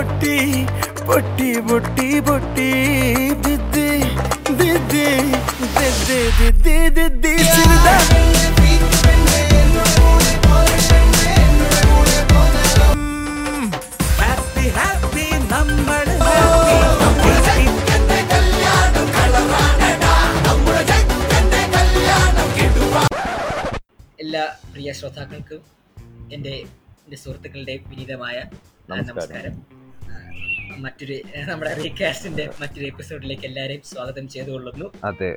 പൊട്ടി പൊട്ടി പൊട്ടി പൊട്ടി. ദിദ്ദി ദിദ്ദി ദിദ്ദി ദിദ്ദി ദിദ്ദി സിരിതാ ഹാപ്പി ഹാപ്പി നമ്മൾ എല്ലാ പ്രിയ ശ്രോതാക്കൾക്കും എന്റെ എന്റെ സുഹൃത്തുക്കളുടെ വിനീതമായ നമസ്കാരം. മറ്റൊരു നമ്മുടെ റീകാസ്റ്റിന്റെ മറ്റൊരു എപ്പിസോഡിലേക്ക് എല്ലാവരെയും സ്വാഗതം ചെയ്തുകൊള്ളുന്നു. അതെ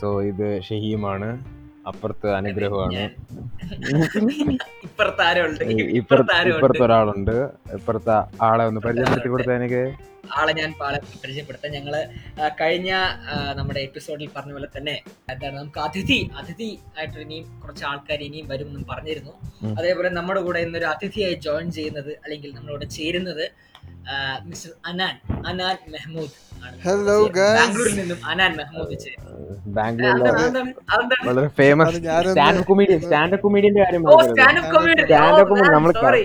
സോ ഇത് ഷഹീമാണ്. അപ്പുറത്ത് അനുഗ്രഹമാണ്. ഇപ്പുറത്ത് ഒരാളുണ്ട്. ഇപ്പുറത്തെ ആളെ ഒന്ന് പരിചയപ്പെടുത്തി കൊടുത്ത എനിക്ക്. ആളെ ഞാൻ പാളെ പരിചയപ്പെടുത്താം. ഞങ്ങൾ കഴിഞ്ഞ നമ്മുടെ എപ്പിസോഡിൽ പറഞ്ഞ പോലെ തന്നെ എന്താണ് നമുക്ക് അതിഥി അതിഥി ആയിട്ട് ഇനിയും കുറച്ച് ആൾക്കാർ ഇനിയും വരും എന്നും പറഞ്ഞിരുന്നു. അതേപോലെ നമ്മുടെ കൂടെ ഇന്നൊരു അതിഥിയായി ജോയിൻ ചെയ്യുന്നത് അല്ലെങ്കിൽ നമ്മളോട് ചേരുന്നത് mister Anan Anan Mehmood hello Hello, ബാംഗ്ലൂരിൽ നിന്നും അനാൻ മെഹ്മൂദ്? വളരെ famous stand up comedian stand up കൊമീഡിയന്റെ കാര്യം. Stand up comedy Stand-up comedy നമ്മൾ sorry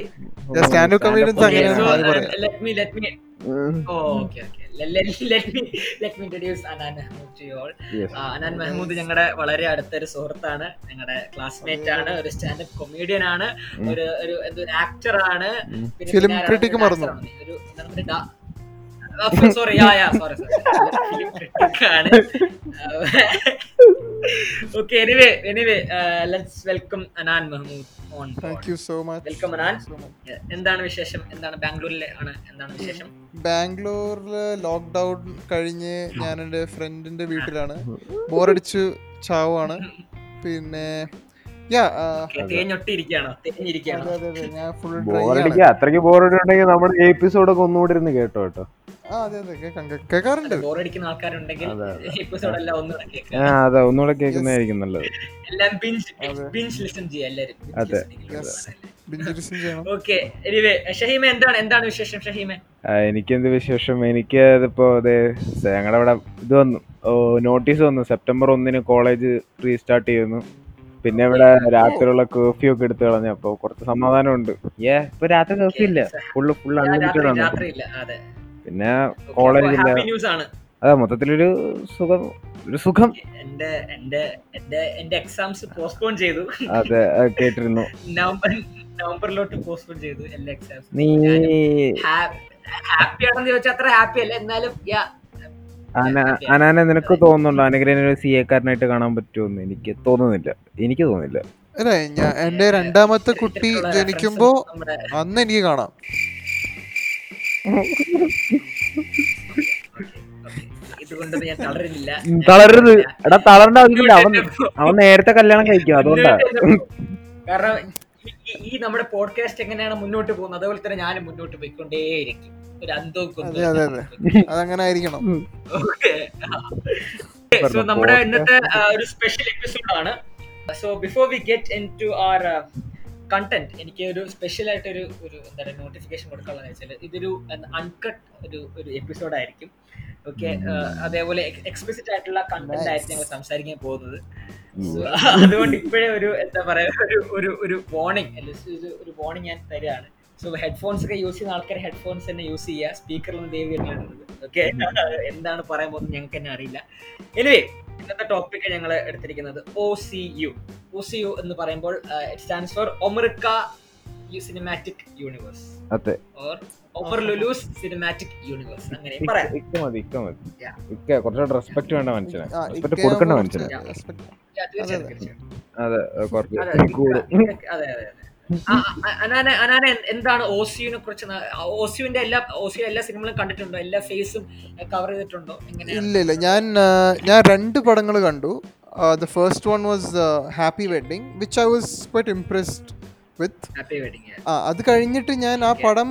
stand up comedians Stand-up അങ്ങനെയാണ് comedy. Let me let me um. Oh okay let, let, me, let me introduce Anan Mehmood to you all Yes. ആ, അനാൻ മെഹ്മൂദ് ഞങ്ങളുടെ വളരെ അടുത്തൊരു സുഹൃത്താണ്. ഞങ്ങളുടെ classmate ആണ് ഒരു സ്റ്റാൻഡപ്പ് കൊമേഡിയൻ ആണ്. ഒരു ഒരു എന്ത് ആക്ടർ ആണ്. പിന്നെ ഒരു സോറി യാ യാ സോറി ആണ് okay anyway anyway let's welcome Anan Mehmood on thank you so much welcome Anan എന്താണ് വിശേഷം? എന്താണ് ബാംഗ്ലൂരിലെ ആണ് എന്താണ് വിശേഷം? ബാംഗ്ലൂരിൽ ലോക്ക്ഡൗൺ കഴിഞ്ഞ് ഞാൻ എന്റെ ഫ്രണ്ടിന്റെ വീട്ടിലാണ്. ബോറടിച്ച് ചാവാണ് പിന്നെ ഞാൻ ഫുൾ അത്രയ്ക്ക് ബോറടി ഉണ്ടെങ്കിൽ നമ്മുടെ എപ്പിസോഡൊക്കെ ഒന്നുകൂടി ഇരുന്ന് കേട്ടോ കേട്ടോ. ആ അതെ ഒന്നുകൂടെ കേൾക്കുന്നതായിരിക്കും നല്ലത്. അതെ. ലിസൺ ചെയ്യുക എല്ലാരും അതെ. ലിസൺ ചെയ്യണം. ഓക്കെ എനിവേ ഷഹീമ എന്താണ് എന്താണ് വിശേഷം ഷഹീമ? എനിക്കെന്ത് വിശേഷം? എനിക്ക് ഇതിപ്പോ അതെ ഞങ്ങളുടെ ഇവിടെ ഇത് വന്നു. നോട്ടീസ് വന്നു. സെപ്റ്റംബർ ഒന്നിന് കോളേജ് റീസ്റ്റാർട്ട് ചെയ്യുന്നു. പിന്നെ ഇവിടെ രാത്രിയുള്ള കർഫ്യൂ ഒക്കെ എടുത്തു കളഞ്ഞു. അപ്പൊ കുറച്ച് സമാധാനമുണ്ട്. ഏ ഇപ്പൊ രാത്രി കർഫ്യൂ ഇല്ല. ഫുള്ള് ഫുൾ അൺലിമിറ്റഡ് ആണ്. പിന്നെ കോളേജ് ന്യൂസ് ആണ്. അതെ മൊത്തത്തിലൊരു സുഖം ഒരു സുഖം. എന്റെ എന്റെ എന്റെ എന്റെ എക്സാംസ് പോസ്റ്റ്പോൺ ചെയ്തു. അതെ കേട്ടിരുന്നു. നവംബർ നവംബറിലോട്ട് പോസ്റ്റ്പോൺ ചെയ്തു എല്ലാ എക്സാംസ് നീ ഹാപ്പി ആണെന്ന് ചോദിച്ചാൽ അത്ര ഹാപ്പി അല്ല. എന്നാലും യാ അന- അനാനെ നിനക്ക് തോന്നുന്നുണ്ടോ? അനുഗ്രഹനെ ഒരു സി എക്കാരനായിട്ട് കാണാൻ പറ്റുമെന്ന്? എനിക്ക് തോന്നുന്നില്ല. എനിക്ക് തോന്നുന്നില്ല. അല്ലേ ഞാൻ എന്റെ രണ്ടാമത്തെ കുട്ടി ജനിക്കുമ്പോ അന്ന് എനിക്ക് കാണാം. തളരരുത്. എടാ തളരേണ്ട ആവശ്യമില്ല. അവൻ അവൻ നേരത്തെ കല്യാണം കഴിക്കും അതുകൊണ്ടാ. കാരണം ഈ- നമ്മുടെ പോഡ്കാസ്റ്റ് എങ്ങനെയാണ് മുന്നോട്ട് പോകുന്നത്? അതുപോലെ തന്നെ ഞാനും മുന്നോട്ട് പോയിക്കൊണ്ടേയിരിക്കും. ഒരു അതങ്ങനെ ആയിരിക്കണം. സോ നമ്മുടെ ഇന്നത്തെ ഒരു സ്പെഷ്യൽ എപ്പിസോഡാണ് ആണ്. So before we get into our content എനിക്ക് ഒരു സ്പെഷ്യൽ ആയിട്ട് ഒരു ഒരു എന്താ പറയുക നോട്ടിഫിക്കേഷൻ കൊടുക്കാനുള്ള വെച്ചാൽ ഇതൊരു അൺകട്ട് ഒരു ഒരു എപ്പിസോഡ് ആയിരിക്കും. ഓക്കെ അതേപോലെ എക്സ്പ്ലിസിറ്റ് ആയിട്ടുള്ള കണ്ടന്റ് ആയിരിക്കും ഞങ്ങൾ സംസാരിക്കാൻ പോകുന്നത്. അതുകൊണ്ട് ഇപ്പോഴേ ഒരു എന്താ പറയുക ഒരു ഒരു ഒരു വാർണിംഗ് ഒരു വാർണിംഗ് ഞാൻ തരികയാണ്. സോ ഹെഡ്ഫോൺസ് ഒക്കെ യൂസ് ചെയ്യുന്ന ആൾക്കാർ ഹെഡ്ഫോൺസ് തന്നെ യൂസ് ചെയ്യുക. സ്പീക്കറിൽ നിന്ന് ദേവിയാണ് ഓക്കെ എന്താണ് പറയാൻ പോകുന്നത് ഞങ്ങൾക്ക് തന്നെ അറിയില്ല. എനിവേ ഇന്നത്തെ ടോപ്പിക് ഞങ്ങൾ എടുത്തിരിക്കുന്നത്. O C U O C U എന്ന് പറയുമ്പോൾ ഇറ്റ് സ്റ്റാൻഡ്സ് ഫോർ ഒമർക്ക സിനിമാറ്റിക് യൂണിവേഴ്സ് അതെ. ഓർ സിനിമാറ്റിക് യൂണിവേഴ്സ് അങ്ങനെ പറയാം. ഇക്ക മതി ഇക്ക മതി. ഇക്ക കുറച്ചുകൂടെ റെസ്പെക്ട് വേണ്ട റെസ്പെക്ട് കൊടുക്കേണ്ട അതെ. അതെ അതെ, അനാനെ എന്താണ് ഓസിയുനെ കുറിച്ച് ഓസിയുവിന്റെ എല്ലാ ഓസിയു എല്ലാ സിനിമകളും കണ്ടിട്ടുണ്ടോ? എല്ലാ ഫേസും കവർ ചെയ്തിട്ടുണ്ടോ? ഇല്ല ഇല്ല. ഞാൻ ഞാൻ രണ്ട് പടങ്ങൾ കണ്ടു. The first one was happy wedding which I was quite impressed with ആ അത് കഴിഞ്ഞിട്ട് ഞാൻ ആ പടം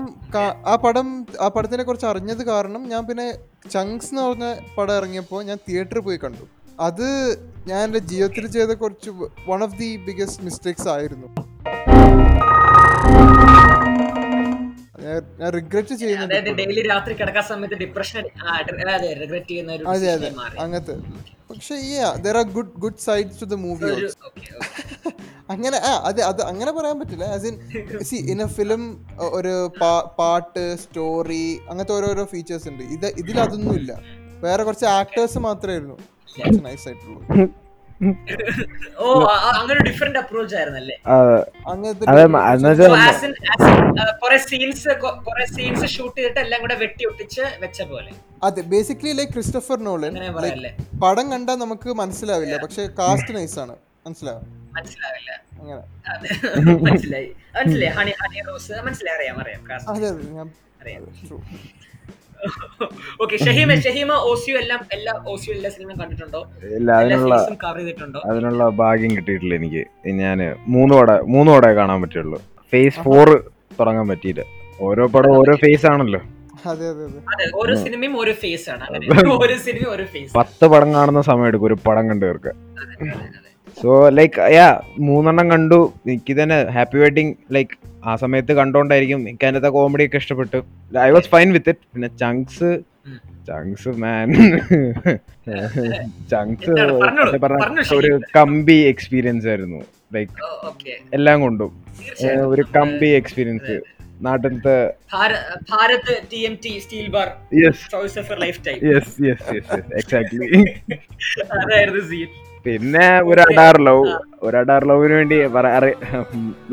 ആ പടം ആ പടത്തിനെ കുറിച്ച് അറിഞ്ഞത് കാരണം ഞാൻ പിന്നെ ചങ്സ് എന്ന് പറഞ്ഞ പടം ഇറങ്ങിയപ്പോൾ ഞാൻ തിയേറ്ററിൽ പോയി കണ്ടു. അത് ഞാൻ എന്റെ ജീവിതത്തിൽ ചെയ്ത കുറച്ച് one of the biggest mistakes ആയിരുന്നു. ഞാൻ- ഞാൻ റിഗ്രറ്റ് ചെയ്യുന്നുണ്ട് അതായത് ഡെയിലി രാത്രി കിടക്കാൻ സമയത്ത് ഡിപ്രഷൻ റിഗ്രറ്റ് ചെയ്യുന്ന ഒരു അതെ അതെ. അങ്ങനത്തെ. പക്ഷെ there are good good sides to the movie. അങ്ങനെ ആ അതെ അത് അങ്ങനെ പറയാൻ പറ്റില്ല. As in see in a film ഒരു പാട്ട് സ്റ്റോറി അങ്ങനത്തെ ഓരോരോ ഫീച്ചേഴ്സ് ഉണ്ട്. ഇത് ഇതിലതൊന്നും ഇല്ല വേറെ കുറച്ച് ആക്ടേഴ്സ് മാത്രമേ ഉള്ളൂ. നൈസ് ആയിട്ടുള്ളൂ ഓ അങ്ങനെ ഡിഫറെന്റ് അപ്രോച്ച് ആയിരുന്നല്ലേ? uh, സീൻസ് കുറെ സീൻസ് ഷൂട്ട് ചെയ്തിട്ട് എല്ലാം കൂടെ വെട്ടി ഒട്ടിച്ച് വെച്ച പോലെ. അതെ ബേസിക്കലി ലൈക് ക്രിസ്റ്റഫർ നോളൻ പടം കണ്ടാൽ നമുക്ക് മനസ്സിലാവില്ല പക്ഷെ കാസ്റ്റ് നൈസ് ആണ്. മനസ്സിലാവും മനസ്സിലാവില്ല. അങ്ങനെ. അതെ. മനസ്സിലായി. മനസ്സിലായി. ഹണി ഹണി റോസ് മനസ്സിലായി അറിയാം അറിയാം. അതെ അതെ ഞാൻ അറിയാം. ഓക്കെ ഷഹീമ ഷഹീമ ഓസിയോ എല്ലാം എല്ലാ ഓസിയോ എല്ലാ സിനിമയും കണ്ടിട്ടുണ്ടോ? എല്ലാ അതിനുള്ള അതിനുള്ള ഭാഗ്യം കിട്ടിയിട്ടില്ല എനിക്ക്. ഞാൻ മൂന്ന് പട മൂന്ന് പടേ കാണാൻ പറ്റുള്ളൂ. ഫേസ് ഫോർ തുടങ്ങാൻ പറ്റിയില്ല. ഓരോ പടം ഓരോ ഫേസ് ആണല്ലോ. അതെ അതെ അതെ. അതെ ഓരോ സിനിമയും ഓരോ ഫേസ് ആണ്. അങ്ങനെ ഓരോ സിനിമയും ഓരോ ഫേസ് പത്ത് പടം കാണുന്ന സമയം എടുക്കും ഒരു പടം കണ്ടു തീർക്കാൻ. സോ ലൈക്ക് യാ മൂന്നെണ്ണം കണ്ടു. എനിക്ക് തന്നെ ഹാപ്പി വെഡിങ് ലൈക്ക് ആ സമയത്ത് കണ്ടോണ്ടായിരിക്കും എനിക്ക് അതിനകത്തെ കോമഡി ഒക്കെ ഇഷ്ടപ്പെട്ടു. I was fine with it പിന്നെ ചങ്ക്സ് ചങ്സ് ചങ്ക്സ് മാൻ പറഞ്ഞ ഒരു കമ്പി എക്സ്പീരിയൻസ് ആയിരുന്നു. ലൈക്ക് എല്ലാം കൊണ്ടും. ഒരു കമ്പി എക്സ്പീരിയൻസ് നാട്ടിലത്തെ Bharat T M T steel bar yes for lifetime yes yes yes yes exactly അതായിരുന്നു സീൻ പിന്നെ ഒരു അഡാർ ലവ്. ഒരു അഡാർ ലവിന് വേണ്ടി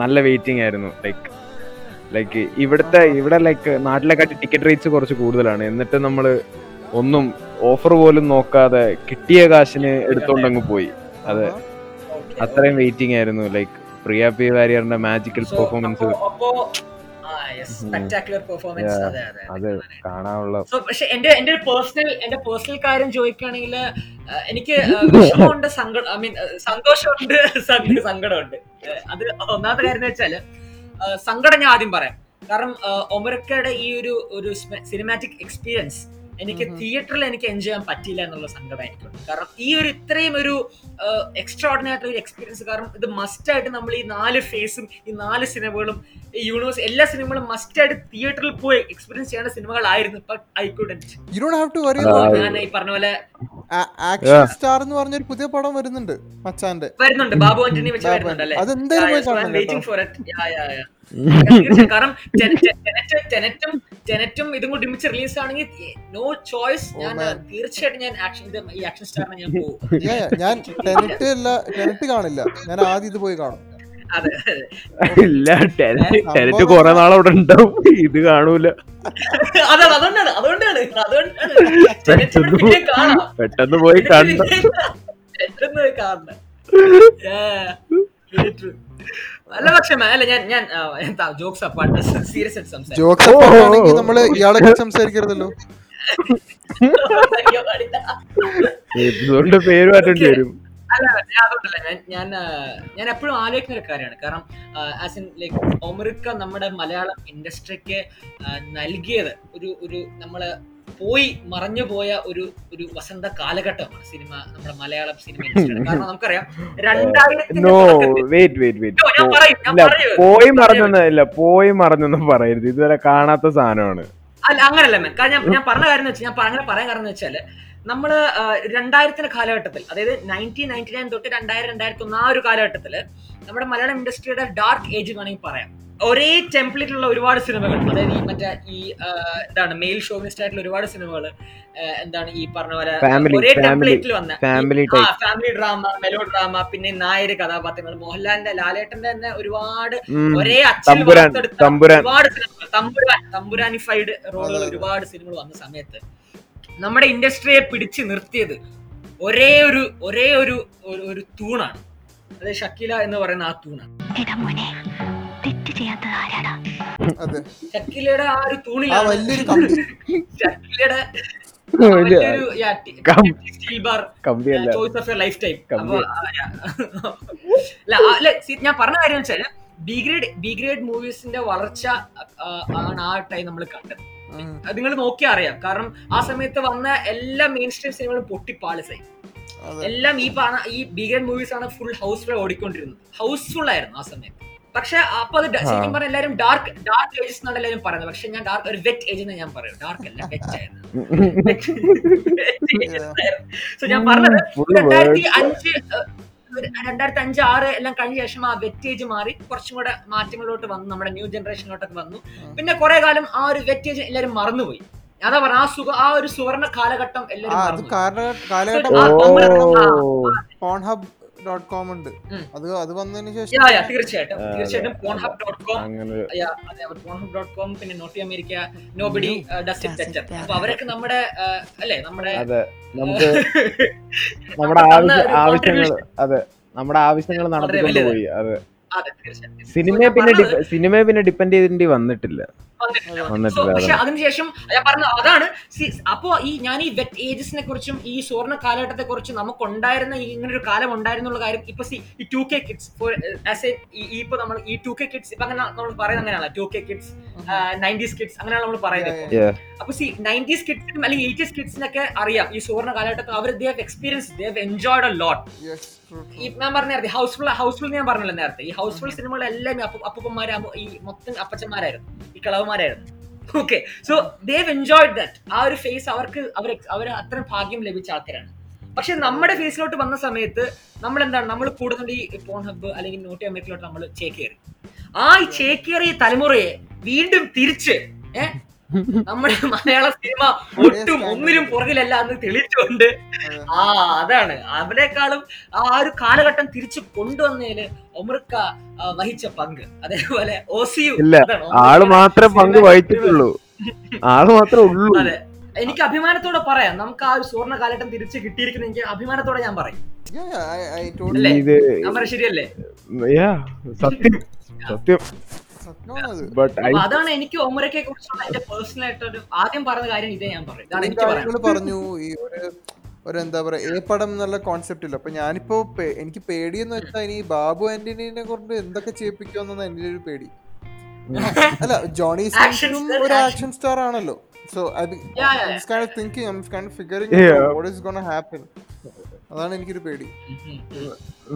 നല്ല വെയിറ്റിംഗ് ആയിരുന്നു. ലൈക്ക് ലൈക്ക് ഇവിടുത്തെ ഇവിടെ ലൈക്ക് നാട്ടിലെക്കാട്ടി ടിക്കറ്റ് റേറ്റ്സ് കുറച്ച് കൂടുതലാണ്. എന്നിട്ട് നമ്മൾ ഒന്നും ഓഫർ പോലും നോക്കാതെ കിട്ടിയ കാശിന് എടുത്തോണ്ടങ്ങ് പോയി. അതെ അത്രയും വെയിറ്റിംഗ് ആയിരുന്നു. ലൈക്ക് പ്രിയ പി വാരിയറിന്റെ മാജിക്കൽ പെർഫോമൻസ് സ്പെക്ടാക്കുലർ പെർഫോമൻസ് അതെ അതെ കാണാനുള്ള പക്ഷെ എന്റെ എന്റെ ഒരു പേഴ്സണൽ എന്റെ പേഴ്സണൽ കാര്യം ചോദിക്കുകയാണെങ്കിൽ എനിക്ക് വിഷമമുണ്ട് സങ്കടം ഐ മീൻ സന്തോഷമുണ്ട് സങ്ക- സങ്കടമുണ്ട്. അത് ഒന്നാമത്തെ കാര്യം എന്ന് വെച്ചാൽ സങ്കടം ഞാൻ ആദ്യം പറയാം. കാരണം ഒമരക്കയുടെ ഈ ഒരു ഒരു സിനിമാറ്റിക് എക്സ്പീരിയൻസ് എനിക്ക് തിയേറ്ററിൽ എനിക്ക് എൻജോയ് ചെയ്യാൻ പറ്റിയില്ല എന്നുള്ള സങ്കടം എനിക്കുണ്ട്. കാരണം ഈ ഒരു ഇത്രയും ഒരു എക്സ്ട്രാ ഓർഡിനറി ആയിട്ടുള്ള ഒരു എക്സ്പീരിയൻസ് കാരണം ഇത് മസ്റ്റ് ആയിട്ട് നമ്മൾ ഈ നാല് ഫേസും ഈ നാല് സിനിമകളും ഈ യൂണിവേഴ്സ് എല്ലാ സിനിമകളും മസ്റ്റ് ആയിട്ട് തിയേറ്ററിൽ പോയി എക്സ്പീരിയൻസ് ചെയ്യേണ്ട സിനിമകളായിരുന്നു but I couldn't you don't have to worry about ഞാൻ ഈ പറഞ്ഞ പോലെ ആക്ഷൻ സ്റ്റാർ എന്ന് പറഞ്ഞ ഒരു പുതിയ പടം വരുന്നുണ്ട് മച്ചാന്റെ. വരുന്നുണ്ട്. ബാബു ആന്റണി വെച്ച് വരുന്നുണ്ട് അല്ലേ? അതെന്തായാലും പോയി കാണണം waiting for it ya ya ടെന- ടെ- ടെനറ്റ്- ടെനറ്റും ഇതും കൂടി ഒരുമിച്ച് റിലീസ് ആണെങ്കിൽ നോ ചോയ്സ് ഞാൻ. തീർച്ചയായിട്ടും ഞാൻ ആക്ഷൻ ഈ ആക്ഷൻ സ്റ്റാറിനെ ഞാൻ പോകും. ഞാൻ ടെനറ്റ് അല്ല ടെനറ്റ് കാണില്ല. ഞാൻ ആദ്യം ഇത് പോയി കാണും. ഇല്ല ടെനറ്റ് കുറെ നാളവിടെ ഉണ്ടാവും. ഇത് കാണൂല. അതാണ് അതുകൊണ്ടാണ് അതുകൊണ്ടാണ് അതുകൊണ്ടാണ്. പെട്ടെന്ന് പോയി കാണണം പെട്ടെന്ന് പോയി കാണണം. അല്ല പക്ഷെ അല്ല ഞാൻ ഞാൻ ജോക്സ് അപ്പാർട്ട് സീരിയസ് ആയിട്ട് സംസാരിക്കും. ജോക്സ് ആണെങ്കിൽ നമ്മൾ ഇയാളെ സംസാരിക്കരുതല്ലോ. ഇതുകൊണ്ട് പേര് മാറ്റേണ്ടി വരും. അല്ല ഞാൻ അതുകൊണ്ടല്ല ഞാൻ ഞാൻ ഞാൻ എപ്പോഴും ആലോചിക്കുന്ന ഒരു കാര്യമാണ്. കാരണം ആസ് ഇൻ ലൈക്ക് ഒമറിക്ക നമ്മുടെ മലയാളം ഇൻഡസ്ട്രിക്ക് നൽകിയത് ഒരു ഒരു നമ്മൾ പോയി മറഞ്ഞു പോയ ഒരു ഒരു വസന്ത കാലഘട്ടമാണ് സിനിമ നമ്മുടെ മലയാളം സിനിമ കാരണം നമുക്കറിയാം പറയും. പോയി മറഞ്ഞു ഇല്ല പോയി മറന്നൊന്നും പറയരുത്. ഇതുവരെ കാണാത്ത സാധനമാണ്. അല്ല അങ്ങനല്ല മാൻ കാരണം ഞാൻ ഞാൻ പറഞ്ഞ കാര്യം വെച്ചാൽ ഞാൻ അങ്ങനെ പറയാൻ കാരണം വെച്ചാൽ നമ്മൾ രണ്ടായിരത്തിന്റെ കാലഘട്ടത്തിൽ അതായത് നയന്റീൻ നയന്റി നയൻ തൊട്ട് രണ്ടായിരം രണ്ടായിരത്തി ഒന്ന് ആ ഒരു കാലഘട്ടത്തിൽ നമ്മുടെ മലയാളം ഇൻഡസ്ട്രിയുടെ ഡാർക്ക് ഏജ് വേണമെങ്കിൽ പറയാം. ഒരേ ടെംപ്ലേറ്റിലുള്ള ഒരുപാട് സിനിമകൾ അതായത് ഈ മറ്റേ ഈ എന്താണ് മെയിൽ ഷോവിനിസ്റ്റ് ആയിട്ടുള്ള ഒരുപാട് സിനിമകൾ എന്താണ് ഈ പറഞ്ഞ പോലെ ഒരേ family, ടെംപ്ലേറ്റിൽ വന്ന. ഫാമിലി ഡ്രാമ മെലോ ഡ്രാമ പിന്നെ നായര് കഥാപാത്രങ്ങൾ മോഹൻലാലിന്റെ ലാലേട്ടന്റെ തന്നെ ഒരുപാട് ഒരേ അച്ഛൻ തമ്പുരാൻ, തമ്പുരാൻ. ഒരുപാട് സിനിമകൾ. തമ്പുരാൻ തമ്പുരാനിഫൈഡ് റോളുകൾ ഒരുപാട് സിനിമകൾ വന്ന സമയത്ത് നമ്മുടെ ഇൻഡസ്ട്രിയെ പിടിച്ചു നിർത്തിയത് ഒരേ ഒരു ഒരേ ഒരു ഒരു- തൂണാണ്. അതായത് ഷക്കീല എന്ന് പറയുന്ന ആ തൂണാണ്. തെറ്റ് ചെയ്യാത്തത് ആരാടാ ആ ഒരു തൂണിലാണ്. ഞാൻ പറഞ്ഞ കാര്യം വെച്ചാൽ ബി ഗ്രേഡ് ബി ഗ്രേഡ് മൂവീസിന്റെ വളർച്ച ആണ് ആ ടൈം നമ്മൾ കണ്ടത്. അത് നിങ്ങൾ നോക്കിയാൽ അറിയാം. കാരണം ആ സമയത്ത് വന്ന എല്ലാ മെയിൻ സ്ട്രീം സിനിമകളും പൊട്ടിപ്പാളിസായി എല്ലാം ഈ പറഞ്ഞ ഈ ബി ഗ്രേഡ് മൂവീസ് ആണ് ഫുൾ ഹൗസ്ഫുൾ ഓടിക്കൊണ്ടിരുന്നത്. ഹൗസ്ഫുൾ ആയിരുന്നു ആ സമയത്ത്. പക്ഷെ അപ്പൊ അത് ശരിക്കും പറഞ്ഞ എല്ലാരും ഡാർക്ക് ഡാർക്ക് ഏജസ് എന്നാണ് എല്ലാരും പറയുന്നത്. പക്ഷെ ഞാൻ ഡാർക്ക് ഒരു വെറ്റ് ഏജ് എന്ന് ഞാൻ പറയും. ഡാർക്ക് അല്ല വെറ്റ് ആയിരുന്നു. സോ ഞാൻ പറഞ്ഞത് രണ്ടായിരത്തി അഞ്ച് രണ്ടായിരത്തി അഞ്ച് ആറ് എല്ലാം കഴിഞ്ഞ ശേഷം ആ വെറ്റേജ് മാറി. കുറച്ചും കൂടെ മാറ്റങ്ങളിലോട്ട് വന്നു. നമ്മുടെ ന്യൂ ജനറേഷനിലോട്ടൊക്കെ വന്നു. പിന്നെ കുറെ കാലം ആ ഒരു വെറ്റേജ് എല്ലാരും മറന്നുപോയി. അതാ പറഞ്ഞ ആ സുഖ ആ ഒരു സുവർണ കാലഘട്ടം ആ ഡോട്ട് കോം ഉണ്ട്. അത് അത് വന്നതിന് ശേഷം യാ, തീർച്ചയായിട്ടും തീർച്ചയായിട്ടും പോൺഹബ് ഡോട്ട് കോം അങ്ങനെ പോൺഹബ് ഡോട്ട് കോം പിന്നെ naughty America nobody does it better അപ്പൊ അവരൊക്കെ നമ്മുടെ അല്ലേ നമ്മുടെ അതെ നമുക്ക് നമ്മുടെ ആവശ്യ ഒരു ആവശ്യങ്ങൾ. അതെ നമ്മുടെ ആവശ്യങ്ങൾ നടത്തിക്കൊണ്ട് പോയി അതെ. സിനിമയെ പിന്നെ സിനിമയെ പിന്നെ ഡിപ്പെൻഡ് ചെയ്തിട്ട് വന്നിട്ടില്ല. പക്ഷെ അതാണ്. അതിനുശേഷം ഞാൻ പറഞ്ഞ അതാണ്. അപ്പോ ഈ ഞാൻ ഈ വെറ്റ് ഏജസിനെ കുറിച്ചും ഈ സുവർണ കാലഘട്ടത്തെ കുറിച്ചും നമുക്ക് ഉണ്ടായിരുന്ന ഇങ്ങനെ ഒരു കാലം ഉണ്ടായിരുന്നുള്ള കാര്യം ഇപ്പൊ സി ഈ two K kids as a ഈ ഇപ്പൊ നമ്മൾ ഈ ടു കെ കിഡ്സ് ഇപ്പൊ അങ്ങനെ നമ്മൾ പറയുന്നത് അങ്ങനെയാണ് two K kids nineties kids അങ്ങനെയാണ് നമ്മൾ പറയുന്നത്. അപ്പൊ സി നയന്റീസ് കിഡ്സിനും അല്ലെങ്കിൽ എയ്റ്റീസ് കിഡ്സിനൊക്കെ അറിയാം ഈ സുവർണ കാലഘട്ടത്തിൽ അവർ they have experience they have enjoyed a lot Yes, true, true. ഈ ഞാൻ പറഞ്ഞ നേരത്തെ ഹൗസ്ഫുൾ ഹൗസ്ഫുൾ ഞാൻ പറഞ്ഞല്ലോ നേരത്തെ ഈ ഹൗസ്ഫുൾ സിനിമകളെല്ലാം അപ്പൂപ്പന്മാര് ഈ മൊത്തം അപ്പച്ചന്മാരായിരുന്നു. ഈ കിളവന്മാരായിരുന്നു okay so they enjoyed that ആ ഒരു ഫേസ് അവർക്ക് അവർ അവർ അത്ര ഭാഗ്യം ലഭിച്ച ആൾക്കാരാണ്. പക്ഷെ നമ്മുടെ ഫേസിലോട്ട് വന്ന സമയത്ത് നമ്മൾ എന്താണ് നമ്മൾ കൂടുതൽ ഈ ഫോൺ ഹബ്ബ് അല്ലെങ്കിൽ നോട്ടി അമേരിക്കയിലോട്ട് നമ്മൾ ചേക്കേറി. ആ ഈ ചേക്കേറിയ തലമുറയെ വീണ്ടും തിരിച്ച് ഏഹ് നമ്മുടെ മലയാള സിനിമ ഒട്ടും ഒന്നിനും പുറകിലല്ല എന്ന് തെളിയിച്ചുകൊണ്ട് ആ. അതാണ്. അവരെക്കാളും ആ ഒരു കാലഘട്ടം തിരിച്ചു കൊണ്ടുവന്നതിൽ ഒമൃക്ക വഹിച്ച പങ്ക്. അതേപോലെ ഓസിയു. ആൾ മാത്രം മാത്രമേ പങ്ക് വഹിച്ചിട്ടുള്ളൂ. ആൾ മാത്രമേ ഉള്ളൂ. അതെ. എനിക്ക് അഭിമാനത്തോടെ പറയാം. നമുക്ക് ആ ഒരു സുവർണ കാലഘട്ടം തിരിച്ചു കിട്ടിയിരിക്കുന്ന എനിക്ക് അഭിമാനത്തോടെ ഞാൻ പറയും. ശരിയല്ലേ? സത്യം. സത്യം. അതാണ് എനിക്ക് ഒമരക്കെ കുറിച്ചുള്ള എന്റെ പേഴ്സണൽ ആയിട്ടൊരു ആദ്യം പറഞ്ഞ കാര്യം ഇതേ ഞാൻ പറയും. ഇതാണ് എനിക്ക് പറഞ്ഞു ഈ ഒരു ഒരു എന്താ പറയാ ഏ പടം എന്നുള്ള കോൺസെപ്റ്റ് ഇല്ല. അപ്പൊ ഞാനിപ്പോ എനിക്ക് പേടിയെന്ന് വെച്ചാൽ ഇനി ബാബു ആന്റണിനെ കൊണ്ട് എന്തൊക്കെ ചെയ്യിപ്പിക്കുമെന്നാണ് എന്റെ ഒരു പേടി. അല്ല ജോണി സിംഗും ഒരു ആക്ഷൻ സ്റ്റാർ ആണല്ലോ. So I figuring yeah, yeah. kind of thinking I'm kind of figuring Yeah. out what is gonna happen. അതാണ് എനിക്കൊരു പേടി.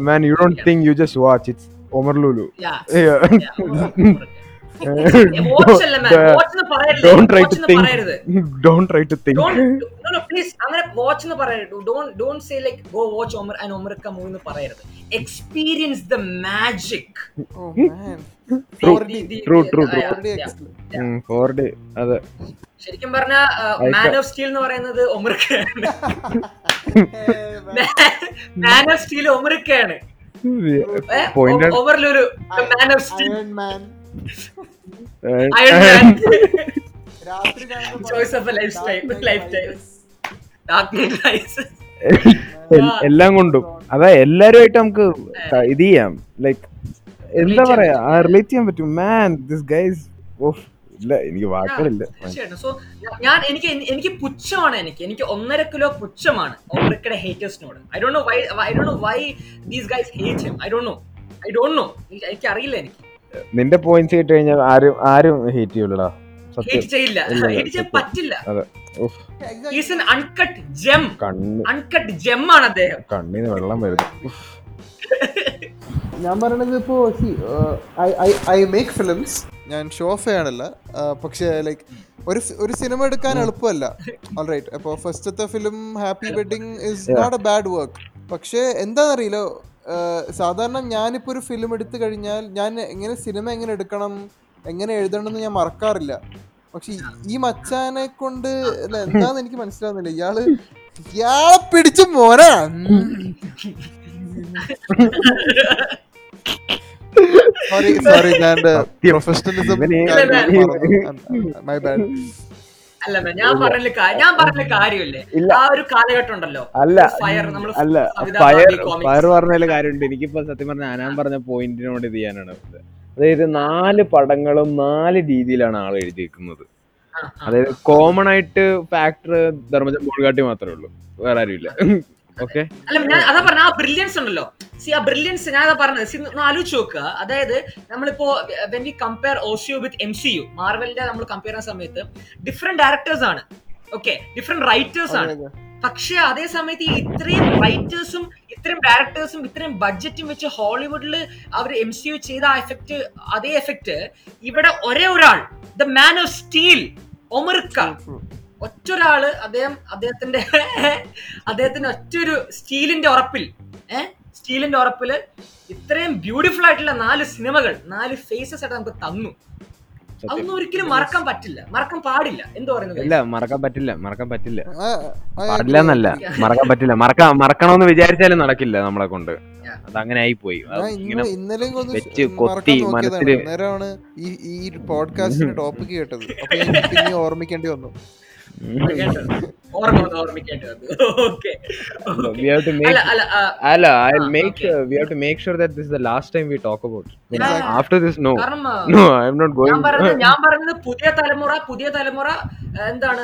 Man you don't think you just watch it's Omar Lulu. Yeah. Yeah. Yeah, Omar- watch അല്ല man watch എന്ന് പറയരുത്. Don't try to think don't try to think Don't- no, no, please, watch എന്ന് പറയരുത്. Don't don't say like go watch Omar and ഒമർക്ക movie എന്ന് പറയരുത്. Experience the magic oh man. True. 4D True, true, true. 4D excellent. Four D അതെ. ശരിക്കും പറഞ്ഞ man of steel എന്ന് പറയുന്നത് ഒമർക്കയാണ് മാൻ of steel ഒമർക്കയാണ് എല്ലാം കൊണ്ടും. അതാ എല്ലാരുമായിട്ട് നമുക്ക് ഇത് ചെയ്യാം. ലൈക്ക് എന്താ പറയാ? ആ റിലേറ്റ് ചെയ്യാൻ പറ്റും. മാൻ ദിസ് ഗൈസ് ഓഫ് ഇല്ല എനിക്ക് വാക്കുകളില്ല. സോ ഞാൻ എനിക്ക് എനിക്ക് പുച്ഛമാണ് എനിക്ക്. എനിക്ക് ഒന്നര കിലോ പുച്ഛമാണ് ഒമറിക്കയുടെ ഹേറ്റേഴ്സിനോട് I don't know why I don't know why these guys hate him I don't know I don't know എനിക്ക് അറിയില്ല എനിക്ക്. നിന്റെ പോയിന്റ്സ് കേട്ട് കഴിഞ്ഞാൽ ആരും ആരും ഹേറ്റ് ചെയ്യൂലടാ. സത്യം. ഹേറ്റ് ചെയ്യില്ല. ഹേറ്റ് ചെയ്യാൻ പറ്റില്ല. അതെ. ഉഫ്, Exactly. Is an uncut gem uncut gem ആണ് അദ്ദേഹം. കണ്ണിന് വെള്ളം വരുന്നു. ഞാൻ പറയണത് ഇപ്പോ ഐ മേക്ക് ഫിലിംസ് ഞാൻ ഷോ ഓഫ് ചെയ്യാനല്ല പക്ഷേ ലൈക്ക് ഒരു ഒരു സിനിമ എടുക്കാൻ എളുപ്പമല്ല. ഓൾറൈറ്റ് അപ്പോൾ ഫസ്റ്റത്തെ film happy wedding is not a bad work പക്ഷേ എന്താണെന്നറിയില്ല സാധാരണ ഞാനിപ്പോൾ ഒരു ഫിലിം എടുത്തു കഴിഞ്ഞാൽ ഞാൻ എങ്ങനെ സിനിമ എങ്ങനെ എടുക്കണം എങ്ങനെ എഴുതണം എന്ന് ഞാൻ മറക്കാറില്ല. പക്ഷെ ഈ- മച്ചാനെ കൊണ്ട് അല്ല, എന്താന്ന് എനിക്ക് മനസ്സിലാവുന്നില്ല. ഇയാൾ ഇയാളെ പിടിച്ചു മോനാ. സോറി സോറി ഞാൻ സത്യം. പ്രൊഫഷണലിസം മൈ ബാഡ് അല്ല ഞാൻ പറഞ്ഞ ഞാൻ പറഞ്ഞ കാര്യമില്ലേ? ആ ഒരു കാലഘട്ടം ഉണ്ടല്ലോ. അല്ല ഫയർ നമ്മൾ അല്ല ഫയർ ഫയർ പറഞ്ഞതിൽ കാര്യമുണ്ട്? എനിക്കിപ്പോ സത്യം പറഞ്ഞ ഞാൻ പറഞ്ഞ പോയിന്റിനോട് ഇത് ചെയ്യാനാണ്. അതായത് നാല് പടങ്ങളും നാല് രീതിയിലാണ് ആൾ എഴുതിയിരിക്കുന്നത് അതായത് കോമൺ ആയിട്ട് ഫാക്ടർ ധർമ്മജൻ ബോൾഗാട്ടി മാത്രമേ ഉള്ളൂ. വേറെ ആരുമില്ല. അല്ല ഞാൻ അതാ പറഞ്ഞ ആ ബ്രില്യൻസ് ഉണ്ടല്ലോ. സി ആ ബ്രില്യൻസ് ഞാൻ അതാ പറഞ്ഞത് സി ഒന്ന് ആലോചിച്ച് നോക്കുക അതായത് നമ്മളിപ്പോ when we compare O C U with M C U മാർവലിന്റെ നമ്മൾ കമ്പയർ ചെയ്യുന്ന സമയത്ത് ഡിഫറെന്റ് ഡയറക്ടേഴ്സ് ആണ്. ഓക്കെ ഡിഫറെന്റ് റൈറ്റേഴ്സ് ആണ്. പക്ഷെ അതേ സമയത്ത് ഈ ഇത്രയും റൈറ്റേഴ്സും ഇത്രയും ഡയറക്ടേഴ്സും ഇത്രയും ബഡ്ജറ്റും വെച്ച് ഹോളിവുഡിൽ അവർ എം സി യു ചെയ്ത ആ എഫക്റ്റ് അതേ എഫക്റ്റ് ഇവിടെ ഒരേ ഒരാൾ ദ മാൻ ഓഫ് സ്റ്റീൽ ഒമർക്ക. ഒറ്റൊരാൾ അദ്ദേഹം അദ്ദേഹത്തിന്റെ അദ്ദേഹത്തിന്റെ ഒറ്റൊരു സ്റ്റീലിന്റെ ഉറപ്പിൽ ഏഹ് സ്റ്റീലിന്റെ ഉറപ്പിൽ ഇത്രയും ബ്യൂട്ടിഫുൾ ആയിട്ടുള്ള നാല് സിനിമകൾ നാല് ഫേസസ് ആയിട്ട് നമുക്ക് തന്നു. അതൊന്നും ഒരിക്കലും മറക്കാൻ പറ്റില്ല. മറക്കാൻ പാടില്ല. എന്ത് പറയുന്നത്? ഇല്ല മറക്കാൻ പറ്റില്ല മറക്കാൻ പറ്റില്ല. പാടില്ല എന്നല്ല മറക്കാൻ പറ്റില്ല. മറക്കാൻ മറക്കണമെന്ന് വിചാരിച്ചാലും നടക്കില്ല നമ്മളെ കൊണ്ട്. അതങ്ങനെ അത് അങ്ങനെ ആയി പോയി ഇന്നലെയും വെച്ച് കൊത്തി ഈ ഈ പോഡ്കാസ്റ്റിന്റെ ടോപ്പിക് കേട്ടത്. അപ്പൊ ഓർമ്മിക്കേണ്ടി വന്നു. We have to make അല്ല അല്ല ആ, അല്ല I'll make okay. uh, we have to make sure that this is the last time we talk about. Yeah. after this no. No I'm not going ഞാൻ പറഞ്ഞത് പുതിയ തലമുറ പുതിയ തലമുറ എന്താണ്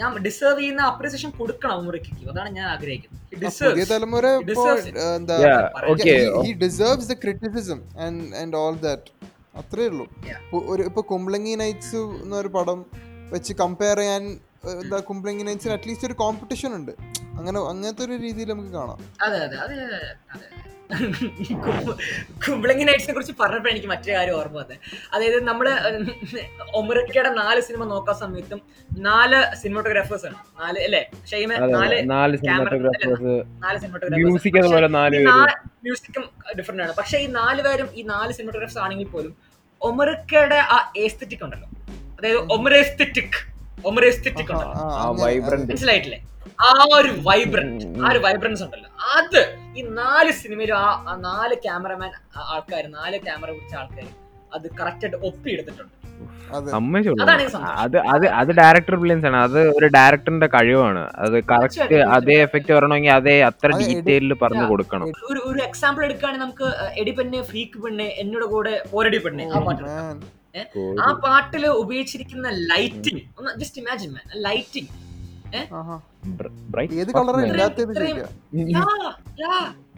ഞാൻ ഡിസേർവ് ചെയ്യുന്ന അപ്രീസിയേഷൻ കൊടുക്കണം ഉമ്മറിക്ക് അതാണ് ഞാൻ ആഗ്രഹിക്കുന്നത്. അത്രേ ഉള്ളൂ. ഒരു ഇപ്പൊ കുംബ്ലങ്ങി നൈറ്റ്സ് എന്നൊരു പടം വെച്ച് കമ്പയർ ചെയ്യാൻ എന്താ കുംബ്ലങ്ങി അറ്റ്ലീസ്റ്റ് ഒരു കോമ്പറ്റീഷൻ ഉണ്ട്. അങ്ങനെ അങ്ങനത്തെ ഒരു രീതിയിൽ നമുക്ക് കാണാം. അതെ അതെ അതെ അതെ നൈറ്റ്സിനെ കുറിച്ച് പറഞ്ഞപ്പോൾ എനിക്ക് മറ്റൊരു കാര്യം ഓർമ്മ വന്നത് അതായത് നമ്മൾ ഒമറിക്കയുടെ നാല് സിനിമ നോക്കാൻ സമയത്തും നാല് സിനിമാറ്റോഗ്രാഫേഴ്സ് ആണ്. നാല് അല്ലേ? ഷെയ്മ നാല്. നാല് സിനിമാറ്റോഗ്രാഫേഴ്സ് മ്യൂസിക് അതുപോലെ നാല് മ്യൂസിക്കും ഡിഫറെന്റ് ആണ്. പക്ഷെ ഈ നാല് പേരും ഈ നാല് സിനിമാറ്റോഗ്രാഫേഴ്സ് ആണെങ്കിൽ പോലും ഒമറിക്കയുടെ ആ എസ്തെറ്റിക് ഉണ്ടല്ലോ. അതായത് ഒമറെസ്തെറ്റിക് ആ വൈബ്രന്റ് മനസ്സിലായിട്ടില്ലേ? ആ ഒരു വൈബ്രന്റ് ആ ഒരു വൈബ്രൻസ് ഉണ്ടല്ലോ. അത് ഈ നാല് സിനിമയിലും ആ നാല് ക്യാമറമാൻ ആൾക്കാർ നാല് ക്യാമറ പിടിച്ച ആൾക്കാർ അത് കറക്റ്റ് ആയിട്ട് ഒപ്പിയെടുത്തിട്ടുണ്ട്. അതെ. അത് അത് അത് ഡയറക്ടർ ബ്രില്യൻസ് ആണ്. അത് ഒരു ഡയറക്ടറിന്റെ കഴിവാണ്. അത് കറക്റ്റ് അതേ എഫക്റ്റ് വരണമെങ്കിൽ അതേ അത്ര അത് ഡീറ്റെയിലിൽ പറഞ്ഞു കൊടുക്കണം. ഒരു ഒരു എക്സാമ്പിൾ എടുക്കുകയാണെങ്കിൽ നമുക്ക് എടി പെണ്ണെ ഫ്രീക്ക് പെണ്ണെ എന്നോട് കൂടെ പോരടി പെണ്ണെ ആ പാട്ട് എടുക്കാം. Man. ആ പാട്ടിൽ ഉപയോഗിച്ചിരിക്കുന്ന ലൈറ്റിംഗ് ഒന്ന് ജസ്റ്റ് ഇമാജിൻ മാൻ ലൈറ്റിംഗ് ഏത് കളറാണ് ഇല്ലാത്തത്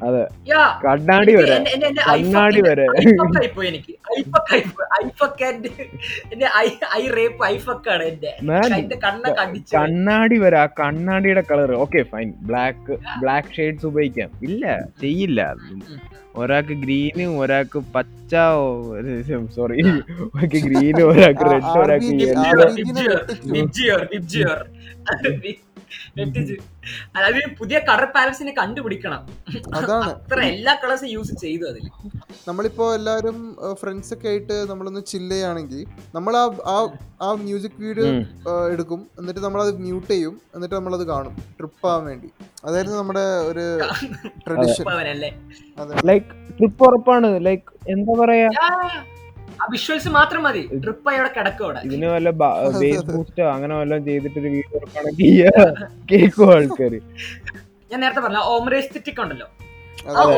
അതെ. യാ. കണ്ണാടി വരെ. കണ്ണാടി വരെ. എനിക്ക്. കണ്ണാടി വരെ. ആ കണ്ണാടിയുടെ colour okay fine. Black black shades ഉപയോഗിക്കാം. ഇല്ല ചെയ്യില്ല. ഒരാൾക്ക് ഗ്രീനും ഒരാൾക്ക് പച്ച സോറി ഒരാൾക്ക് ഗ്രീനും ഒരാൾക്ക് റെഡ് ഒരാൾക്ക് അതായത് പുതിയ കളർ പാലസിനെ കണ്ടുപിടിക്കണം. അതാണ്. അത്ര എല്ലാ കളേഴ്സും യൂസ് ചെയ്തു അതിൽ നമ്മളിപ്പോ എല്ലാരും ഫ്രണ്ട്സ് ഒക്കെ ആയിട്ട് നമ്മളൊന്ന് ചില്ല് ചെയ്യുകയാണെങ്കിൽ നമ്മൾ ആ ആ മ്യൂസിക് വീഡിയോ എടുക്കും. എന്നിട്ട് നമ്മൾ അത് മ്യൂട്ട് ചെയ്യും. എന്നിട്ട് നമ്മൾ അത് കാണും. ട്രിപ്പ് ആവാൻ വേണ്ടി. അതായിരുന്നു നമ്മുടെ ഒരു ട്രഡീഷൻ ലൈക്ക് ട്രിപ്പ് ഉറപ്പാണ്. ലൈക്ക് എന്താ പറയാ? വിഷ്വൽസ് മാത്രം മതി. ട്രിപ്പ് അവിടെ കിടക്കും അവിടെ. ഇതിന് വല്ല ബേസ് ബൂസ്റ്റോ അങ്ങനെ വല്ലതും ചെയ്തിട്ടൊരു വീഡിയോ ഉറപ്പാണെങ്കിൽ കേൾക്കും ആൾക്കാർ ഞാൻ നേരത്തെ പറഞ്ഞ ഓമറേസ്തെറ്റിക് ഉണ്ടല്ലോ. ആ അതെ.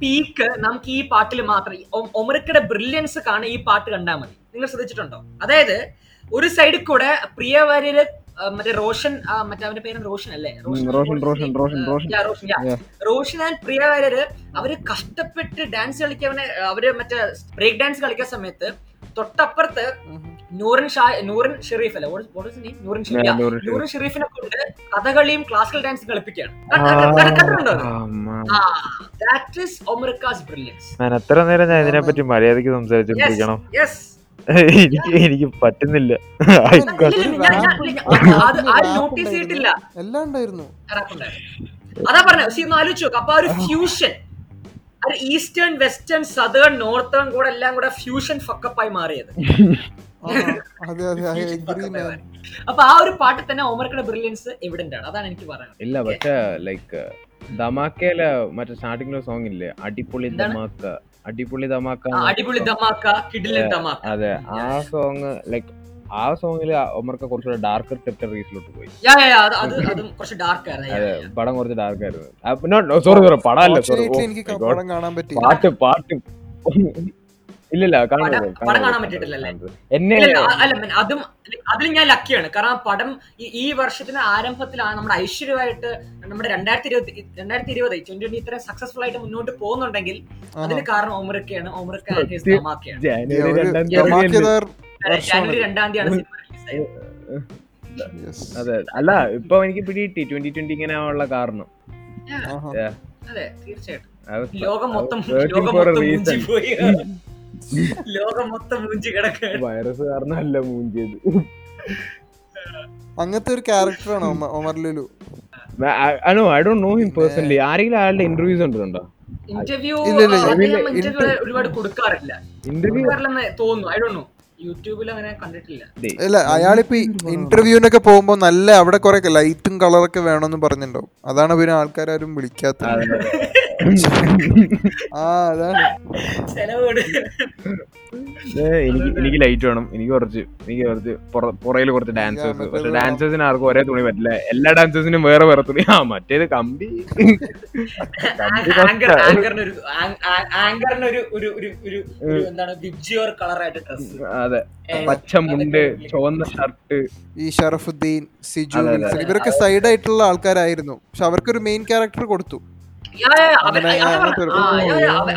പീക്ക് നമുക്ക് ഈ പാട്ടിൽ മാത്രം ഒമറിക്കയുടെ ബ്രില്യൻസ് കാണാൻ ഈ പാട്ട് കണ്ടാൽ മതി. നിങ്ങൾ ശ്രദ്ധിച്ചിട്ടുണ്ടോ? അതായത് ഒരു സൈഡിൽ കൂടെ പ്രിയവരിൽ ആ, മറ്റേ റോഷൻ മറ്റേ അവന്റെ പേര് റോഷൻ അല്ലേ? റോഷൻ, റോഷൻ, ആൻഡ് പ്രിയവരര് അവർ കഷ്ടപ്പെട്ട് ഡാൻസ് കളിക്കവനെ അവർ മറ്റേ ബ്രേക്ക് ഡാൻസ് കളിക്കാൻ സമയത്ത് തൊട്ടപ്പുറത്ത് നൂറിൻ ഷാ നൂറിൻ ഷെറീഫ് അല്ലെ? നൂറിൻ Yeah. നൂറിൻ ഷെറീഫിനെ കൊണ്ട് കഥകളിയും ക്ലാസിക്കൽ ഡാൻസ് കളിപ്പിക്കുകയാണ്. ദാറ്റ് ഈസ് ഒമറിക്കാസ് ബ്രില്യൻസ് ഞാൻ എത്ര നേരം ഞാൻ ഇതിനെപ്പറ്റി മര്യാദയ്ക്ക് സംസാരിച്ചു യെസ് എനിക്ക് എനിക്ക് പറ്റുന്നില്ല. നോട്ടീസ് ചെയ്തിട്ടില്ല എല്ലാം ഉണ്ടായിരുന്നു. അതാ പറഞ്ഞ സി ഒന്ന് ആലോചിച്ച് അപ്പൊ ആ ഒരു ഫ്യൂഷൻ ഒരു ഈസ്റ്റേൺ വെസ്റ്റേൺ സതേൺ നോർത്തേൺ കൂടെ എല്ലാം കൂടെ ഫ്യൂഷൻ ഫക്കപ്പായി മാറിയത്. അപ്പൊ ആ ഒരു പാട്ടിൽ തന്നെ ഓമർക്കയുടെ ബ്രില്യൻസ് എവിഡന്റ് ആണ് അതാണ് എനിക്ക് പറയാനുള്ളത്. ഇല്ല പക്ഷെ ലൈക്ക് ധമാക്കയിലെ മറ്റേ സ്റ്റാർട്ടിംഗിലെ സോങ് ഇല്ലേ? അടിപൊളി? ധമാക്ക. അടിപൊളി തമാക്ക അടിപൊളി തമാക്ക കിഡിലൻ ധമാക്ക. അതെ. ആ സോങ് ലൈക്ക് ആ സോങ്ങിൽ ഒമർക്ക് കുറച്ചുകൂടെ ഡാർക്കർ ടെറിട്ടറീസിലോട്ട് പോയി. യാ യാ, യാ, അത് അത് കുറച്ച് ഡാർക്ക് ആയിരുന്നു. അതെ പടം കുറച്ച് ഡാർക്ക് ആയിരുന്നു. സോറി സോറി പടം അല്ല സോറി പാട്ട് പാട്ട്. ഇല്ലില്ല പടം- പടം കാണാൻ പറ്റിയിട്ടില്ലല്ലേ? അതും അതിൽ ഞാൻ ലക്കിയാണ് കാരണം പടം ഈ- വർഷത്തിന്റെ വർഷത്തിന് ആരംഭത്തിലാണ് നമ്മുടെ ഐശ്വര്യമായിട്ട് നമ്മുടെ രണ്ടായിരത്തി ഇരുപത്തി രണ്ടായിരത്തി ഇരുപത് ട്വന്റി ട്വന്റി ഇത്ര സക്സസ്ഫുൾ ആയിട്ട് മുന്നോട്ട് പോകുന്നുണ്ടെങ്കിൽ അതിന് കാരണം ഒമറിക്കയാണ് ഒമറിക്ക ജാനുവരി രണ്ടാം തീയതി തീയതിയാണ് സിനിമ റിലീസ് അതെ അല്ല ഇപ്പൊ എനിക്ക് പിടികിട്ടി. ട്വന്റി ട്വന്റി ഇങ്ങനെ ആവാനുള്ള കാരണം. അതെ തീർച്ചയായിട്ടും. ലോകം മൊത്തം ലോകം മൊത്തം പോയി ലോകം മൊത്തം മൂഞ്ചി കിടക്കുകയാണ്. വൈറസ് കാരണമല്ല മൂഞ്ചിയത്. അങ്ങനത്തെ ഒരു ക്യാരക്ടറാണ് Omar Lulu? No I don't know him personally ആരെങ്കിലും അയാളുടെ ഇന്റർവ്യൂസ് കണ്ടിട്ടുണ്ടോ? ഇന്റർവ്യൂ ഇല്ല, ഇല്ല, ഇല്ല. ഒരുപാട് കൊടുക്കാറില്ല. ഇന്റർവ്യൂ തോന്നുന്നു. ഐ ഡോണ്ട് നോ യൂട്യൂബിൽ അങ്ങനെ കണ്ടിട്ടില്ല. അല്ല അയാളിപ്പോ ഇന്റർവ്യൂവിനൊക്കെ പോകുമ്പോ നല്ല അവിടെ കൊറേ ലൈറ്റും കളറൊക്കെ വേണമെന്ന് പറഞ്ഞിട്ടുണ്ടാവും. അതാണ് പിന്നെ ആൾക്കാരും വിളിക്കാത്തത്. എനിക്ക് എനിക്ക് ലൈറ്റ് വേണം. എനിക്ക് കുറച്ച് എനിക്ക് കുറച്ച് പുറയിൽ കുറച്ച് ഡാൻസേഴ്സ് പക്ഷെ ഡാൻസേഴ്സിന് ആർക്കും ഒരേ തുണി പറ്റില്ല. എല്ലാ ഡാൻസേഴ്സിനും വേറെ വേറെ തുണി. ആ മറ്റേത് കമ്പി. അതെ. പച്ച മുണ്ട് ചുവന്ന ഷർട്ട് ഈ ഷറഫുദ്ദീൻ സിജു. ഇവരൊക്കെ സൈഡ് ആയിട്ടുള്ള ആൾക്കാരായിരുന്നു. പക്ഷെ അവർക്കൊരു മെയിൻ ക്യാരക്ടർ കൊടുത്തു.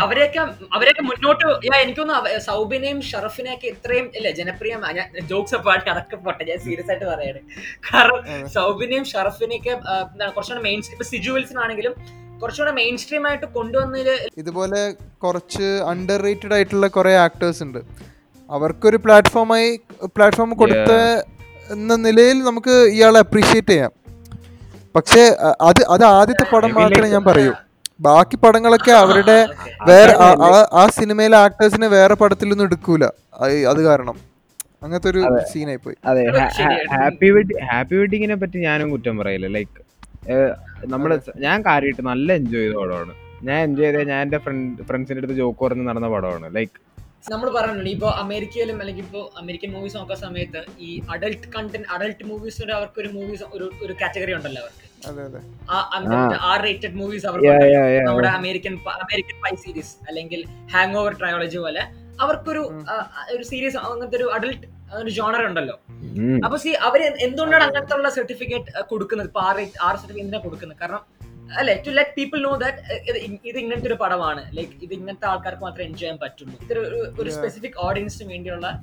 അവരെയൊക്കെ അവരെയൊക്കെ മുന്നോട്ട് എനിക്കൊന്നും സൗബിനെയും ഷറഫിനെയൊക്കെ ഇത്രയും ഇല്ല ജനപ്രിയമായ ഞാൻ ജോക്സ് പാട്ട് അടക്കം പോട്ടെ ഞാൻ സീരിയസ് ആയിട്ട് പറയാണ്. കാരണം സൗബിനെയും ഷറഫിനെയൊക്കെ കുറച്ചുകൂടെ മെയിൻ ഇപ്പൊ സിജുവൽസിനാണെങ്കിലും ആണെങ്കിലും കുറച്ചുകൂടെ മെയിൻ സ്ട്രീം ആയിട്ട് കൊണ്ടുവന്നതിൽ ഇതുപോലെ കുറച്ച് അണ്ടർ റേറ്റഡ് ആയിട്ടുള്ള കുറെ ആക്ടേഴ്സ് ഉണ്ട്. അവർക്കൊരു പ്ലാറ്റ്ഫോമായി പ്ലാറ്റ്ഫോം കൊടുത്ത എന്ന നിലയിൽ നമുക്ക് ഇയാളെ അപ്രീഷിയേറ്റ് ചെയ്യാം. പക്ഷേ അത് അത് ആദ്യത്തെ പടം മാത്രമേ ഞാൻ പറയൂ. ബാക്കി പടങ്ങളൊക്കെ അവരുടെ വേറെ ആ- സിനിമയിലെ ആക്ടേഴ്സിനെ വേറെ പടത്തിലൊന്നും എടുക്കൂല. അത് കാരണം. അങ്ങനത്തെ ഒരു സീനായി പോയി അതെ ഹാപ്പി വെഡി ഹാപ്പി വെഡിങ്ങിനെ പറ്റി ഞാനും കുറ്റം പറയില്ല. ലൈക്ക് നമ്മൾ ഞാൻ കാര്യമായിട്ട് നല്ല എൻജോയ് ചെയ്ത പടമാണ്. ഞാൻ എൻജോയ് ചെയ്ത ഞാൻ എന്റെ ഫ്രണ്ട് ഫ്രണ്ട്സിന്റെ അടുത്ത് ജോക്ക് പറഞ്ഞ് നടന്ന പടമാണ്. ലൈക്ക് നമ്മൾ പറഞ്ഞിട്ടുണ്ട് ഇപ്പോൾ അമേരിക്കയിലും അല്ലെങ്കിൽ ഇപ്പോൾ അമേരിക്കൻ മൂവീസ് നോക്കുന്ന സമയത്ത് ഈ അഡൾട്ട് കണ്ടന്റ് അഡൾട്ട് മൂവീസ് അവർക്ക് ഒരു മൂവീസ് ഒരു ഒരു കാറ്റഗറി ഉണ്ടല്ലോ അവർക്ക്. അതെ അതെ. ആർ റേറ്റഡ് മൂവീസ് അവർക്ക്. നമ്മുടെ അമേരിക്കൻ അമേരിക്കൻ പൈ സീരീസ് അല്ലെങ്കിൽ ഹാങ് ഓവർ ട്രയോളജി പോലെ അവർക്കൊരു ഒരു സീരീസ് അങ്ങനത്തെ ഒരു അഡൽട്ട് ഒരു ജോണർ ഉണ്ടല്ലോ. അപ്പൊ സി അവർ എന്തുകൊണ്ടാണ് അങ്ങനത്തെ ഉള്ള സർട്ടിഫിക്കറ്റ് കൊടുക്കുന്നത്? ഇപ്പൊ ആർ ആർ സർട്ടിഫിക്കറ്റ് കൊടുക്കുന്നത്? കാരണം അല്ലെ to let people know that ഇത് ഇങ്ങനത്തെ ഒരു പടമാണ്. ലൈക്ക് ഇത് ഇങ്ങനത്തെ ആൾക്കാർക്ക് മാത്രമേ എൻജോയ് ചെയ്യാൻ പറ്റുള്ളൂ. ഇതൊരു ഒരു- സ്പെസിഫിക് ഓഡിയൻസിന് വേണ്ടിയുള്ള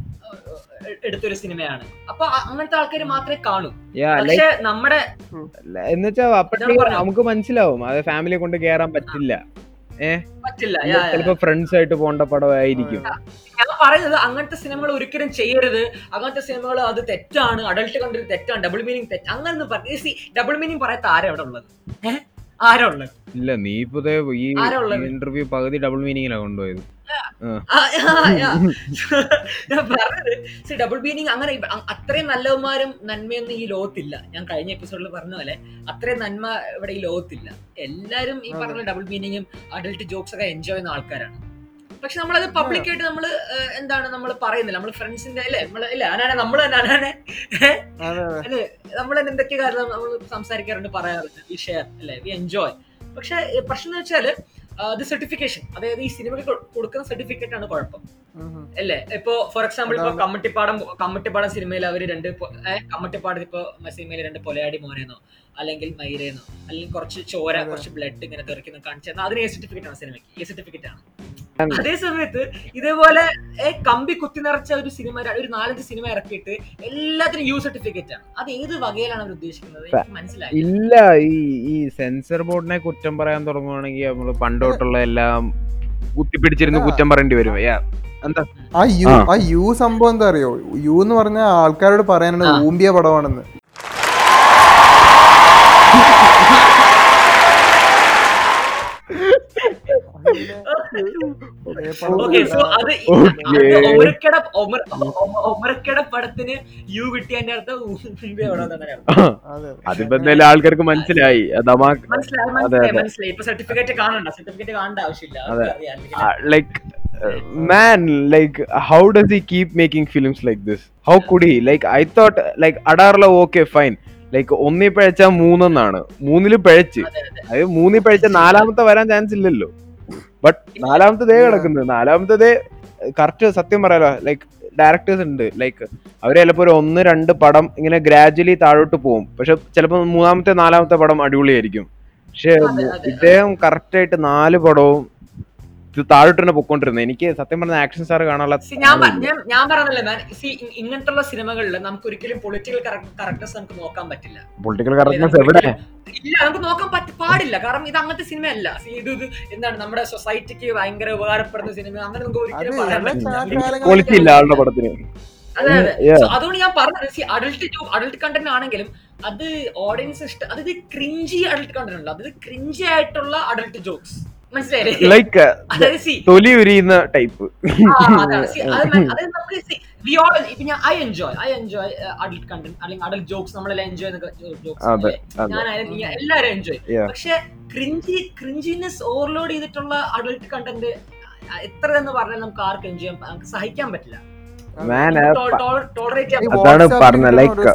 എടുത്തൊരു സിനിമയാണ്. അപ്പൊ അങ്ങനത്തെ ആൾക്കാർ മാത്രമേ കാണൂ. പക്ഷെ നമ്മുടെ എന്നുവെച്ചാ നമുക്ക് മനസ്സിലാവും. അത് ഫാമിലിയെ കൊണ്ട് കേറാൻ പറ്റില്ല. പറ്റില്ല. ചിലപ്പോ ഫ്രണ്ട്സ് ആയിട്ട് പോണ്ട പടമായിരിക്കും. ഞാൻ പറയുന്നത് അങ്ങനത്തെ സിനിമകൾ ഒരിക്കലും ചെയ്യരുത്. അങ്ങനത്തെ സിനിമകൾ അത് തെറ്റാണ്. അഡൾട്ട് കണ്ടൊരു തെറ്റാണ്. ഡബിൾ മീനിങ് തെറ്റ്. അങ്ങനെ പറഞ്ഞു ഡബിൾ മീനിങ് പറയാത്ത ആരാ അവിടെ ഉള്ളത്? ഏഹ് ആരാ ഉള്ളത് ഇല്ല നീ ഇപ്പൊ ഈ ഇന്റർവ്യൂ പകുതി ഡബിൾ മീനിങ്ങിലാ കൊണ്ടുപോയത്. ഞാൻ പറഞ്ഞത് ഡബിൾ മീനിങ് അങ്ങനെ അത്രയും നല്ലവന്മാരും നന്മയൊന്നും ഈ ലോകത്തില്ല. ഞാൻ കഴിഞ്ഞ എപ്പിസോഡിൽ പറഞ്ഞ പോലെ അത്രയും നന്മ ഇവിടെ ഈ ലോകത്തില്ല. എല്ലാരും ഈ പറഞ്ഞ ഡബിൾ മീനിങ്ങും അഡൽട്ട് ജോക്സ് ഒക്കെ എൻജോയ് ചെയ്യുന്ന ആൾക്കാരാണ്. പക്ഷെ നമ്മളത് പബ്ലിക് ആയിട്ട് നമ്മൾ എന്താണ് നമ്മൾ പറയുന്നില്ല. നമ്മൾ ഫ്രണ്ട്സിന്റെ അല്ലേ? നമ്മൾ ഇല്ല അനാനെ നമ്മൾ തന്നെ അനാനെ അതെ അതെ. അല്ലേ നമ്മൾ തന്നെ എന്തൊക്കെ കാര്യം നമ്മൾ സംസാരിക്കാറുണ്ട് പറയാറുണ്ട്. വി ഷെയർ അല്ലേ? വി എൻജോയ് പക്ഷെ പ്രശ്നം എന്ന് വെച്ചാൽ ഇത് സർട്ടിഫിക്കേഷൻ അതായത് ഈ സിനിമയ്ക്ക് കൊടുക്കുന്ന സർട്ടിഫിക്കറ്റ് ആണ് കുഴപ്പം. അല്ലേ? ഇപ്പോ ഫോർ എക്സാമ്പിൾ ഇപ്പൊ. കമ്മട്ടിപ്പാടം കമ്മട്ടിപ്പാടം സിനിമയിൽ അവർ രണ്ട് കമ്മട്ടിപ്പാടം ഇപ്പൊ സിനിമയിൽ രണ്ട് പൊലയാടി മോനെന്നോ. അല്ലെങ്കിൽ മൈരേന്നോ അല്ലെങ്കിൽ കുറച്ച് ചോര കുറച്ച് ബ്ലഡ് ഇങ്ങനെ തെറിക്കുന്ന കാണിച്ചാൽ അതിന് എ സർട്ടിഫിക്കറ്റ് ആണ് സിനിമയ്ക്ക്. എ സർട്ടിഫിക്കറ്റ് ആണ്. അതേ. സമയത്ത് ഇതേപോലെ കമ്പി കുത്തി നിറച്ച ഒരു സിനിമ ഒരു നാലഞ്ച് സിനിമ ഇറക്കിയിട്ട് എല്ലാത്തിനും യു സർട്ടിഫിക്കറ്റ് ആണ്. അത് ഏത് വകയിലാണ് അവർ ഉദ്ദേശിക്കുന്നത്? മനസ്സിലായി ഇല്ല ഈ ഈ സെൻസർ ബോർഡിനെ കുറ്റം പറയാൻ തുടങ്ങുവാണെങ്കിൽ നമ്മൾ പണ്ടോട്ടുള്ള എല്ലാം കുത്തിപ്പിടിച്ചിരുന്ന് കുറ്റം പറയേണ്ടി വരും. എന്താ? ആ യു ആ. യു സംഭവം എന്താ അറിയോ? യു എന്ന് പറഞ്ഞ ആൾക്കാരോട് പറയാനാണ്. ഊമ്പിയ പടമാണെന്ന്. ഓക്കെ സോ അത് ഈ- Okay. അത് ഒമരക്കട ഒമരക്കട പടത്തിന് യു കിട്ടിയതിന്റെ അർത്ഥം അതിപ്പോ എന്തായാലും ആൾക്കാർക്ക് മനസ്സിലായി. മനസ്സിലായി മനസ്സിലായി ഇപ്പൊ സർട്ടിഫിക്കറ്റ് കാണണ്ട സർട്ടിഫിക്കറ്റ് കാണണ്ട ആവശ്യമില്ല. Like man like how does he keep making films like this how could he like I thought like അടാറില ഓക്കെ ഫൈൻ ലൈക്ക് ഒന്നി പഴച്ച മൂന്നെന്നാണ്. മൂന്നിൽ പഴച്ച്. അതെ, മൂന്നിൽ പഴച്ച നാലാമത്തെ വരാൻ ചാൻസ് ഇല്ലല്ലോ. ബട്ട് നാലാമത്തെ ദേ കിടക്കുന്നത്. നാലാമത്തെ ദേ കറക്റ്റ് സത്യം പറയാലോ ലൈക്ക് ഡയറക്ടേഴ്സ് ഉണ്ട്. ലൈക്ക് അവർ ചിലപ്പോ ഒരു ഒന്ന് രണ്ട് പടം ഇങ്ങനെ ഗ്രാജുവലി താഴോട്ട് പോകും. പക്ഷെ ചിലപ്പോ മൂന്നാമത്തെ നാലാമത്തെ പടം അടിപൊളിയായിരിക്കും. പക്ഷെ. ഇദ്ദേഹം കറക്റ്റ് ആയിട്ട് നാല് പടവും ഇത് താഴോട്ട് തന്നെ പൊക്കോണ്ടിരുന്നത് എനിക്ക് സത്യം പറഞ്ഞ ആക്ഷൻ സ്റ്റാർ കാണാനുള്ള ഞാൻ പറഞ്ഞല്ലേ മാൻ സി ഇങ്ങനത്തുള്ള സിനിമകളിൽ നമുക്ക് ഒരിക്കലും പൊളിറ്റിക്കൽ കറക്റ്റ്നസ് നമുക്ക് നോക്കാൻ പറ്റില്ല. പൊളിറ്റിക്കൽ കറക്റ്റ്നസ് എവിടെ ഇല്ല നമുക്ക് നോക്കാൻ പറ്റ പാടില്ല. കാരണം ഇത് അങ്ങനത്തെ സിനിമയല്ല. ഇത് ഇത് എന്താണ് നമ്മുടെ സൊസൈറ്റിക്ക് ഭയങ്കര ഉപകാരപ്പെടുന്ന സിനിമ. അങ്ങനെ നമുക്ക് ഒരിക്കലും പറയാൻ പറ്റില്ല. ആളുടെ പടത്തിന്. അതെ അതെ. അതുകൊണ്ട് ഞാൻ പറഞ്ഞത് അഡൽട്ട് അഡൽട്ട് കണ്ടന്റ് ആണെങ്കിലും അത് ഓഡിയൻസ് ഇഷ്ടം അതായത് ക്രിഞ്ചി അഡൾട്ട് കണ്ടന്റ് ഉണ്ട് അതായത് ക്രിഞ്ചി ആയിട്ടുള്ള അഡൾട്ട് ജോക്സ് മനസ്സിലായില്ലേ? ലൈക്ക് തൊലി ഉരിയുന്ന type I enjoy I enjoy adult content അല്ലെങ്കിൽ അഡൽട്ട് ജോക്സ് നമ്മളെല്ലാം എൻജോയ് ജോക്സ്. ഞാനായാലും എല്ലാവരും എൻജോയ് പക്ഷെ ക്രിഞ്ചി ക്രിഞ്ചിനെസ് ഓവർലോഡ് ചെയ്തിട്ടുള്ള അഡൽട്ട് കണ്ടന്റ് എത്ര എന്ന് പറഞ്ഞാൽ നമുക്ക് ആർക്കും എൻജോയ് ചെയ്യാൻ സഹിക്കാൻ പറ്റില്ല. ചെയ്യാൻ അതാണ് പറഞ്ഞ, like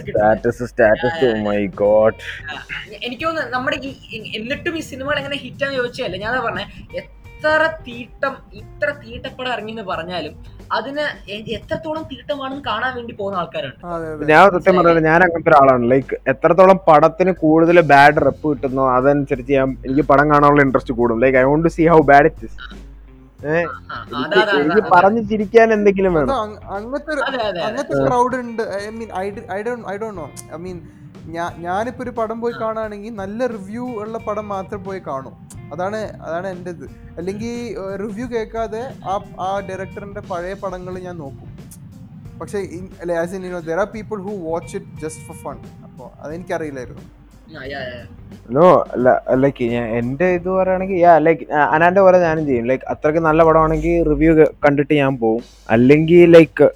status status my god എനിക്ക് തോന്നുന്നു നമ്മുടെ ഈ എന്നിട്ടും ഈ സിനിമകൾ എങ്ങനെ ഹിറ്റാന്ന് ചോദിച്ചല്ലേ ഞാൻ പറഞ്ഞേ എത്ര തീട്ടം ഇത്ര തീട്ടപ്പടം ഇറങ്ങിയെന്ന് പറഞ്ഞാലും അതിന് എത്രത്തോളം തീട്ടമാണെന്ന് കാണാൻ വേണ്ടി പോകുന്ന ആൾക്കാരുണ്ട്. ഞാൻ സത്യം പറഞ്ഞത് ഞാൻ അങ്ങനത്തെ ഒരാളാണ്. ലൈക്ക് എത്രത്തോളം പടത്തിന് കൂടുതൽ ബാഡ് റെപ്പ് കിട്ടുന്നോ അതനുസരിച്ച് ഞാൻ എനിക്ക് പടം കാണാനുള്ള ഇൻട്രസ്റ്റ് കൂടും. Like I want to see how bad it is എനിക്ക്. പറഞ്ഞു ചിരിക്കാൻ എന്തെങ്കിലും വേണം. അങ്- അങ്ങനത്തെ. അങ്ങനത്തെ ക്രൗഡ് ഉണ്ട്. I mean I don't I don't know. I mean ഞാൻ ഞാനിപ്പോ ഒരു പടം പോയി കാണുകയാണെങ്കിൽ നല്ല റിവ്യൂ ഉള്ള പടം മാത്രം പോയി കാണും. അതാണ് അതാണ് എന്റെ ഇത്. അല്ലെങ്കിൽ റിവ്യൂ കേൾക്കാതെ ആ ആ ഡയറക്ടറിന്റെ പഴയ പടങ്ങൾ ഞാൻ നോക്കും. പക്ഷേ as in you know there are people who watch it just for fun അപ്പോൾ അതെനിക്കറിയില്ലായിരുന്നു. നോ ലൈക്ക് എന്റെ ഇത് പറയുകയാണെങ്കിൽ യാ ലൈക്ക് അനാന്റെ പോലെ ഞാനും ചെയ്യും. ലൈക്ക് അത്രയ്ക്ക് നല്ല പടമാണെങ്കിൽ റിവ്യൂ കണ്ടിട്ട് ഞാൻ പോവും. അല്ലെങ്കിൽ ലൈക്ക്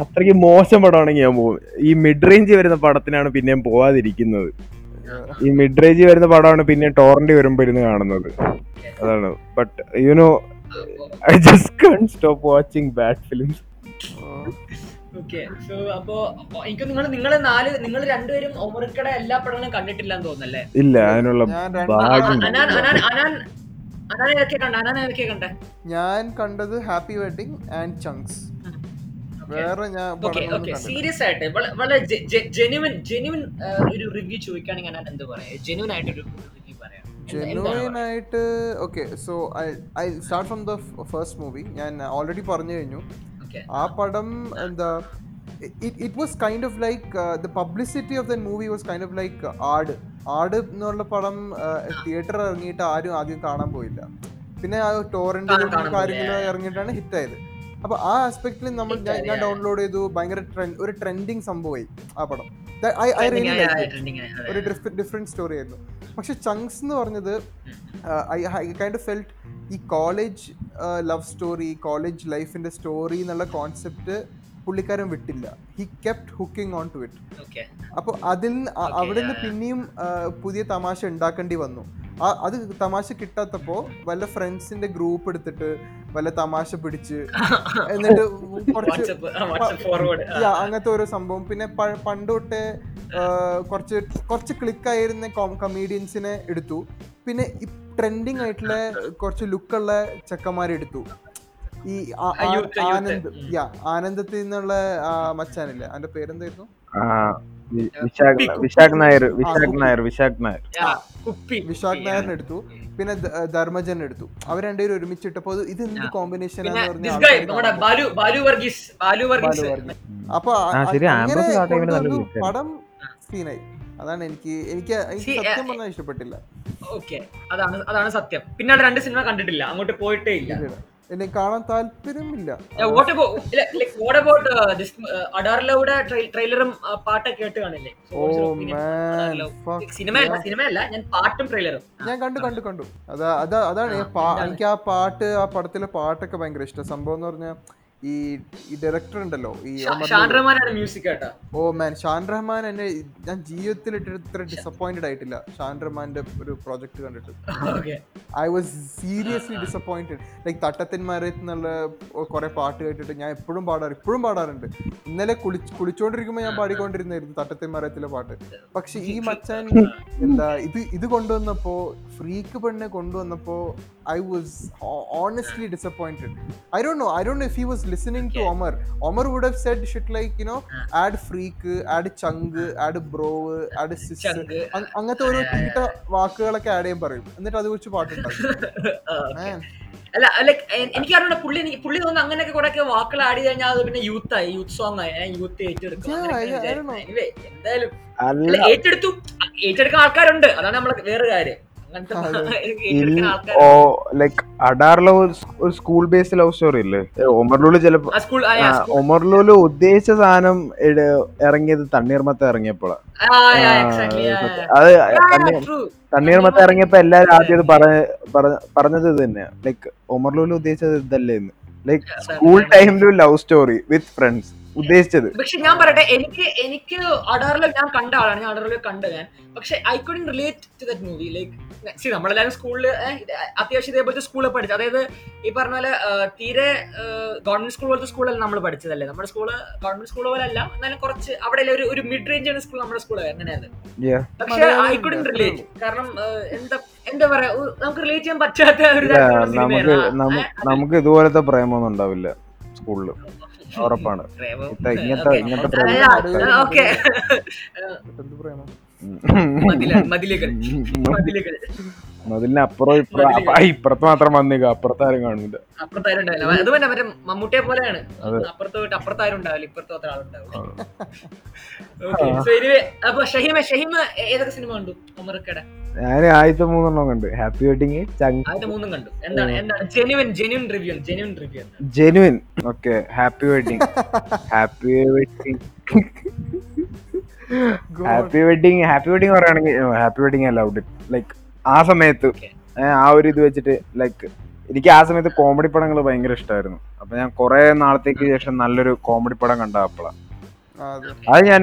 അത്രയ്ക്ക് മോശം പടമാണെങ്കിൽ ഞാൻ പോകും ഈ മിഡ് റേഞ്ച് വരുന്ന പടത്തിനാണ് പിന്നെയും പോവാതിരിക്കുന്നത്. ഈ മിഡ് റേഞ്ച് വരുന്ന പടമാണ് പിന്നെ ടോറന്റ് വരുമ്പോ ഇരുന്ന് കാണുന്നത്. അതാണ്. But you know I just can't stop watching bad films Okay, so അപ്പോ എനിക്ക് നിങ്ങൾ നിങ്ങൾ നാല് നിങ്ങൾ രണ്ടുപേരും ഒമറിക്കടെ എല്ലാ പടങ്ങളും കണ്ടിട്ടില്ലെന്ന് തോന്നുന്നല്ലേ? ഇല്ല അതിനുള്ള ഞാൻ കണ്ടത് ഹാപ്പി വെഡിങ് ആൻഡ് ചങ്ക്സ് വേറെ ഞാൻ ഓക്കെ ഓക്കെ. സീരിയസ് ആയിട്ട് വള- വളരെ ജെന്യുവൻ ജെന്യുവൻ ഒരു റിവ്യൂ ചോദിക്കുകയാണെങ്കിൽ ഞാൻ എന്ത് പറയാം? ജെന്യുവൻ ആയിട്ട് ഒരു റിവ്യൂ പറയാം. ജെനുവൻ? ആയിട്ട് okay so I I start from the first movie ഞാൻ ഓൾറെഡി പറഞ്ഞു കഴിഞ്ഞു. ആ പടം എന്താ it was kind of like the publicity of the movie was kind of like Aadu. Aadu എന്നുള്ള പടം തിയേറ്ററിൽ ഇറങ്ങിയിട്ട് ആരും ആദ്യം കാണാൻ പോയില്ല. പിന്നെ ആ ടോറന്റിലും കാര്യങ്ങളും ഇറങ്ങിയിട്ടാണ് ഹിറ്റ് ആയത് അപ്പൊ ആ ആസ്പെക്ടിൽ നമ്മൾ ഞാൻ. ഡൗൺലോഡ് ചെയ്തു. ഭയങ്കര ട്രെൻഡ് ഒരു ട്രെൻഡിങ് സംഭവമായി ആ പടം. ഐ റിയലി ലൈക്ക് ഒരു ഡിഫറെന്റ് സ്റ്റോറി ആയിരുന്നു. പക്ഷെ ചങ്സ് എന്ന് പറഞ്ഞത് ഐ കൈൻഡ് ഓഫ് ഫെൽറ്റ് ഈ കോളേജ് ലവ് സ്റ്റോറി കോളേജ് ലൈഫിന്റെ സ്റ്റോറി എന്നുള്ള കോൺസെപ്റ്റ് പുള്ളിക്കാരൻ വിട്ടില്ല. He kept hooking on to it. അപ്പോൾ അതിൽ നിന്ന് അവിടെ നിന്ന്. പിന്നെയും പുതിയ തമാശ ഉണ്ടാക്കേണ്ടി വന്നു. ആ അത് തമാശ കിട്ടാത്തപ്പോൾ വല്ല ഫ്രണ്ട്സിന്റെ ഗ്രൂപ്പ് എടുത്തിട്ട് വല്ല തമാശ പിടിച്ച് എന്നിട്ട് കുറച്ച് അങ്ങനത്തെ ഓരോ സംഭവം. പിന്നെ പ- പണ്ട് തൊട്ടേ ആ, കുറച്ച് കുറച്ച് ക്ലിക്കായിരുന്ന കമീഡിയൻസിനെ എടുത്തു. പിന്നെ ട്രെൻഡിങ് ആയിട്ടുള്ള കുറച്ച് ലുക്കുള്ള ചെക്കന്മാരെടുത്തു. ഈ. ആനന്ദ് യാ ആനന്ദത്തിൽ നിന്നുള്ള മച്ചാനില്ല? അതിന്റെ അവന്റെ പേരെന്തായിരുന്നു വിശാഖ് വിശാഖ് നായർ വിശാഖ് നായർ വിശാഖ് നായർ. വിശാഖ് നായറിനെ എടുത്തു. പിന്നെ ധർമ്മജൻ എടുത്തു. അവർ രണ്ടുപേരും ഒരുമിച്ചിട്ടപ്പോ ഇത് ഇത് എന്ത് കോമ്പിനേഷൻ അപ്പൊ പടം സീനായി അതാണ് എനിക്ക് എനിക്ക് സത്യം uh, പറഞ്ഞാൽ ഇഷ്ടപ്പെട്ടില്ല. ഓക്കെ. അതാണ് അതാണ് സത്യം. പിന്നെ അവിടെ രണ്ട് സിനിമ കണ്ടിട്ടില്ല. അങ്ങോട്ട് പോയിട്ടേ ഇല്ല. എന്നെ കാണാൻ താല്പര്യമില്ല. അബൌട്ട് ദിസ് അഡാർലയുടെ ട്രെയിലറും പാട്ടൊക്കെ കേട്ട് കാണില്ലേ. സിനിമയല്ല സിനിമയല്ല ഞാൻ പാട്ടും ട്രെയിലറും ഞാൻ കണ്ടു കണ്ടു കണ്ടു. അതാ അതാ അതാണ്? എനിക്ക് ആ പാട്ട് ആ പടത്തിലെ പാട്ടൊക്കെ ഭയങ്കര ഇഷ്ടം. സംഭവം എന്ന് പറഞ്ഞാൽ ഈ ഡയറക്ടർ ഉണ്ടല്ലോ ഈ ഓ മാൻ ഷാൻ റഹ്മാൻ എന്നെ ഞാൻ ജീവിതത്തിൽ ഇത്ര ഡിസപ്പോയിന്റഡ് ആയിട്ടില്ല. ഷാൻ റഹ്മാന്റെ ഒരു പ്രോജക്റ്റ് കണ്ടിട്ട്. I was seriously disappointed like തട്ടത്തിന്മാരെ എന്നുള്ള കുറെ പാട്ട് കേട്ടിട്ട് ഞാൻ എപ്പോഴും പാടാറ് ഇപ്പോഴും പാടാറുണ്ട്. ഇന്നലെ കുളിച്ച് കുളിച്ചോണ്ടിരിക്കുമ്പോൾ ഞാൻ പാടിക്കൊണ്ടിരുന്നായിരുന്നു തട്ടത്തിന്മാരത്തിലെ പാട്ട്. പക്ഷെ ഈ മച്ചാൻ എന്താ ഇത് ഇത് കൊണ്ടുവന്നപ്പോ ഫ്രീക്ക് പെണ്ണെ കൊണ്ടുവന്നപ്പോ I was honestly disappointed I don't know I don't if he was listening to Omar Omar. Would have said shit like you know add freak add chunk add bro add add sister. അങ്ങനത്തെ ഓരോ തീട്ട വാക്കുകളൊക്കെ add ചെയ്യാൻ പറയും. എന്നിട്ട് അത് വെച്ച് പാട്ടുണ്ടാക്കും. അല്ല like എനിക്ക് അറിയണ പുള്ളി പുള്ളി തോന്നുന്നു അങ്ങനെയൊക്കെ കുറെ വാക്കുകൾ ആഡ് ചെയ്ത് കഴിഞ്ഞാൽ അത് പിന്നെ യൂത്ത് ആയി യൂത്ത് സോങ് ആയി യൂത്ത് ഏറ്റെടുക്കും. I- I don't know. എന്തായാലും ഏറ്റെടുത്തു. ഏറ്റെടുക്കാൻ ആൾക്കാരുണ്ട്. അതാണ് നമ്മളെ വേറെ കാര്യം. ഓ ലൈക്ക് അഡാറിലെ ഒരു സ്കൂൾ ബേസ്ഡ് ലവ് സ്റ്റോറി ഇല്ലേ? ഒമർലൂൽ ചിലപ്പോ ഒമർലൂൽ ഉദ്ദേശിച്ച സാധനം ഇറങ്ങിയത് തണ്ണീർമത്ത ഇറങ്ങിയപ്പോഴാണ് അത് തണ്ണീർമത്ത ഇറങ്ങിയപ്പോ എല്ലാരും ആദ്യം പറഞ്ഞത് ഇത് തന്നെയാ. ലൈക്ക് ഒമർലൂൽ ഉദ്ദേശിച്ചത് ഇതല്ലേ ലൈക് ലൈക്ക് സ്കൂൾ ടൈമിലും ലവ് സ്റ്റോറി വിത്ത് ഫ്രണ്ട്സ് ഉദ്ദേശിച്ചത്. പക്ഷെ ഞാൻ പറയട്ടെ എനിക്ക് എനിക്ക് അഡാറിൽ ഞാൻ കണ്ട ആളാണ്. ഞാൻ അഡാറിൽ കണ്ട ഞാൻ. പക്ഷെ I couldn't relate to that movie like see നമ്മളെല്ലാവരും സ്കൂളിൽ അത്യാവശ്യം ഇതേപോലത്തെ സ്കൂളിൽ പഠിച്ചു. അതായത് ഈ പറഞ്ഞ പോലെ തീരെ ഗവൺമെന്റ് സ്കൂൾ പോലത്തെ സ്കൂളല്ല നമ്മൾ പഠിച്ചതല്ലേ? നമ്മുടെ സ്കൂൾ ഗവൺമെന്റ് സ്കൂൾ പോലെ അല്ല. എന്നാലും കുറച്ച് അവിടെ ഒരു ഒരു മിഡ് റേഞ്ച് ആണ് സ്കൂൾ നമ്മുടെ സ്കൂൾ എങ്ങനെയാണ്. പക്ഷെ ഐ കുഡിൻ റിലേറ്റ് കാരണം എന്താ എന്താ പറയാ നമുക്ക് റിലേറ്റ് ചെയ്യാൻ പറ്റാത്ത ഒരു നമുക്ക് നമുക്ക് ഇതുപോലത്തെ പ്രേമൊന്നും ഉണ്ടാവില്ല സ്കൂളിൽ ഉറപ്പാണ്. ഇങ്ങനത്തെ ഇങ്ങനത്തെ പ്രേമം ഓക്കെ. എന്ത് മതിലുകൾ മതിലുകൾ അതിന് അപ്പുറം ഇപ്പുറം ഇപ്പുറത്ത് മാത്രം വന്നേക്ക അപ്പുറത്താരും കാണൂല. അപ്പുറത്താരും ഉണ്ടാവില്ല. അത് തന്നെ മറ്റേ മമ്മൂട്ടിയെ പോലെയാണ്. അതെ. അപ്പുറത്ത് പോയിട്ട് അപ്പുറത്താരും ഉണ്ടാവില്ല. ഇപ്പുറത്ത് അത്ര ആളുണ്ടാവില്ല ഓക്കെ സോ എനിവേ അപ്പൊ ഷഹീമ ഷഹീമ ഏതൊക്കെ സിനിമ കണ്ടു? ഞാൻ ആദ്യത്തെ മൂന്നെണ്ണം കണ്ടു. ഹാപ്പി വെഡിങ് മൂന്നും കണ്ടു. എന്താണ് എന്താണ്? Genuine genuine review genuine review genuine okay happy wedding happy wedding happy wedding happy wedding പറയുകയാണെങ്കിൽ ഹാപ്പി വെഡിങ് അല്ല ഔട്ട് ലൈക്ക് ആ സമയത്ത് ആ ഒരു ഇത് വെച്ചിട്ട് ലൈക്ക് എനിക്ക് ആ സമയത്ത് കോമഡി പടങ്ങൾ ഭയങ്കര ഇഷ്ടമായിരുന്നു അപ്പൊ ഞാൻ കുറെ നാളത്തേക്ക് ശേഷം നല്ലൊരു കോമഡി പടം കണ്ട അപ്പളാ അതെ ഞാൻ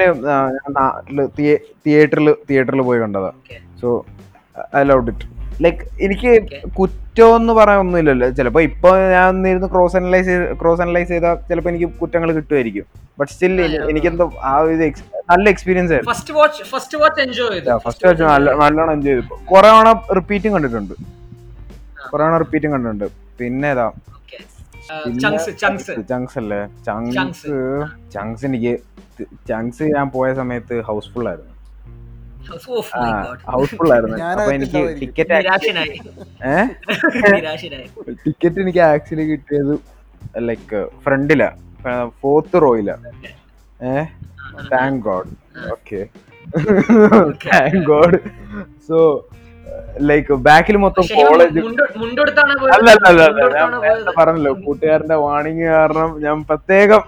തിയേറ്ററിൽ തിയേറ്ററിൽ പോയി കണ്ടതാ. So I love it like എനിക്ക്. കുറ്റം എന്ന് പറയാൻ ഒന്നുമില്ലല്ലോ. ചിലപ്പോ ഇപ്പൊ ഞാൻ ഇരുന്ന് ക്രോസ് അനലൈസ് ക്രോസ് അനലൈസ് ചെയ്താൽ ചിലപ്പോൾ എനിക്ക് കുറ്റങ്ങൾ കിട്ടുമായിരിക്കും. ബട്ട് സ്റ്റിൽ എനിക്കെന്തോ ആ ഒരു നല്ല എക്സ്പീരിയൻസ് ആയിരുന്നു. First watch first watch enjoy ചെയ്തു. ഫസ്റ്റ് വെച്ച് നല്ല നല്ലോണം എൻജോയ് ചെയ്തു. കുറെ തവണ റിപ്പീറ്റും കണ്ടിട്ടുണ്ട്. കുറെ തവണ റിപ്പീറ്റും കണ്ടിട്ടുണ്ട്. പിന്നെ ഏതാ ചങ്സ് അല്ലേ. ചങ്സ് ചങ്സ് എനിക്ക് ചങ്സ് ഞാൻ പോയ സമയത്ത് ഹൗസ്ഫുൾ ആയിരുന്നു. ഹൗസ്ഫുൾ ആയിരുന്നു. അപ്പൊ എനിക്ക്. ടിക്കറ്റ് ടിക്കറ്റ് എനിക്ക് ആക്ച്വലി കിട്ടിയത് ലൈക്ക് ഫ്രണ്ടിലാ. ഫോർത്ത് റോയില ഏഹ് thank god okay thank god so like ബാക്കിൽ മൊത്തം കോളേജ് അല്ല അല്ല പറഞ്ഞല്ലോ കൂട്ടുകാരന്റെ വാണിംഗ് കാരണം ഞാൻ പ്രത്യേകം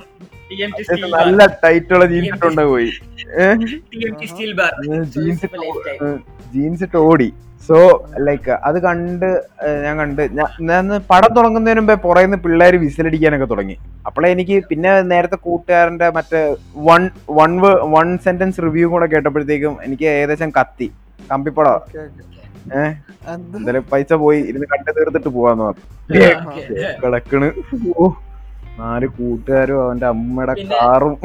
നല്ല ടൈറ്റുള്ള ജീൻസ് ഇട്ടുണ്ട് പോയി. ജീൻസ് ജീൻസ് ഇട്ട് ഓടി. സോ ലൈക്ക് അത് കണ്ട് ഞാൻ കണ്ട് ഞാൻ- പടം തുടങ്ങുന്നതിന് മുമ്പേ പുറയുന്ന പിള്ളേർ വിസിലടിക്കാനൊക്കെ തുടങ്ങി. അപ്പോഴേ എനിക്ക് പിന്നെ നേരത്തെ കൂട്ടുകാരന്റെ മറ്റേ one one one sentence review കൂടെ കേട്ടപ്പോഴത്തേക്കും എനിക്ക് ഏകദേശം കത്തി. കമ്പിപ്പടോ. ഏഹ്? എന്ത് എന്തായാലും പൈസ പോയി. ഇരുന്ന് കണ്ടു തീർത്തിട്ട് പോവാന്ന് പറഞ്ഞു. കിടക്കണ്. ഓ. നാല് കൂട്ടുകാരും അവന്റെ അമ്മയുടെ കാറും.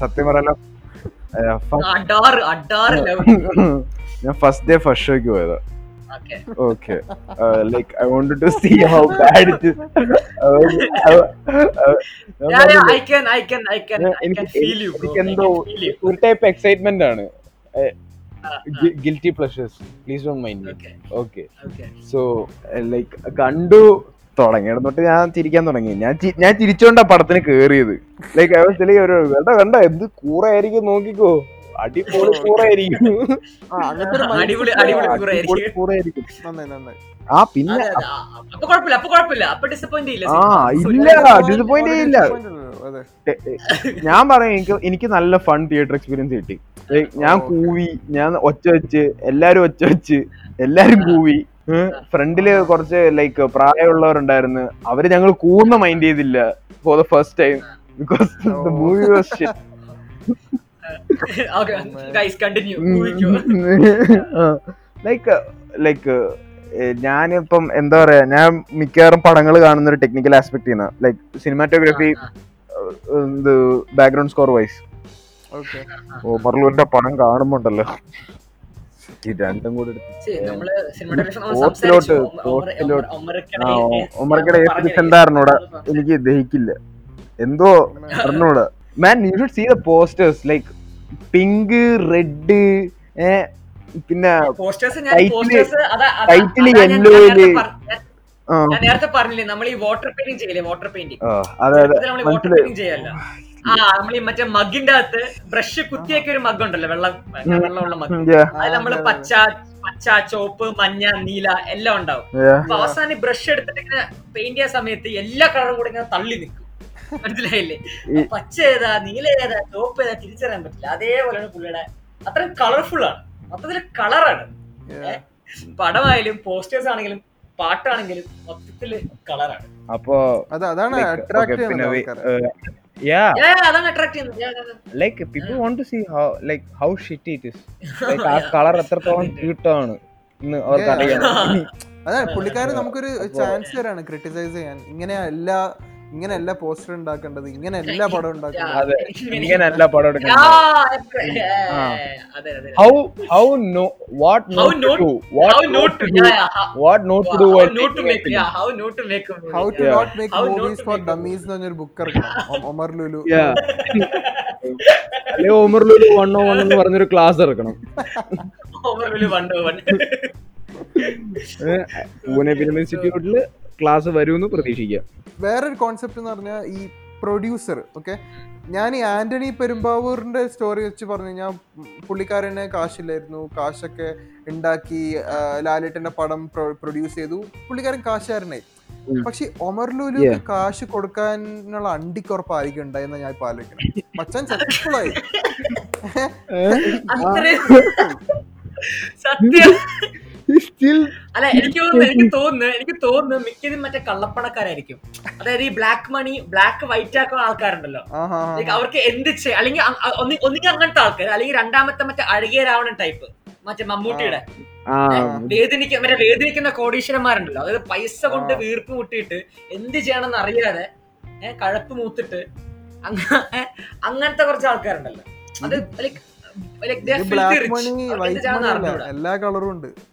സത്യം പറയാലോ. ഞാൻ ഫസ്റ്റ് ഡേ ഫസ്റ്റ് ഷോക്ക് പോയതാ. Okay. Like I want to see how bad it എനിക്കെന്തോ ഒരു ടൈപ്പ് എക്സൈറ്റ്മെന്റ് ആണ്. Guilty pleasures please don't mind okay so like കണ്ടു തുടങ്ങിയത് തൊട്ട് ഞാൻ ചിരിക്കാൻ തുടങ്ങി. ഞാൻ ഞാൻ ചിരിച്ചോണ്ടാ പടത്തിന് കേറിയത്. ലൈക്ക് ഒരു വേണ്ട വേണ്ട എന്ത് കൂറായിരിക്കും നോക്കിക്കോ. അടിപൊളി കൂറായിരിക്കും. അടിപൊളി കൂറായിരിക്കും. നന്നായി നന്നായി. ആ പിന്നെ അതെ അതെ. ആ, അപ്പൊ കുഴപ്പമില്ല അപ്പൊ കുഴപ്പമില്ല. അപ്പൊ ഡിസപ്പോയിന്റ് ഇല്ല ആ ഇല്ല ഡിസപ്പോയിന്റ് ഇല്ല അതെ. ടെ- ടെ- ഞാൻ പറയാം എനിക്ക് എനിക്ക് നല്ല ഫൺ തിയേറ്റർ എക്സ്പീരിയൻസ് കിട്ടി. ഞാൻ കൂവി ഞാൻ ഒച്ച വെച്ച് എല്ലാരും ഒച്ച വെച്ച് എല്ലാരും കൂവി. ഫ്രണ്ടിൽ കുറച്ച് ലൈക്ക് പ്രായമുള്ളവരുണ്ടായിരുന്നു. അവർ ഞങ്ങൾ കൂർന്ന മൈൻഡ് ചെയ്തില്ല for the first time because the movie was okay guys continue like like ഞാനിപ്പം എന്താ പറയാ ഞാൻ മിക്കവാറും പടങ്ങൾ കാണുന്ന ഒരു ടെക്നിക്കൽ ആസ്പെക്ട് ചെയ്യുന്ന ലൈക് സിനിമാറ്റോഗ്രാഫി ഇത് ബാക്ക്ഗ്രൗണ്ട് സ്കോർ വൈസ് ഓ മർലൂരിന്റെ പടം കാണുമ്പോണ്ടല്ലോ. ഈ രണ്ടും കൂടി ഫോർത്തിലോട്ട്. ഒമറക്കടെ പറഞ്ഞില്ലേ? എനിക്ക് ദഹിക്കില്ല. എന്തോ അറിഞ്ഞൂടാ man you should see the posters like pink red പിന്നെ പോസ്റ്റേഴ്സ് ഞാൻ പോസ്റ്റേഴ്സ് അതാ അതാ- title ഞാൻ- നേരത്തെ പറഞ്ഞില്ലേ? നമ്മൾ ഈ വാട്ടർ പെയിന്റിംഗ് ചെയ്യില്ലേ വാട്ടർ പെയിന്റിംഗ് ആ, അതെ അതെ. നമ്മൾ വാട്ടർ പെയിന്റിംഗ് ചെയ്യല്ല. ആ നമ്മൾ ഈ മറ്റേ മഗിന്റെ അകത്ത് ബ്രഷ് കുത്തിയൊക്കെ ഒരു മഗ് ഉണ്ടല്ലോ വെള്ളം വെള്ളമുള്ള മഗ് അത് നമ്മൾ. പച്ച പച്ച ചോപ്പ് മഞ്ഞ നീല എല്ലാം ഉണ്ടാവും. അപ്പൊ അവസാനം ഈ ബ്രഷ് എടുത്തിട്ട് ഇങ്ങനെ പെയിന്റ് ചെയ്യാൻ സമയത്ത് എല്ലാ കളറും കൂടെ ഇങ്ങനെ തള്ളി നിൽക്കും മനസ്സിലായില്ലേ? പച്ച ഏതാ നീല ഏതാ ചോപ്പ് ഏതാ തിരിച്ചറിയാൻ പറ്റില്ല. അതേപോലെയാണ് പുള്ളിയുടെ അത്രയും കളർഫുൾ ആണ്. മൊത്തത്തിൽ കളറാണ്. പടമായാലും പോസ്റ്റേഴ്സ് ആണെങ്കിലും പാട്ടാണെങ്കിലും മൊത്തത്തിൽ കളറാണ്. അപ്പോ അത് അതാണ് like, അട്രാക്ട് ചെയ്യുന്നത് yeah. അതാണ് അട്രാക്ട് ചെയ്യുന്നത്. Yeah, yeah, yeah. like people how to see how like how shitty it is. Like ആ കളർ എത്രത്തോളം കീട്ടമാണ് ഇന്ന് അവർക്ക് അറിയാം അതാണ് പുള്ളിക്കാരൻ നമുക്കൊരു ചാൻസ് തരാണ് ക്രിട്ടിസൈസ് ചെയ്യാൻ. ഇങ്ങനെ എല്ലാ ഇങ്ങനെയല്ല പോസ്റ്റർ ഉണ്ടാക്കേണ്ടത് ഇങ്ങനെയല്ല പടം ഉണ്ടാക്കേണ്ടത്. ഇങ്ങനെയല്ല പടം എടുക്കേണ്ടത്. പറഞ്ഞൊരു ക്ലാസ് എടുക്കണം പൂനെ ഫിലിം ഇൻസ്റ്റിറ്റ്യൂട്ടിൽ ക്ലാസ് വരുമെന്ന് പ്രതീക്ഷിക്കാം വേറൊരു കോൺസെപ്റ്റ് എന്ന് പറഞ്ഞാൽ ഈ പ്രൊഡ്യൂസർ ഓക്കെ ഞാൻ ഈ ആന്റണി പെരുമ്പാവൂരിന്റെ സ്റ്റോറി വെച്ച് പറഞ്ഞു. കഴിഞ്ഞാൽ പുള്ളിക്കാരന് കാശില്ലായിരുന്നു. കാശൊക്കെ ഉണ്ടാക്കി ലാലേട്ടന്റെ പടം പ്രൊഡ്യൂസ് ചെയ്തു. പുള്ളിക്കാരൻ കാശുകാരനായി. പക്ഷെ ഒമർ ലുലു കാശ് കൊടുക്കാനുള്ള അണ്ടിക്കുറപ്പായിരിക്കും ഉണ്ടായെന്ന് ഞാൻ ഇപ്പൊ ആലോചിക്കണം മച്ചാൻ സക്സസ്ഫുൾ ആയി. സത്യം. അല്ല എനിക്ക് തോന്നുന്നു എനിക്ക് തോന്നുന്നു എനിക്ക് തോന്നുന്നു മിക്കതും മറ്റേ കള്ളപ്പണക്കാരായിരിക്കും. അതായത് ഈ ബ്ലാക്ക് മണി ബ്ലാക്ക് വൈറ്റ് ആക്കുന്ന ആൾക്കാരുണ്ടല്ലോ. അവർക്ക് എന്ത് ചെയ്യ അല്ലെങ്കിൽ അ- അ- ഒന്നി- ഒന്നുകിൽ അങ്ങനത്തെ ആൾക്കാർ അല്ലെങ്കിൽ രണ്ടാമത്തെ മറ്റേ അഴകിയ രാവണൻ ടൈപ്പ് മറ്റേ മമ്മൂട്ടിയുടെ. വേദനിക്ക മറ്റേ വേദനിക്കുന്ന കോടീശ്വരന്മാരുണ്ടല്ലോ. അതായത് പൈസ കൊണ്ട്. വീർപ്പ് മുട്ടിയിട്ട് എന്ത് ചെയ്യണമെന്ന് അറിയാതെ കഴപ്പ് മൂത്തിട്ട് അങ്ങ- അങ്ങനത്തെ കുറച്ച് ആൾക്കാരുണ്ടല്ലോ. അത് വൈറ്റ് മണി എല്ലാ കളറും ഉണ്ട്.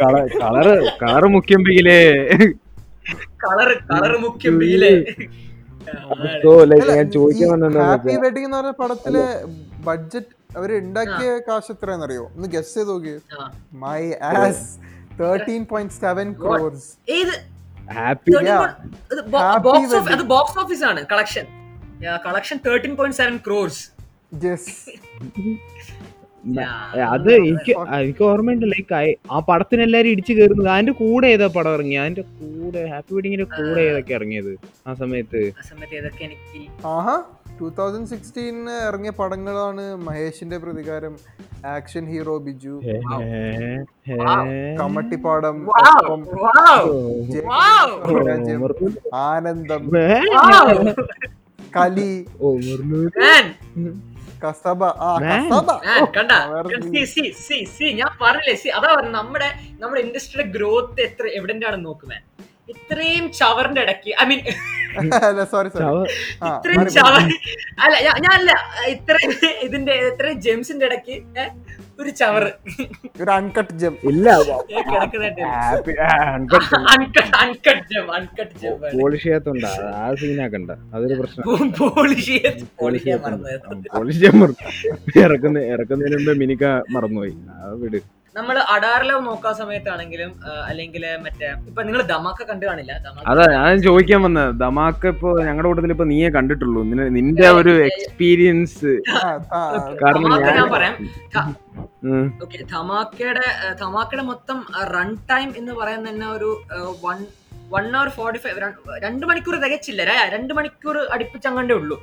കളറ് കളറ് മുഖ്യം പിയിലേ കളറ് കളറ് മുഖ്യം പിയിലേ സോ ലൈക്ക് ഞാൻ ചോദിക്കാൻ ഈ ഹാപ്പി വെഡിങ് എന്ന് പറഞ്ഞ പടത്തിലെ ബഡ്ജറ്റ് അവർ ഉണ്ടാക്കിയ കാശ് എത്രയാണെന്നറിയോ? ഒന്ന് ഗസ് ചെയ്ത് നോക്കിയേ my ass thirteen point seven crores ഏത്? Happy box of wedding. Box office ആണ് collection collection thirteen point seven crores അത് എനിക്ക് എനിക്ക് ഓർമ്മയുണ്ട് ലൈക്ക് ആ പടത്തിന് എല്ലാരും ഇടിച്ചു കയറുന്നത്. അതിന്റെ കൂടെ ഏതാ പടം ഇറങ്ങി അതിന്റെ കൂടെ ഹാപ്പി വെഡിങ്ങിന്റെ കൂടെ ഏതൊക്കെ ഇറങ്ങിയത് ആ സമയത്ത്? ടൂ തൗസൻഡ് സിക്സ്റ്റീനിന് ഇറങ്ങിയ പടങ്ങളാണ് മഹേഷിന്റെ പ്രതികാരം ആക്ഷൻ ഹീറോ ബിജു. കമ്മട്ടിപ്പാടം ആനന്ദം. കലി. കസബ. കണ്ടാ? സി സി see, see, ഞാൻ പറഞ്ഞില്ലേ സി അതാ പറഞ്ഞത് നമ്മുടെ നമ്മുടെ ഇൻഡസ്ട്രിയുടെ ഗ്രോത്ത് എത്ര എവിഡന്റ് ആണ് നോക്കുമേ ഇത്രയും ചവറിന്റെ ഇടയ്ക്ക് ഐ മീൻ സോറി സോറി ഇത്രയും ചവർ അല്ല ഞാനല്ല ഇത്രയും ഇതിന്റെ ഇത്രയും ജെംസിന്റെ ഇടയ്ക്ക് ഒരു ചവറ്. ഒരു അൺകട്ട് ജം ഇല്ല പോളിഷ് ചെയ്യാത്തോണ്ട ആ സീനാക്കണ്ട അതൊരു പ്രശ്നം. പോളിഷ് പോളിഷ് ചെയ്യാൻ മറന്നു ഇറക്കുന്ന ഇറക്കുന്നതിന് മുമ്പ് മിനിക്ക മറന്നുപോയി. ആ വിട്. നമ്മൾ അഡാറിലോ നോക്കാൻ സമയത്താണെങ്കിലും അല്ലെങ്കിൽ മറ്റേ ഇപ്പൊ നിങ്ങൾ ദമാക്ക കണ്ടു കാണില്ല. അതാ ഞാൻ ചോദിക്കാൻ വന്ന. ധമാക്ക ഇപ്പൊ ഞങ്ങളുടെ കൂട്ടത്തിൽ ഇപ്പൊ നീയെ കണ്ടിട്ടുള്ളൂ. നിന്റെ ഒരു എക്സ്പീരിയൻസ് ആ, ആ, കാരണം ഞാൻ- പറയാം. ഓക്കെ ധമാക്കയുടെ ധമാക്കയുടെ മൊത്തം റൺ ടൈം എന്ന് പറയുന്ന തന്നെ ഒരു one one hour forty five രണ്ട് മണിക്കൂർ തികച്ചില്ല രണ്ട് മണിക്കൂർ അടുപ്പിച്ചങ്ങണ്ടേ ഉള്ളൂ.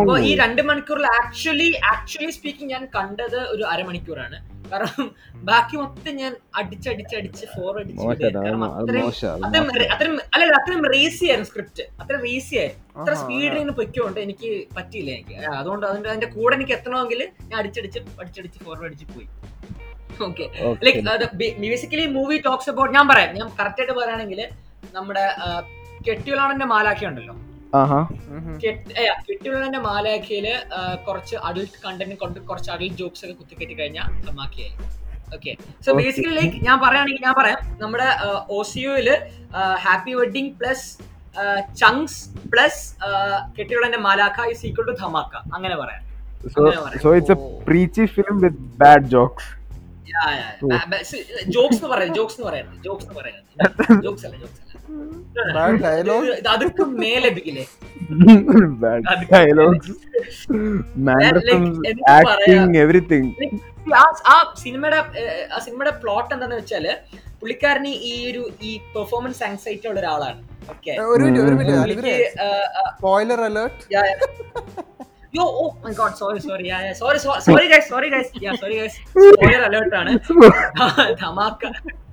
അപ്പൊ ഈ. രണ്ട് മണിക്കൂറിൽ ആക്ച്വലി ആക്ച്വലി സ്പീക്കിംഗ് ഞാൻ കണ്ടത് ഒരു അരമണിക്കൂറാണ് കാരണം ബാക്കി മൊത്തം ഞാൻ അടിച്ചടിച്ചടിച്ച് ഫോർ അടിച്ച് അത്രയും അത്രയും അത്രയും റേസി ആയിരുന്നു സ്ക്രിപ്റ്റ് അത്രയും റേസി ആയിരുന്നു അത്ര സ്പീഡിൽ ഇങ്ങനെ പൊയ്ക്കൊണ്ട് എനിക്ക് പറ്റിയില്ല എനിക്ക്. അതുകൊണ്ട് അതിന്റെ അതിന്റെ കൂടെ എനിക്ക് എത്തണമെങ്കിൽ ഞാൻ അടിച്ചടിച്ച് അടിച്ചടിച്ച് ഫോർവേഡ് അടിച്ച് പോയി. Okay like like basically movie talks about ഞാൻ പറയാം. ഞാൻ കറക്റ്റ് ആയിട്ട് പറയുകയാണെങ്കിൽ നമ്മുടെ കെട്ടിയുള്ള മാലാഖ ഉണ്ടല്ലോ. കെട്ടിയുളാണന്റെ മാലാഖയിൽ കുറച്ച് അഡൾട്ട് കണ്ടന്റ് കൊണ്ട് കുറച്ച് അഡൾട്ട് ജോക്സ് ഒക്കെ കുത്തിക്കറ്റി കഴിഞ്ഞാൽ ധമാക്കിയായി ഓക്കെ സോ ബേസിക്കലി ലൈക്ക് ഞാൻ പറയുകയാണെങ്കിൽ ഞാൻ പറയാം. നമ്മുടെ ഓസിയോയിൽ Happy Wedding plus Chunkzz plus കെട്ടിയുള്ള മാലാഖ ഇസ് ഈക്വൽ ടു ധമാക്ക. അങ്ങനെ പറയാം. സോ അങ്ങനെ പറയാം. So it's a preachy film with bad jokes jokes എന്ന് പറയുന്നത് ജോക്സ് എന്ന് പറയുന്നത് ജോക്സ് എന്ന് പറയുന്നത്. ജോക്സ് അല്ല ജോക്സ് അല്ല. ആ സിനിമയുടെ ആ സിനിമയുടെ പ്ലോട്ട് എന്താന്ന് വെച്ചാൽ പുള്ളിക്കാരന് ഈ ഒരു ഈ പെർഫോമൻസ് ആങ്സൈറ്റി ഉള്ള ഒരാളാണ്. Okay yo oh my god sorry sorry sorry sorry guys sorry guys yeah sorry guys spoiler alert ആണ്. ധമാക്ക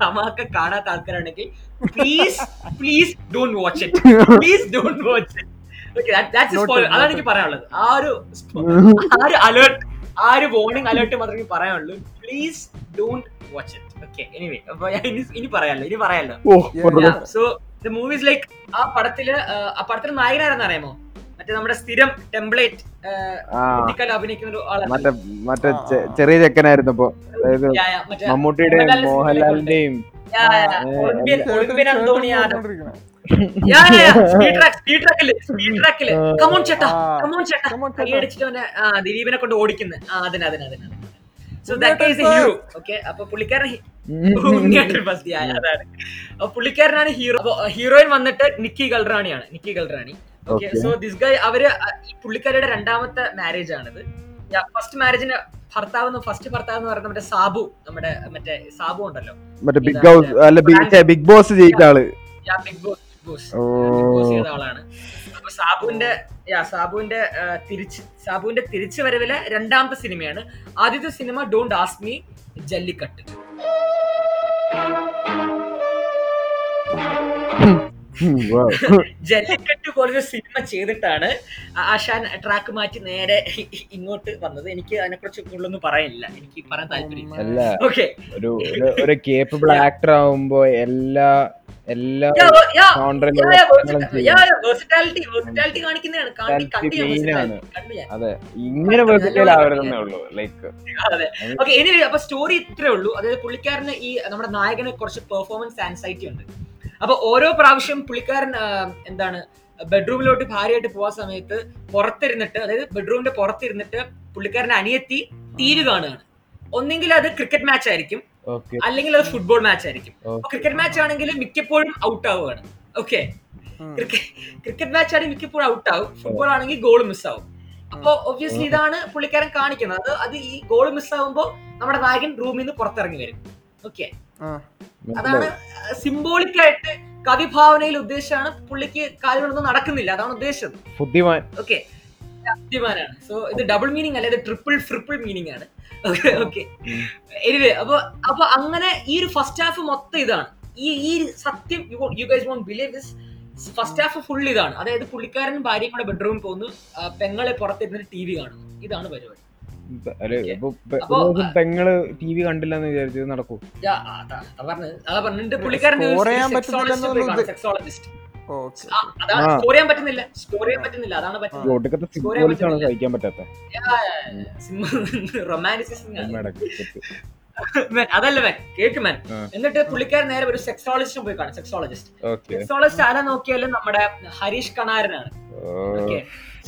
ധമാക്ക കാണാത്ത ആൾക്കാരാണെങ്കിൽ please please don't watch it please don't watch it okay that's spoiler Noted, അതാണ് എനിക്ക് പറയാനുള്ളത്. ആ ഒരു ആ ഒരു അലേർട്ട് ആ ഒരു വാർണിംഗ് അലേർട്ട് മാത്രമേ പറയാനുള്ളൂ. Please don't watch it okay anyway അപ്പൊ ഇനി ഇനി പറയാലോ ഇനി പറയാലോ. സോ ദ മൂവീസ് ലൈക്ക് ആ പടത്തിൽ ആ, ആ നായകനായിരുന്നറിയാമോ നായകനാരെന്ന് അറിയാമോ? മറ്റേ നമ്മുടെ സ്ഥിരം ടെംപ്ലേറ്റ് മറ്റേ മറ്റേ ചെറിയ ചെക്കനായിരുന്നു ഇപ്പൊ. അതായത് Yeah, yeah, മറ്റേ മമ്മൂട്ടിയുടെയും മോഹൻലാലിന്റെ മോഹൻലാലിന്റെയും. ദിലീപിനെ കൊണ്ട് ഓടിക്കുന്നത് അതിന് അതിന് അതിന് so that is. Hero okay അപ്പൊ പുള്ളിക്കാരൻ ഉണ്ണിയേട്ടൻ അതാണ്. പുള്ളിക്കാരനാണ് ഹീറോ. ഹീറോയിൻ വന്നിട്ട് Nikki കൽറാണിയാണ് Nikki Galrani okay so this guy അവർ ഈ പുള്ളിക്കാരിയുടെ രണ്ടാമത്തെ മാരേജ് ആണിത് ഫസ്റ്റ് മാരേജിന് ഭർത്താവ് ഫസ്റ്റ് ഭർത്താവ് എന്ന് പറയുന്നത് മറ്റേ സാബു നമ്മുടെ മറ്റേ സാബു ഉണ്ടല്ലോ. മറ്റേ ബിഗ് ഹൗസ് അല്ല ബിഗ് ബോസ് ജയിച്ച ആൾ. Big Boss Big Boss. Big Boss ചെയ്ത ആളാണ്. അപ്പൊ സാബുവിന്റെ യാ സാബുവിന്റെ തിരിച്ച് സാബുവിന്റെ തിരിച്ചു വരവിലെ രണ്ടാമത്തെ സിനിമയാണ്. ആദ്യത്തെ cinema don't ask me Jallikattu. Jallikattu പോലൊരു സിനിമ ചെയ്തിട്ടാണ് ആശാൻ ട്രാക്ക് മാറ്റി നേരെ ഇങ്ങോട്ട് വന്നത്. എനിക്ക് അതിനെക്കുറിച്ച് കൂടുതലൊന്നും പറയാനില്ല. എനിക്ക് പറയാൻ താല്പര്യമില്ല. ഓക്കെ ഒരു- ഒരു കേപ്പബിൾ ആക്ടർ ആവുമ്പോ എല്ലാ എല്ലാ അതെ. ഇങ്ങനെ ആവരുതെന്നേ ഉള്ളൂ ലൈക്ക് ഓക്കെ ഇനി അപ്പൊ സ്റ്റോറി ഇത്രേ ഉള്ളൂ. അതായത് പുള്ളിക്കാരന് ഈ നമ്മുടെ നായകന് കുറച്ച് പെർഫോമൻസ് ആൻസൈറ്റി ഉണ്ട്. അപ്പൊ ഓരോ പ്രാവശ്യം പുള്ളിക്കാരൻ എന്താണ് ബെഡ്റൂമിലോട്ട് ഭാര്യയായിട്ട് പോവാൻ സമയത്ത് പുറത്തിരുന്നിട്ട് അതായത് ബെഡ്റൂമിന്റെ പുറത്തിരുന്നിട്ട് പുള്ളിക്കാരന്റെ അനിയത്തി ടി വി കാണുകയാണ്. ഒന്നെങ്കിൽ അത് ക്രിക്കറ്റ് മാച്ച് ആയിരിക്കും. അല്ലെങ്കിൽ അത് ഫുട്ബോൾ മാച്ച് ആയിരിക്കും. ക്രിക്കറ്റ് മാച്ച് ആണെങ്കിൽ മിക്കപ്പോഴും ഔട്ട് ആവുകയാണ്. ഓക്കെ. ക്രിക്കറ്റ് മാച്ച് ആണെങ്കിൽ മിക്കപ്പോഴും ഔട്ട് ആവും. ഫുട്ബോൾ ആണെങ്കിൽ ഗോൾ മിസ് ആവും. അപ്പൊ ഒബ്വിയസ്ലി ഇതാണ് പുള്ളിക്കാരൻ കാണിക്കുന്നത്. അത് അത് ഈ ഗോൾ മിസ് ആവുമ്പോ നമ്മുടെ നായകൻ റൂമിൽ നിന്ന് പുറത്തിറങ്ങി വരും. ഓക്കെ അതാണ് സിംബോളിക് ആയിട്ട് കവിഭാവനയിൽ ഉദ്ദേശമാണ് പുള്ളിക്ക് കാര്യങ്ങളൊന്നും നടക്കുന്നില്ല. അതാണ് ഉദ്ദേശം. ബുദ്ധിമാൻ. ഓക്കെ അഭിമാനാണ്. സോ ഇത് ഡബിൾ മീനിങ് അല്ല ട്രിപ്പിൾ ട്രിപ്പിൾ മീനിങ് ആണ്. ഓക്കെ ഓക്കെ എനിവേ അപ്പൊ അപ്പൊ അങ്ങനെ ഈ ഒരു ഫസ്റ്റ് ഹാഫ് മൊത്തം ഇതാണ്. ഈ ഈ സത്യം you guys won't believe this first half full ഇതാണ്. അതായത് പുള്ളിക്കാരൻ ഭാര്യയും കൂടെ ബെഡ്റൂമിൽ പോകുന്നു. പെങ്ങളെ പുറത്തിരുന്നിട്ട് ടി വി കാണുന്നു. ഇതാണ് പരിപാടി. പെങ്ങൾ ടി വി കണ്ടില്ലെന്ന് വിചാരിച്ചത് നടക്കൂ. സഹിക്കാൻ പറ്റാത്ത? അതല്ല മാൻ കേക്ക് മാൻ എന്നിട്ട് പുള്ളിക്കാരൻ നേരെ ഒരു സെക്സോളജിസ്റ്റും പോയി കാണും. സെക്സോളജിസ്റ്റ് സെക്സോളജിസ്റ്റ് ആരാ നോക്കിയാലും നമ്മുടെ Harish കണാരനാണ്. Okay.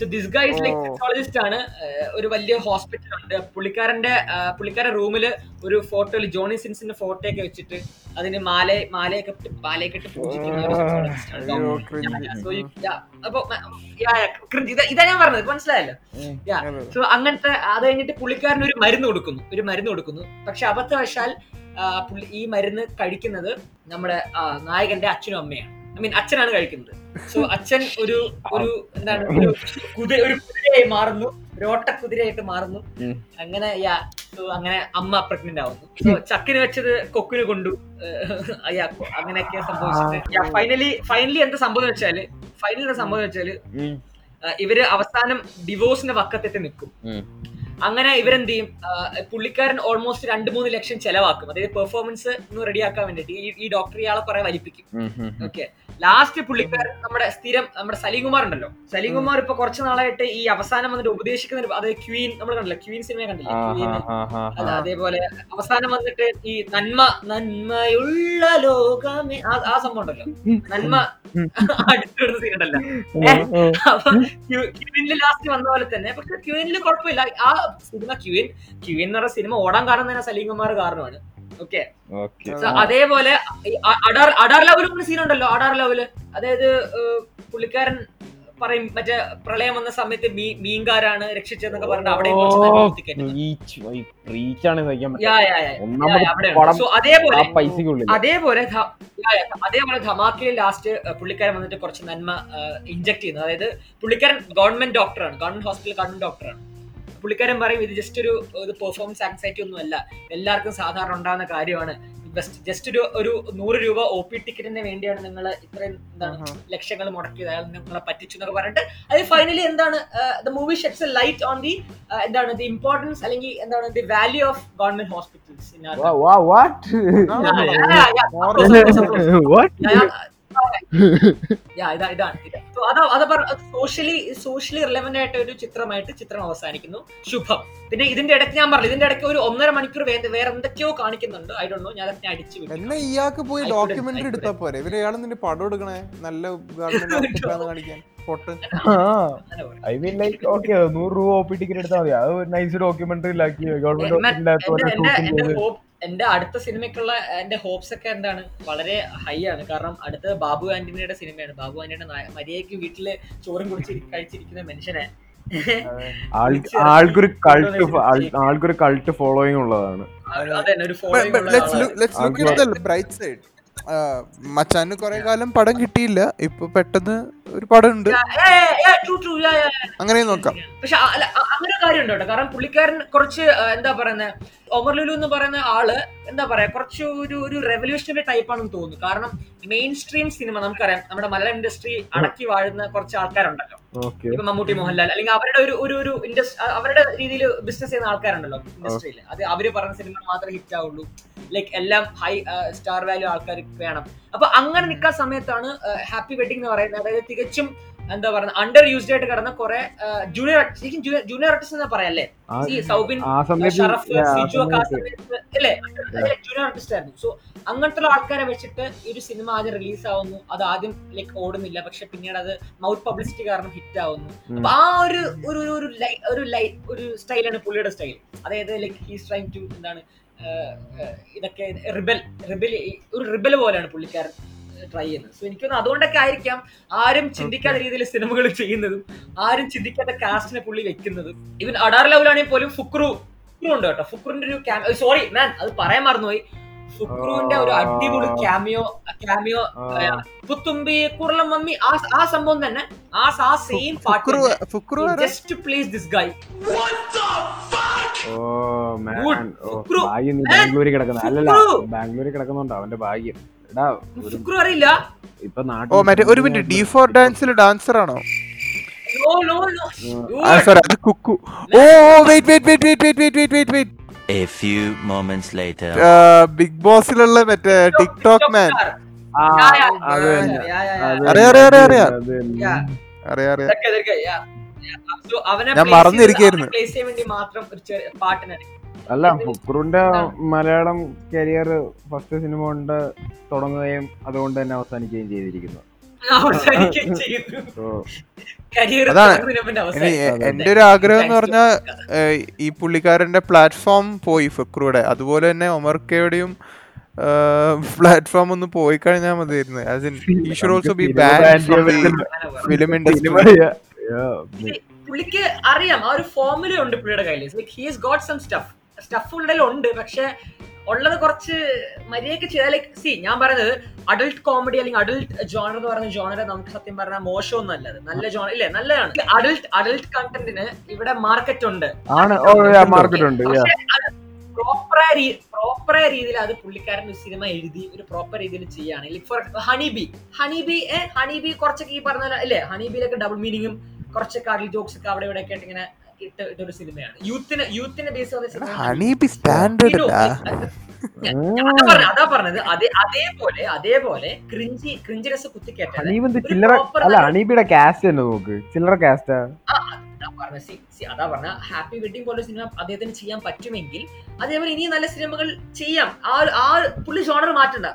So this guys like. Sexologist ആണ്. ഒരു വലിയ ഹോസ്പിറ്റൽ ഉണ്ട്. പുള്ളിക്കാരന്റെ പുള്ളിക്കാരുടെ റൂമിൽ ഒരു ഫോട്ടോയിൽ ജോണി സിൻസിന്റെ ഫോട്ടോ ഒക്കെ വെച്ചിട്ട് അതിന് മാല മാലയൊക്കെ മാലയൊക്കെ ഇട്ട് പൂജിക്കുന്ന ഒരു. ഇതാ- ഞാൻ പറഞ്ഞത്. മനസ്സിലായല്ലോ. സോ അങ്ങനത്തെ അത് കഴിഞ്ഞിട്ട് പുള്ളിക്കാരന് ഒരു മരുന്ന് കൊടുക്കുന്നു. ഒരു മരുന്ന് കൊടുക്കുന്നു. പക്ഷെ അബദ്ധവശാൽ ഈ മരുന്ന് കഴിക്കുന്നത് നമ്മുടെ നായകന്റെ അച്ഛനും അമ്മയാണ്. ഐ മീൻ അച്ഛനാണ് കഴിക്കുന്നത്. സോ അച്ഛൻ ഒരു ഒരു എന്താണ് ഒരു കുതിര ഒരു കുതിരയായി മാറുന്നു. ഒരു കുതിരയായിട്ട് മാറുന്നു. അങ്ങനെ യാ സോ അങ്ങനെ അമ്മ പ്രഗ്നന്റ് ആവുന്നു. സോ ചക്കിന് വെച്ചത് കൊക്കിന് കൊണ്ടു യാ, അങ്ങനെയൊക്കെ സംഭവിച്ചിട്ട്. ഫൈനലി ഫൈനലി എന്താ സംഭവം വെച്ചാൽ ഫൈനലി എന്താ സംഭവം വെച്ചാൽ ഇവർ അവസാനം ഡിവോഴ്സിന്റെ വക്കത്തെത്തി നിൽക്കും. അങ്ങനെ ഇവരെന്ത് ചെയ്യും പുള്ളിക്കാരൻ ഓൾമോസ്റ്റ് രണ്ട് മൂന്ന് ലക്ഷം ചെലവാക്കും. അതായത് പെർഫോമൻസ് ഒന്ന് റെഡിയാക്കാൻ വേണ്ടിട്ട് ഈ ഡോക്ടർ ഇയാളെ കുറെ വലിപ്പിക്കും. ഓക്കെ ലാസ്റ്റ് പുള്ളിക്കാരൻ നമ്മുടെ സ്ഥിരം നമ്മുടെ സലീം കുമാർ ഉണ്ടല്ലോ സലീം കുമാർ ഇപ്പൊ കുറച്ച് നാളായിട്ട് ഈ അവസാനം വന്നിട്ട് ഉപദേശിക്കുന്ന അതായത് ക്വീൻ നമ്മൾ കണ്ടില്ല? ക്വീൻ സിനിമ കണ്ടില്ല? ക്വീൻ. അതേപോലെ അവസാനം വന്നിട്ട് ഈ നന്മ നന്മയുള്ള ലോകമേ ആ- സംഭവം ഉണ്ടല്ലോ. നന്മ അടുത്തിടുന്ന സീൻ ഉണ്ടല്ലോ? അപ്പൊ ലാസ്റ്റ് വന്ന പോലെ തന്നെ. പക്ഷെ ക്യൂവിനിൽ കുഴപ്പമില്ല. ആ സിനിമ ക്യൂവിൻ ക്യൂവിൻ എന്ന് പറഞ്ഞ സിനിമ ഓടാൻ കാരണം തന്നെ സലീം കുമാർ കാരണമാണ്. ഓക്കെ അതേപോലെ അഡാർ അഡാർ ലവലും ഒരു സീൻ ഉണ്ടല്ലോ അഡാർ ലവൽ അതായത് പുള്ളിക്കാരൻ പറയും മറ്റേ പ്രളയം വന്ന സമയത്ത് മീൻകാരാണ് രക്ഷിച്ചതെന്നൊക്കെ പറഞ്ഞിട്ട് അവിടെ അതേപോലെ അതേപോലെ ധമാക്കിലെ ലാസ്റ്റ് പുള്ളിക്കാരൻ വന്നിട്ട് കുറച്ച് നന്മ ഇഞ്ചക്ട് ചെയ്യുന്നു. അതായത് പുള്ളിക്കാരൻ ഗവൺമെന്റ് ഡോക്ടറാണ് ഗവൺമെന്റ് ഹോസ്പിറ്റൽ ഗവൺമെന്റ് ഡോക്ടറാണ് പുള്ളിക്കാരൻ പറയും ഇത് ജസ്റ്റ് ഒരു ഒരു പെർഫോമൻസ് ആങ്സൈറ്റി ഒന്നും അല്ല എല്ലാവർക്കും സാധാരണ ഉണ്ടാകുന്ന കാര്യമാണ് ജസ്റ്റ് ഒരു ഒരു നൂറ് രൂപ ഒ പി ടിക്കറ്റിന് വേണ്ടിയാണ് നിങ്ങൾ ഇത്രയും എന്താണ് ലക്ഷങ്ങൾ മുടക്കിയത് അയാൾ നിങ്ങളെ പറ്റിച്ചു എന്നൊക്കെ പറഞ്ഞിട്ട് അത് ഫൈനലി എന്താണ് the movie sheds a light on the എന്താണ് ദി ഇമ്പോർട്ടൻസ് അല്ലെങ്കിൽ എന്താണ് the value of government hospitals ഇതാണ് ഇതാണ് അതാ അത് സോഷ്യലി സോഷ്യലി റിലവന്റ് ആയിട്ട് ഒരു ചിത്രമായിട്ട് ചിത്രം അവസാനിക്കുന്നു ശുഭം. പിന്നെ ഇതിന്റെ ഇടയ്ക്ക് ഞാൻ പറഞ്ഞു ഇതിന്റെ ഇടയ്ക്ക് ഒരു ഒന്നര മണിക്കൂർ വേറെ എന്തൊക്കെയോ കാണിക്കുന്നുണ്ട്. ഐ ഡോണ്ട് നോ ഞാൻ അതിനെ അടിച്ചു വിട്ടു. എന്നെ ഇയാൾക്ക് പോയി ഡോക്യുമെന്ററി. എടുത്താ പോരെ. ഇവർ ഇയാൾ നിന്റെ പടം എടുക്കണേ? നല്ല കാണിക്കാൻ. പൊട്ടൻ അങ്ങനെ പറയാം. ഐ മീൻ ലൈക്ക് ഓക്കെ നൂറ് രൂപ ഒ പി ടിക്കറ്റ് എടുത്താൽ മതി. അത് നൈസ് ഡോക്യുമെന്ററിയിലാക്കി ഗവൺമെന്റ് എന്റെ അടുത്ത സിനിമയ്ക്കുള്ള എന്റെ ഹോപ്സ് ഒക്കെ എന്താണ്? വളരെ ഹൈ ആണ്. കാരണം അടുത്ത ബാബു ആന്റണിയുടെ സിനിമയാണ്. ബാബു ആന്റണിയുടെ മര്യാദയ്ക്ക് വീട്ടിൽ ചോറും കുടിച്ച് കഴിച്ചിരിക്കുന്ന മനുഷ്യനെ. ആൾക്കൊരു കൾട്ട് ആൾക്കൊരു കൾട്ട് ഫോളോയിങ് ഉള്ളതാണ്. അതെ ഒരു following മച്ചാന് കുറെ കാലം പടം കിട്ടിയില്ല. ഇപ്പൊ പെട്ടെന്ന് ഒരു പടം ഉണ്ട്. അങ്ങനെ നോക്കാം. പക്ഷെ അങ്ങനെ കാര്യം ഉണ്ട്? കാരണം പുള്ളിക്കാരൻ കുറച്ച് എന്താ പറയുന്നത് ഒമർ ലുലു എന്ന് പറയുന്ന ആൾ എന്താ പറയാ കുറച്ച് ഒരു ഒരു റെവല്യൂഷണറി ടൈപ്പാണെന്ന് തോന്നുന്നു. കാരണം മെയിൻ സ്ട്രീം സിനിമ നമുക്കറിയാം നമ്മുടെ മലയാള ഇൻഡസ്ട്രി അടക്കി വാഴുന്ന കുറച്ച് ആൾക്കാരുണ്ടല്ലോ. ഇപ്പൊ മമ്മൂട്ടി മോഹൻലാൽ അല്ലെങ്കിൽ അവരുടെ ഒരു ഒരു ഒരു ഇൻഡസ്ട്രി അവരുടെ രീതിയിൽ ബിസിനസ് ചെയ്യുന്ന ആൾക്കാരുണ്ടല്ലോ ഇൻഡസ്ട്രിയിൽ അത് അവർ പറഞ്ഞ സിനിമ മാത്രമേ ഹിറ്റ് ആവുള്ളൂ. ലൈക്ക് എല്ലാം ഹൈ സ്റ്റാർ വാല്യൂ ആൾക്കാർ വേണം അപ്പൊ അങ്ങനെ നിൽക്കാൻ സമയത്താണ് ഹാപ്പി വെഡിങ് എന്ന് പറയുന്നത് അതായത് തികച്ചും എന്താ പറയുക അണ്ടർ യൂസ്ഡ് ആയിട്ട് കിടന്ന കുറെ ജൂനിയർ ശരിക്കും ജൂനിയർ ആർട്ടിസ്റ്റ് എന്നാ പറയാല്ലേ ഈ സൗബിൻ ഷറഫ് സിജു ഒക്കെ ആ സമയത്ത് അല്ലേ ജൂനിയർ ആർട്ടിസ്റ്റ് ആയിരുന്നു സോ അങ്ങനത്തെ ആൾക്കാരെ വെച്ചിട്ട് ഈ ഒരു സിനിമ ആദ്യം റിലീസ് ആവുന്നു അത് ആദ്യം ലൈക്ക് ഓടുന്നില്ല പക്ഷെ പിന്നീട് അത് മൗത്ത് പബ്ലിസിറ്റി കാരണം ഹിറ്റ് ആവുന്നു. അപ്പൊ ആ ഒരു ഒരു ഒരു- ഒരു സ്റ്റൈലാണ് പുള്ളിയുടെ സ്റ്റൈൽ അതായത് ലൈക്ക് ഹീസ് ട്രൈങ് ടു എന്താണ് ഇതൊക്കെ റിബൽ റിബൽ ഒരു റിബൽ പോലെയാണ് പുള്ളിക്കാരൻ ട്രൈ ചെയ്യുന്നത്. സോ എനിക്ക് തോന്നുന്നു അതുകൊണ്ടൊക്കെ ആയിരിക്കാം ആരും ചിന്തിക്കാത്ത രീതിയിൽ സിനിമകൾ ചെയ്യുന്നതും ആരും ചിന്തിക്കാത്ത കാസ്റ്റിനെ പുള്ളി വെക്കുന്നതും. ഇവൻ അഡാർ ലെവലാണെങ്കിൽ പോലും ഫുക്രു ഫുക്രു ഉണ്ട് കേട്ടോ. ഫുക്രുന്റെ ഒരു സോറി മാൻ അത് പറയാൻ മറന്നുപോയി. ഫുക്രുവിന്റെ ഒരു അടിപൊളി ക്യാമിയോ ക്യാമിയോ. പുത്തുമ്പി കുറളം മമ്മി ആ ആ സംഭവം തന്നെ. ആ ആ സെയിം പാട്ട്? ജസ്റ്റ് പ്ലീസ് ദിസ് ഗൈ ഡാൻസറാണോ ബാംഗ്ലൂരിൽ കിടക്കുന്ന. അല്ലല്ല ബാംഗ്ലൂരിൽ കിടക്കുന്നുണ്ടോ? അവന്റെ ഭാഗ്യം. എടാ ഫുക്രു അറിയില്ല. ഇപ്പൊ നാട്ടിൽ ഓ മറ്റേ ഒരു മിനിറ്റ്. ഡി ഫോർ ഡാൻസിൽ ഡാൻസർ ആണോ? സോറി അത് കുക്കു. ഓ wait wait wait wait wait wait wait wait big ബോസിലുള്ള മറ്റേ ടിക്ടോക്ക് മാൻ ഞാൻ മറന്നിരിക്കുന്നു അല്ല ഫുക്രുന്റെ മലയാളം കരിയർ ഫസ്റ്റ് സിനിമ കൊണ്ട് തുടങ്ങുകയും അതുകൊണ്ട് തന്നെ അവസാനിക്കുകയും ചെയ്തിരിക്കുന്നു. എന്റെ ഒരു ആഗ്രഹം എന്ന് പറഞ്ഞാൽ ഈ പുള്ളിക്കാരന്റെ പ്ലാറ്റ്ഫോം പോയി ഫക്രൂടെ. അതുപോലെ തന്നെ ഒമർക്കയുടെയും പ്ലാറ്റ്ഫോം ഒന്ന് പോയി കഴിഞ്ഞാൽ മതിയായിരുന്നു. As in he should also be ban the film industry പുള്ളിക്ക് അറിയാം ആ ഒരു ഫോർമുല ഉണ്ട് പുള്ളിയുടെ കയ്യിൽ like he's got some stuff stuff ഉള്ളിൽ ഉണ്ട് പക്ഷെ ഉള്ളത് കുറച്ച് മര്യാദയ്ക്ക് ചെയ്താൽ ലൈക്ക് സി ഞാൻ പറയുന്നത് അഡൾട്ട് കോമഡി അല്ലെങ്കിൽ അഡൾട്ട് ജോണർ എന്ന് പറയുന്ന ജോണർ നമുക്ക് സത്യം പറഞ്ഞാൽ മോശമൊന്നും അല്ല. അത് നല്ല ജോണർ ഇല്ലേ? നല്ലതാണ്. അഡൾട്ട് അഡൾട്ട് കണ്ടന്റിന് ഇവിടെ മാർക്കറ്റ് ഉണ്ട്. മാർക്കറ്റ് ഉണ്ട്. പ്രോപ്പറായ പ്രോപ്പറായ രീതിയിൽ അത് പുള്ളിക്കാരൻ ഒരു സിനിമ എഴുതി ഒരു പ്രോപ്പർ രീതിയിൽ ചെയ്യുകയാണെങ്കിൽ for Honey Bee Honey Bee Honey Bee കുറച്ചൊക്കെ ഈ പറഞ്ഞ അല്ലേ ഹണി ബിയിലൊക്കെ ഡബിൾ മീനിങ്ങും കുറച്ചൊക്കെ അഡൽ ജോക്സ് ഒക്കെ അവിടെ ഇവിടെ ഒക്കെ ആയിട്ട് ഇങ്ങനെ ഇട്ട ഇട്ടൊരു സിനിമയാണ് യൂത്തിനെ യൂത്തിനെ ബേസ് സ്റ്റാൻഡേർഡ് അതാ പറഞ്ഞത് അതേ അതേപോലെ അതേപോലെ ക്രിഞ്ചി ക്രിഞ്ചി രസ അല്ല അണീബിയുടെ കാസ്റ്റ് തന്നെ നോക്ക് ചില്ലറ കാസ്റ്റാ പറഞ്ഞ അതാ പറഞ്ഞ ഹാപ്പി വെഡിങ് പോലെ സിനിമ അദ്ദേഹത്തിന് ചെയ്യാൻ പറ്റുമെങ്കിൽ അതേപോലെ ഇനിയും നല്ല സിനിമകൾ ചെയ്യാം ആ ഒരു- ആ ഒരു- പുള്ളി ജോണർ മാറ്റണ്ട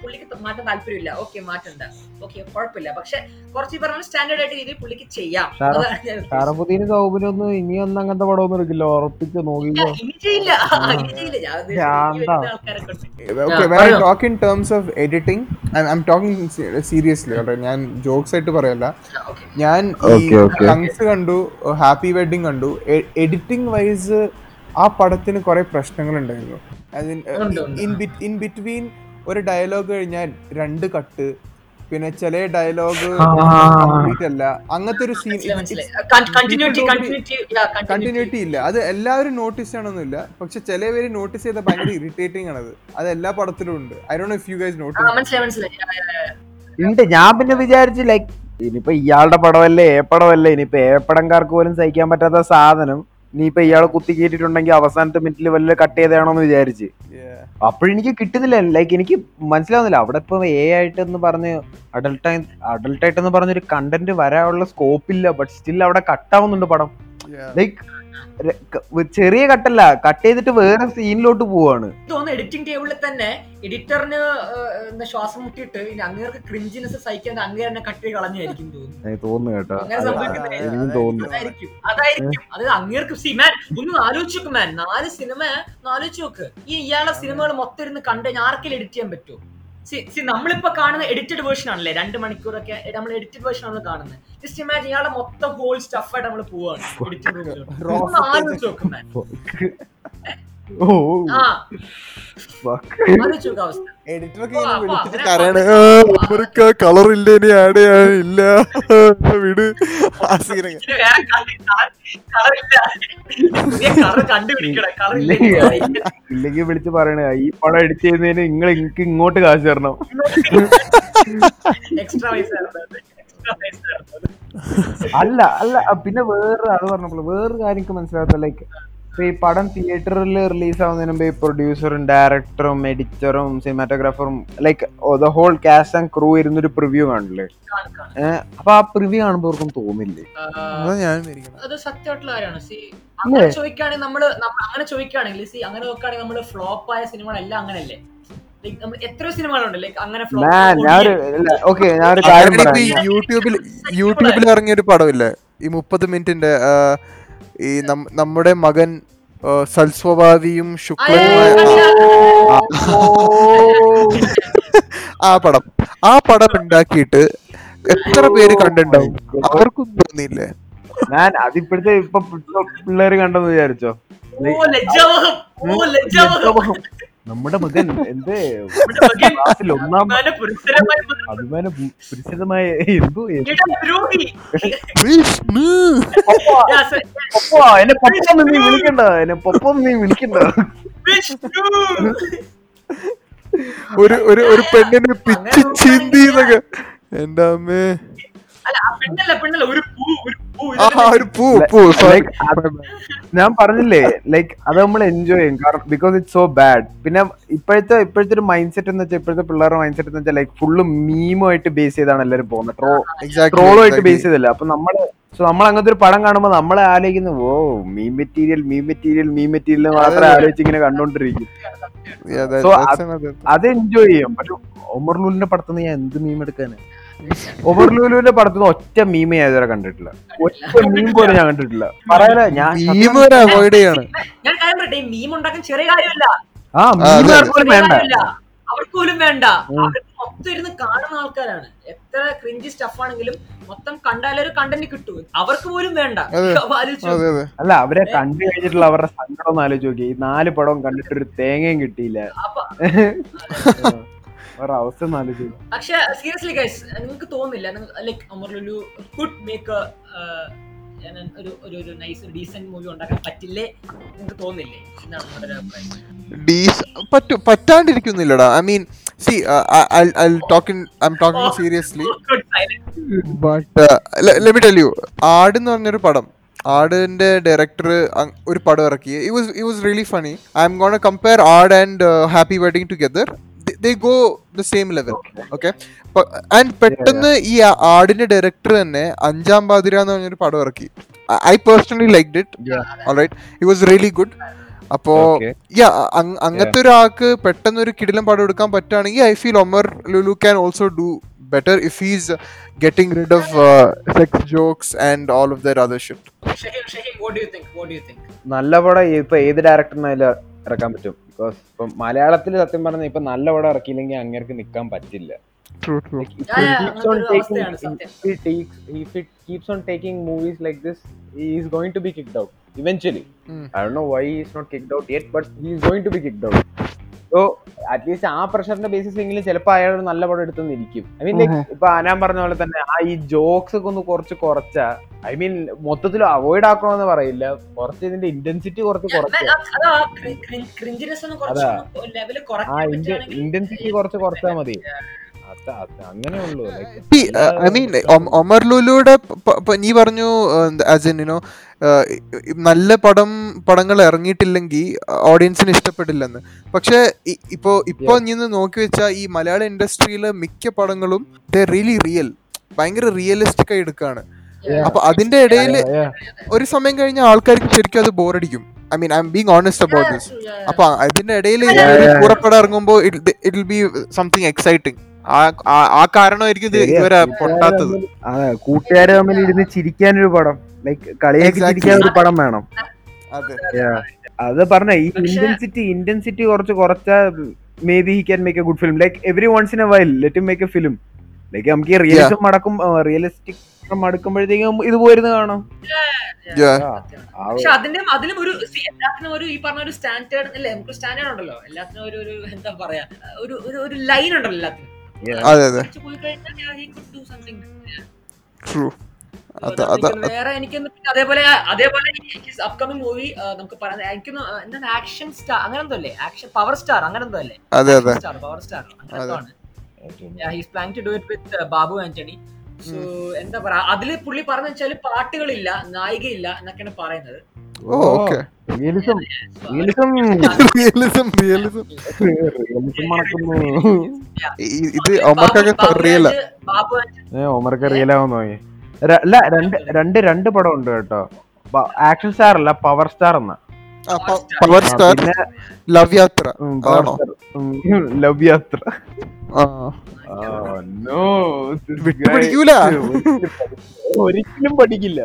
പുള്ളിക്ക് മാറ്റാൻ താല്പര്യമില്ല ഓക്കെ മാറ്റണ്ട ഓക്കെ കുഴപ്പമില്ല പക്ഷെ കുറച്ച് പറഞ്ഞ സ്റ്റാൻഡേർഡ് ആയിട്ട് രീതിയിൽ പുള്ളിക്ക് ചെയ്യാം ഷാറ- അതാണ് ഞാൻ ഉദ്ദേശിച്ചത്. സൗബിനൊന്നും ഇനിയൊന്നും അങ്ങനത്തെ പടമൊന്നും എടുക്കില്ല ഉറപ്പിച്ച് ഇനി ചെയ്യില്ല ഇനി ചെയ്യില്ല ഞാൻ ഉദ്ദേശിച്ചത് ഈ ഭ്രാന്താ. വരുന്ന ആൾക്കാരെ കൊണ്ട് Okay, Yeah, when I പറയോ. talk in terms of editing, I'm, I'm talking se- seriously. alright? ഞാൻ ജോക്സ് ആയിട്ട് പറയല്ല ഞാൻ. കണ്ടു ഹാപ്പി വെഡിങ് കണ്ടു. എഡിറ്റിംഗ് വൈസ് ആ പടത്തിന് കുറെ പ്രശ്നങ്ങൾ ഉണ്ടായിരുന്നു ഉണ്ട്, ഉണ്ട്. ഇൻ ബിറ്റ്വീൻ ഒരു ഡയലോഗ് കഴിഞ്ഞാൽ രണ്ട് കട്ട് പിന്നെ ചില ഡയലോഗ് കംപ്ലീറ്റ് അല്ല. അങ്ങനത്തെ ഒരു സീൻ കണ്ടിന്യൂറ്റി ഇല്ല. അത് എല്ലാവരും നോട്ടീസ് ചെയ്യണമെന്നില്ല പക്ഷെ ചില പേര് നോട്ടീസ് ചെയ്ത ഭയങ്കര ഇറിറ്റേറ്റിംഗ് ആണ് അത് എല്ലാ പടത്തിലും ഉണ്ട്. I do if you guys notice. ഉണ്ട്. ഞാൻ പിന്നെ വിചാരിച്ചു ലൈക്ക് ഇനിയിപ്പോ ഇയാളുടെ പടമല്ലേ? ഏ പടമല്ലേ? ഇനിയിപ്പോ ഏ പടംകാർക്ക് പോലും സഹിക്കാൻ പറ്റാത്ത സാധനം ഇനിയിപ്പോ ഇയാളെ കുത്തി കയറ്റിട്ടുണ്ടെങ്കിൽ അവസാനത്തെ മിനിറ്റിൽ വല്ല കട്ട് ചെയ്തതാണോന്ന് വിചാരിച്ച്. അപ്പോഴെനിക്ക് കിട്ടുന്നില്ല. ലൈക്ക് എനിക്ക് മനസ്സിലാവുന്നില്ല. അവിടെ ഇപ്പൊ എ ആയിട്ടെന്ന് പറഞ്ഞ് അഡൾട്ട് അഡൾട്ട് ആയിട്ടെന്ന് പറഞ്ഞൊരു കണ്ടന്റ് വരാനുള്ള സ്കോപ്പ് ഇല്ല. ബട്ട് സ്റ്റിൽ അവിടെ കട്ടാവുന്നുണ്ട് പടം. ലൈക്ക് ചെറിയ കട്ടല്ല കട്ട് ചെയ്തിട്ട് വേറെ സീനിലോട്ട് പോവാണ്. തോന്നുന്നു എഡിറ്റിംഗ് ടേബിളിൽ തന്നെ എഡിറ്ററിന് ശ്വാസം മുട്ടിയിട്ട് അങ്ങേർക്ക് ക്രിഞ്ചിനെസ് സഹിക്കാൻ അങ്ങേ തന്നെ കട്ടി കളഞ്ഞായിരിക്കും തോന്നുന്നു. കേട്ടോ. അതായിരിക്കും. അതായിരിക്കും. അതായത് അങ്ങേർക്ക് സിമാൻ ഒന്ന് ആലോചിച്ച് നോക്ക് മാൻ. നാല് സിനിമ ആലോചിച്ച് നോക്ക്. ഈ ഇയാളെ സിനിമകൾ മൊത്തം ഇരുന്ന് കണ്ട് ആർക്കെങ്കിലും എഡിറ്റ് ചെയ്യാൻ പറ്റുമോ സി നമ്മളിപ്പോ കാണുന്ന എഡിറ്റഡ് വേർഷൻ ആണല്ലേ? രണ്ട് മണിക്കൂറൊക്കെ നമ്മൾ എഡിറ്റഡ് വേർഷൻ ആണ് കാണുന്നത്. ജസ്റ്റ് ഇമാജിൻ ഇയാളെ മൊത്തം ഹോൾ സ്റ്റഫ് ആയിട്ട് നമ്മൾ പോവാണ്. എഡിറ്റഡ് ആലോചിച്ച് നോക്ക് ഇല്ല ഇനി ആഡ് ചെയ്യാനില്ല വിട്. ആ സീനൊക്കെ ഇല്ല. ഇല്ല. ഇല്ലെങ്കിൽ വിളിച്ച് പറയണ ഈ പടം എഡിറ്റ് ചെയ്യുന്നതിന് നിങ്ങൾ എനിക്ക് ഇങ്ങോട്ട് കാശ് തരണം. എക്സ്ട്രാ പൈസ എക്സ്ട്രാ അല്ല അല്ല പിന്നെ വേറെ അത് പറഞ്ഞപ്പോൾ വേറൊരു കാര്യം എനിക്ക് മനസ്സിലാകാത്ത ലൈക്ക് ഇപ്പൊ ഈ പടം തിയേറ്ററിൽ റിലീസ് ആവുന്നതിന് മുമ്പ് ഈ പ്രൊഡ്യൂസറും ഡയറക്ടറും എഡിറ്ററും സിനിമാറ്റോഗ്രാഫറും like the whole cast and crew ഇരുന്നൊരു preview കാണില്ലേ അപ്പൊ ആ പ്രിവ്യൂ കാണുമ്പോൾ അവർക്കും തോന്നില്ലേ. അത് സത്യമായിട്ടുള്ള കാര്യമാണ്. സി അങ്ങനെ ചോദിക്കുകയാണെങ്കിൽ നമ്മൾ അങ്ങനെ ചോദിക്കുകയാണെങ്കിൽ സി അങ്ങനെ നോക്കുകയാണെങ്കിൽ നമ്മൾ ഫ്ലോപ്പ് ആയ സിനിമകളെല്ലാം അങ്ങനല്ലേ Like, നമ്മൾ എത്രയോ സിനിമകളുണ്ട്. അങ്ങനെ മാൻ ഞാൻ ഒരു ഓക്കെ ഞാൻ ഒരു കാര്യം അങ്ങനെയിപ്പോ ഈ യൂട്യൂബിൽ യൂട്യൂബിൽ ഇറങ്ങിയ ഒരു പടമില്ലേ? ഈ മുപ്പത് മിനിറ്റിന്റെ ഈ നമ്മുടെ മകൻ സൽസ്വഭാവിയും ശുക്ലനുമായ ആ, പടം. ആ പടം ഉണ്ടാക്കിയിട്ട് എത്ര പേര് കണ്ടിട്ടുണ്ടാവും? അവർക്കും തോന്നിയില്ലേ? ഞാൻ അതിപ്പോഴത്തെ ഇപ്പൊ പിള്ളേര് കണ്ടെന്ന് വിചാരിച്ചോ? ലജ്ജാവഹം. നമ്മുടെ മകൻ എന്ത് നമ്മുടെ ക്ലാസ്സിൽ ഒന്നാം അഭിമാന പുരുഷമായ എന്തോ. എന്നെ പൊപ്പം നീ വിളിക്കണ്ട. എന്നെ പൊപ്പം നീ വിളിക്കണ്ട. ഒരു ഒരു ഒരു പെണ്ണിനെ പിച്ച് ചിന്തി എന്നൊക്കെ. എന്റെ അമ്മേ. അല്ല ആ പെണ്ണല്ല പെണ്ണല്ല ഒരു പൂ ഒരു പൂ ആ ഒരു പൂ പൂ sorry. Like, അത് ഞാൻ പറഞ്ഞില്ലേ ലൈക് അത് നമ്മൾ എൻജോയ് ചെയ്യും. കാരണം ബിക്കോസ് ഇറ്റ് സോ ബാഡ് പിന്നെ ഇപ്പോഴത്തെ ഇപ്പോഴത്തെ ഒരു മൈൻഡ് സെറ്റ് എന്ന് വെച്ചാൽ ഇപ്പോഴത്തെ പിള്ളേരുടെ മൈൻഡ് സെറ്റ് എന്ന് വെച്ചാൽ ലൈക്ക് ഫുള്ള് മീമുമായിട്ട് ബേസ് ചെയ്താണ് എല്ലാവരും പോകുന്നത്. ട്രോ Exactly, ട്രോളുമായിട്ട്. ബേസ് ചെയ്തില്ല. അപ്പൊ നമ്മൾ സോ നമ്മൾ അങ്ങനത്തെ ഒരു പടം കാണുമ്പോൾ നമ്മളെ ആലോചിക്കുന്നു ഓ meme material meme material meme material മാത്രമേ ആലോചിച്ച് ഇങ്ങനെ കണ്ടോണ്ടിരിക്കും. അത് എൻജോയ് ചെയ്യാം. പക്ഷെ ഒമർ ലൂലിന്റെ പടത്തുനിന്ന് ഞാൻ എന്ത് മീം എടുക്കാന്? ഒമർ പടത്തിൽ നിന്ന് ഒറ്റ മീമ് ഞാൻ ഇതുവരെ കണ്ടിട്ടില്ല. ഒറ്റ മീം പോലും ഞാൻ കണ്ടിട്ടില്ല. പറയാല ഞാൻ മീം വരെ അവോയ്ഡ് ചെയ്യാണ്. ഞാൻ കാര്യം പറയട്ടെ മീം ഉണ്ടാക്കാൻ ചെറിയ കാര്യമല്ല. ആ മീം പോലും വേണ്ട. അവർക്ക് പോലും വേണ്ട. അവർക്ക് മൊത്തം ഇരുന്ന് കാണുന്ന ആൾക്കാരാണ്. എത്ര ക്രിഞ്ചി സ്റ്റഫ് ആണെങ്കിലും മൊത്തം കണ്ടാലേ ഒരു കണ്ടന്റ് കിട്ടും. അവർക്ക് പോലും വേണ്ട. അല്ല അവരെ കണ്ടു കഴിഞ്ഞിട്ടുള്ള അവരുടെ സങ്കടം ഒന്ന് ആലോചിച്ച് നോക്കി. ഈ നാല് പടവും കണ്ടിട്ട് ഒരു തേങ്ങയും കിട്ടിയില്ല. ഒന്ന് പക്ഷെ സീരിയസ്ലി ഗൈസ് നിങ്ങൾക്ക് തോന്നില്ല like Omar Lulu could make ഒരു ഒരു ഒരു നൈസ് ഡീസന്റ് മൂവി ഉണ്ടാക്കാൻ പറ്റില്ലേ? നിങ്ങൾക്ക് തോന്നില്ലേ എന്നാണ് നമ്മുടെ അഭിപ്രായം. ഡീസ് പറ്റാണ്ടിരിക്കുന്നില്ലടാ. I mean see I talking I'm talking seriously but let tell you Aadu എന്ന് പറഞ്ഞൊരു പടം. ആടിന്റെ ഡയറക്ടർ ഒരു പടം ഇറക്കി. It was it was really funny I'm gonna compare Aadu and Happy Wedding together they go the same level okay and പെട്ടെന്ന് ഈ ആടിന്റെ ഡയറക്ടർ തന്നെ അഞ്ചാം പാതിര എന്ന് പറഞ്ഞൊരു പടം ഇറക്കി. I personally like it alright it was really good അപ്പോ. യാ അങ്ങനത്തെ ഒരാൾക്ക് പെട്ടെന്ന് ഒരു കിടിലം പടം എടുക്കാൻ പറ്റുകയാണെങ്കിൽ I feel Omar Lulu can also do better if he's getting rid of sex jokes and all of the other shift Shaheem Shaheem what do you think? What do you think? നല്ല പടം. ഇപ്പൊ ഏത് ഡയറക്ടറിനായാലും ഇറക്കാൻ പറ്റും. Because ഇപ്പൊ മലയാളത്തിൽ സത്യം പറഞ്ഞാൽ ഇപ്പൊ നല്ല പടം ഇറക്കിയില്ലെങ്കിൽ അങ്ങേർക്ക് നിക്കാൻ പറ്റില്ല. True true this is going to be kicked out eventually I do know why he takes- if out keeps but taking is going to be is going so at least ആ പ്രഷറിന്റെ ബേസിസ് എങ്കിലും ചിലപ്പോൾ അയാൾ ഒരു നല്ല പടം എടുത്തെന്നിരിക്കും I mean like ഇപ്പൊ ആനാൻ പറഞ്ഞ പോലെ തന്നെ ആ ഈ ജോക്സ് ഒക്കെ ഒന്ന് കുറച്ച് കുറച്ച ഐ മീൻ മൊത്തത്തിൽ അവോയ്ഡ് ആക്കണമെന്ന് പറയില്ല. കുറച്ച് ഇതിന്റെ ഇന്റൻസിറ്റി കുറച്ച് കുറച്ച. ആ ഇന്റൻസിറ്റി കുറച്ച് കുറച്ചാൽ മതി. ഐ മീൻ ഒമർ ലുലുയുടെ പ- പ- നീ പറഞ്ഞു ആസ് എൻ യുനോ നല്ല പടം പടങ്ങൾ ഇറങ്ങിയിട്ടില്ലെങ്കിൽ ഓഡിയൻസിന് ഇഷ്ടപ്പെട്ടില്ലെന്ന് പക്ഷെ ഇപ്പോ ഇപ്പൊ നീ ഒന്ന് നോക്കി വെച്ചാൽ ഈ മലയാള ഇൻഡസ്ട്രിയിലെ മിക്ക പടങ്ങളും ദ റിയലി റിയൽ ഭയങ്കര റിയലിസ്റ്റിക് ആയി എടുക്കാണ്. അപ്പൊ അതിന്റെ ഇടയിൽ ഒരു സമയം കഴിഞ്ഞ ആൾക്കാർക്ക് ശരിക്കും അത് ബോറടിക്കും. I mean I'm being honest about this അപ്പൊ അതിന്റെ ഇടയിൽ കൂറപ്പടം ഇറങ്ങുമ്പോൾ it will be something exciting ആ കാരണമായിരിക്കും ഇത് ഇവരെ പൊട്ടാത്തത്. കൂട്ടുകാരെ തമ്മിൽ ഇരുന്ന് ചിരിക്കാൻ ഒരു പടം ലൈക് കളിയാക്കി ചിരിക്കാൻ ഒരു പടം വേണം. അതെ. പറഞ്ഞ ഈ ഇന്റൻസിറ്റി ഇന്റൻസിറ്റി കുറച്ച് കുറച്ച may be he can make a good film like every once in a while let make a film like നമുക്ക് ഈ റിയലിസം മടക്കും റിയലിസ്റ്റിക് മടുക്കുമ്പോഴത്തേക്കും ഇത് പോയിരുന്നു കാണാം. പക്ഷെ അതിന്റെ അതിലും ഒരു എല്ലാത്തിനും ഒരു ഈ പറഞ്ഞ ഒരു സ്റ്റാൻഡേർഡ് അല്ലേ? നമുക്ക് സ്റ്റാൻഡേർഡ് ഉണ്ടല്ലോ. എല്ലാത്തിനും ഒരു ഒരു എന്താ പറയാ ഒരു ഒരു ഒരു ലൈൻ ഉണ്ടല്ലോ എല്ലാത്തിനും. അതെ അതെ. ട്രൂ വേറെ എനിക്ക് അതേപോലെ അതേപോലെ അപ്കമിങ് മൂവി നമുക്ക് പറയാൻ എനിക്കൊന്ന് എന്താ ആക്ഷൻ സ്റ്റാർ അങ്ങനെ എന്തോ അല്ലേ? ആക്ഷൻ പവർ സ്റ്റാർ അങ്ങനെ എന്തോ അല്ലേ? അതെ അതെ. Star power star he's plan to do it with Babu Antony so എന്താ പറയാ? അതിൽ പുള്ളി പറഞ്ഞു വെച്ചാൽ പാട്ടുകളില്ല നായികയില്ല എന്നൊക്കെയാണ് പറയുന്നത്. ഓ okay realism realism realism realism realism മണക്കുന്നു ഇത് ഒമർക്കൊക്കെ റിയൽ ഏ, ഒമർക്ക് അല്ല രണ്ട് രണ്ട് രണ്ട് പടം ഉണ്ട് കേട്ടോ ആക്ഷൻ സ്റ്റാർ അല്ല പവർ സ്റ്റാർ എന്ന. പവർ സ്റ്റാർ ലവ് യാത്ര ലവ് യാത്ര വിട്ടുപിടിക്കൂല. ഒരിക്കലും പഠിക്കില്ല.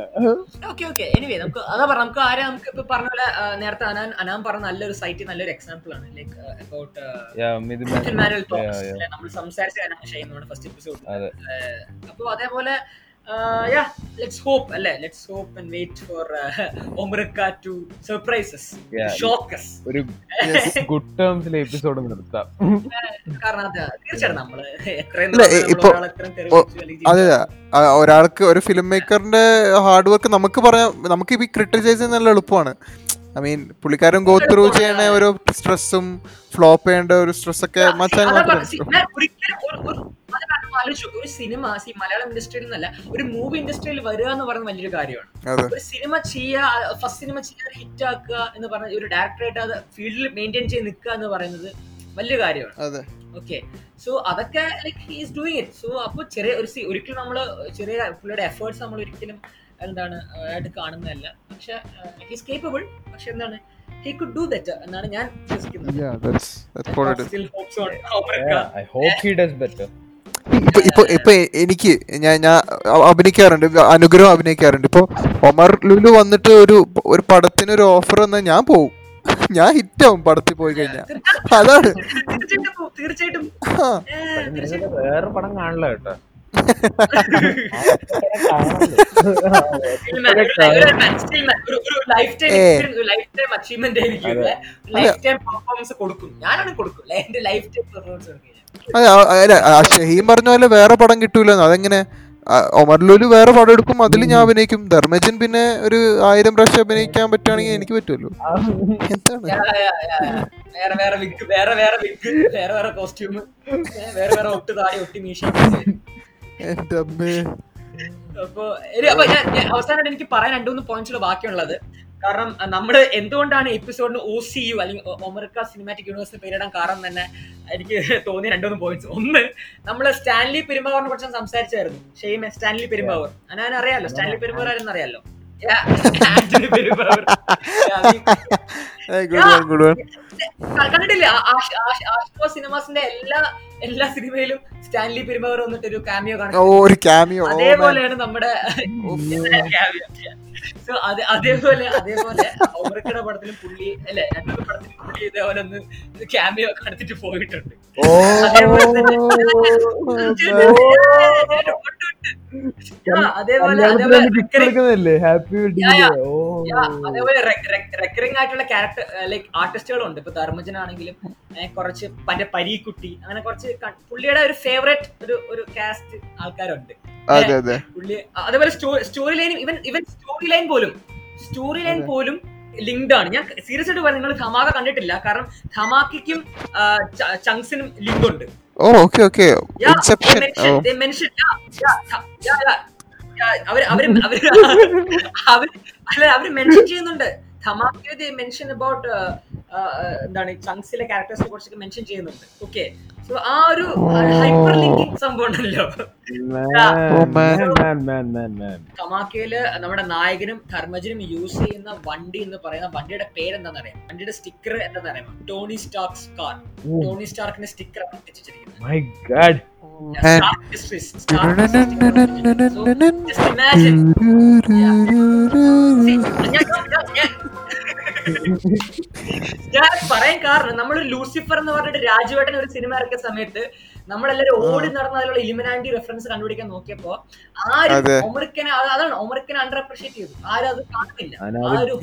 ഓക്കെ ഓക്കെ എനിവേ നമുക്ക് അതാ പറഞ്ഞ. നമുക്ക് ആരെ നമുക്ക് ഇപ്പൊ പറഞ്ഞ പോലെ നേരത്തെ അനാൻ അനാൻ പറഞ്ഞ നല്ലൊരു സൈറ്റ് നല്ലൊരു എക്സാമ്പിൾ ആണ്. ലൈക്ക് അബൌട്ട് നമ്മൾ സംസാരിച്ച ഫസ്റ്റ് എപ്പിസോഡ് അതെ. അപ്പോൾ അതേപോലെ യാ ലെറ്റ്സ് ഹോപ്പ് അല്ലേ? Let's hope and wait for ഒമറക്ക to surprises Yeah. Show cause ഒരു ഗുഡ് ടേംസിലെ എപ്പിസോഡ് നിർത്താം. കാരണം അത് തീർച്ചയായിട്ടും നമ്മൾ എത്രയും അല്ലെങ്കിൽ അതെ ഒരാൾക്ക് ഒരു ഫിലിം മേക്കറിന്റെ ഹാർഡ് വർക്ക് നമുക്ക് പറയാം നമുക്ക് ഇപ്പൊ ക്രിട്ടിസൈസ് നല്ല എളുപ്പമാണ്. ഐ മീൻ പുള്ളിക്കാരൻ ഗോത്രൂ ചെയ്യണ ഒരു സ്ട്രെസ്സും ഫ്ലോപ്പ് ചെയ്യേണ്ട ഒരു സ്ട്രെസ് ഒക്കെ ഒരിക്കലും ഒരു- സിനിമ സി മലയാളം ഇൻഡസ്ട്രിയിൽ നിന്നല്ല ഒരു മൂവി ഇൻഡസ്ട്രിയിൽ വരിക എന്ന് പറയുന്ന വലിയൊരു കാര്യമാണ്. ഒരു സിനിമ ചെയ്യുക ഫസ്റ്റ് സിനിമ ചെയ്യുക ഹിറ്റ് ആക്കുക എന്ന് പറഞ്ഞ ഒരു ഡയറക്ടറായിട്ട് അത് ഫീൽഡിൽ മെയിന്റെയിൻ ചെയ്ത് നിൽക്കുക എന്ന് പറയുന്നത് വലിയ കാര്യമാണ്. ഓക്കെ സോ അതൊക്കെ like he's doing it so അപ്പോൾ ചെറിയ ഒരു ഒരിക്കലും നമ്മൾ ചെറിയ പുള്ളിയുടെ എഫേർട്സ് നമ്മൾ ഒരിക്കലും എന്താണ് ആയിട്ട് കാണുന്നതല്ല. പക്ഷെ ഹീസ് കേപ്പബിൾ പക്ഷെ എന്താണ് ഹി കുഡ് ഡു ബെറ്റർ എന്നാണ് ഞാൻ വിശ്വസിക്കുന്നത്. Yeah, that's that's what it is. Still hopes on America. I hope he does better ഇപ്പൊ ഇപ്പൊ ഇപ്പൊ എനിക്ക് ഞാൻ ഞാൻ അഭിനയിക്കാറുണ്ട് അനുഗ്രഹം അഭിനയിക്കാറുണ്ട്. ഇപ്പൊ ഒമർ ലുലു വന്നിട്ട് ഒരു ഒരു പടത്തിന് ഒരു ഓഫർ എന്നാ ഞാൻ പോവും. ഞാൻ ഹിറ്റ് ആവും പടത്തിൽ പോയി കഴിഞ്ഞാൽ അതാണ്. തീർച്ചയായിട്ടും. വേറെ പടം കാണില്ല കേട്ടോ. ഷഹീം പറഞ്ഞ പോലെ വേറെ പടം കിട്ടൂലെന്ന്? അതെങ്ങനെ? ഒമർലൂൽ ഒമർ ലുലു വേറെ പടം എടുക്കും അതിൽ ഞാൻ അഭിനയിക്കും. ധർമ്മജൻ പിന്നെ ഒരു ആയിരം പ്രാവശ്യം അഭിനയിക്കാൻ പറ്റുവാണെങ്കിൽ എനിക്ക് പറ്റുമല്ലോ എന്താണ്. വേറെ വേറെ വിഗ് വേറെ വേറെ വിഗ് വേറെ വേറെ കോസ്റ്റ്യൂം വേറെ വേറെ ഒട്ട് താടി ഒട്ടി മീശ എന്റെ അമ്മേ അപ്പൊ അപ്പൊ ഞാൻ അവസാനമായിട്ട് എനിക്ക് പറയാൻ രണ്ടു മൂന്ന് പോയിന്റ്സ് ബാക്കിയുള്ളത് കാരണം നമ്മൾ എന്തുകൊണ്ടാണ് എപ്പിസോഡിന് ഒ സി യു അല്ലെങ്കിൽ ഒമർക്ക സിനിമാറ്റിക് യൂണിവേഴ്സ് പേരിടാൻ കാരണം തന്നെ എനിക്ക് തോന്നിയ രണ്ടുമൂന്ന് പോയിന്റ്സ് ഒന്ന് നമ്മൾ സ്റ്റാൻലി പെരുമ്പാവറിനെ കുറിച്ച് സംസാരിച്ചായിരുന്നു ഷെയ്മ സ്റ്റാൻലി പെരുമ്പാവൂർ ഞാൻ അറിയാലോ സ്റ്റാൻലി പെരുമ്പാവർ ആരെന്ന് അറിയാലോ കണ്ടിട്ടില്ല ആഷ്കോ സിനിമാസിന്റെ എല്ലാ എല്ലാ സിനിമയിലും സ്റ്റാൻലി പെരുമാവർ വന്നിട്ട് ഒരു കാമിയോ ഓ ഒരു കാമിയോ അതേപോലെയാണ് നമ്മുടെ സോ അതേപോലെ അതേപോലെ ഒമറിക്കയുടെ പടത്തിലും പുള്ളി അല്ലെ രണ്ടു പടത്തിലും പുള്ളി ഇതേപോലെ ഒന്ന് ക്യാമിയോ കടത്തിട്ട് പോയിട്ടുണ്ട്. അതേപോലെ അതേപോലെ അതേപോലെ റെക്കറിംഗ് ആയിട്ടുള്ള ക്യാരക്ടർ ലൈക്ക് ആർട്ടിസ്റ്റുകളുണ്ട് ഇപ്പൊ ധർമ്മജൻ ആണെങ്കിലും കുറച്ച് പന്റെ പരീക്കുട്ടി അങ്ങനെ കുറച്ച് പുള്ളിയുടെ ഒരു ഫേവറേറ്റ് ഒരു ഒരു കാസ്റ്റ് ആൾക്കാരുണ്ട്. അതെ അതെ അതേപോലെ story line even even story line പോലും സ്റ്റോറി ലൈൻ പോലും ലിങ്ക്ഡ് ആണ്. ഞാൻ സീരിയസ് ആയിട്ട് പറഞ്ഞു നിങ്ങൾ ധമാക കണ്ടിട്ടില്ല. കാരണം ധമാക്കും ചങ്സിനും ലിങ്ക് ഉണ്ട്. അവർ അവർ അവർ അവർ മെൻഷൻ ചെയ്യുന്നുണ്ട്. മെൻഷൻ അബൌട്ട് എന്താണ് ചങ്സിലെ ക്യാരക്ടേഴ്സിനെ കുറിച്ചൊക്കെ മെൻഷൻ ചെയ്യുന്നുണ്ട്. ഓക്കെ സോ ആ ഒരു ഹൈപ്പർ ലിങ്കിങ് സംഭവം ഉണ്ടല്ലോ. കമാക്കയിൽ നമ്മുടെ നായകനും ധർമ്മജനും യൂസ് ചെയ്യുന്ന വണ്ടി എന്ന് പറയുന്ന വണ്ടിയുടെ പേരെന്താണെന്ന് അറിയാം വണ്ടിയുടെ സ്റ്റിക്കർ എന്താണെന്ന് അറിയാം ടോണി സ്റ്റാർക്സ് കാർ ടോണി സ്റ്റാർക്കിന്റെ സ്റ്റിക്കർ വെച്ചിരിക്കുന്നത്. See, ഞാൻ- ഞാൻ- പറയാൻ കാരണം നമ്മൾ ലൂസിഫർ എന്ന് പറഞ്ഞിട്ട് രാജുവേട്ടൻ ഒരു സിനിമ ഇറക്കിയ സമയത്ത് നമ്മളെല്ലാരും ഓടി നടന്ന് അതിലുള്ള ഇലിമിനാൻഡി റെഫറൻസ് കണ്ടുപിടിക്കാൻ നോക്കിയപ്പോ ആരും ഒമർക്കനെ അതാണ് ഒമർക്കനെ അണ്ടർ അപ്രിഷിയേറ്റ് ചെയ്തു. ആരും അത് കാണുന്നില്ല. ആ ഒരു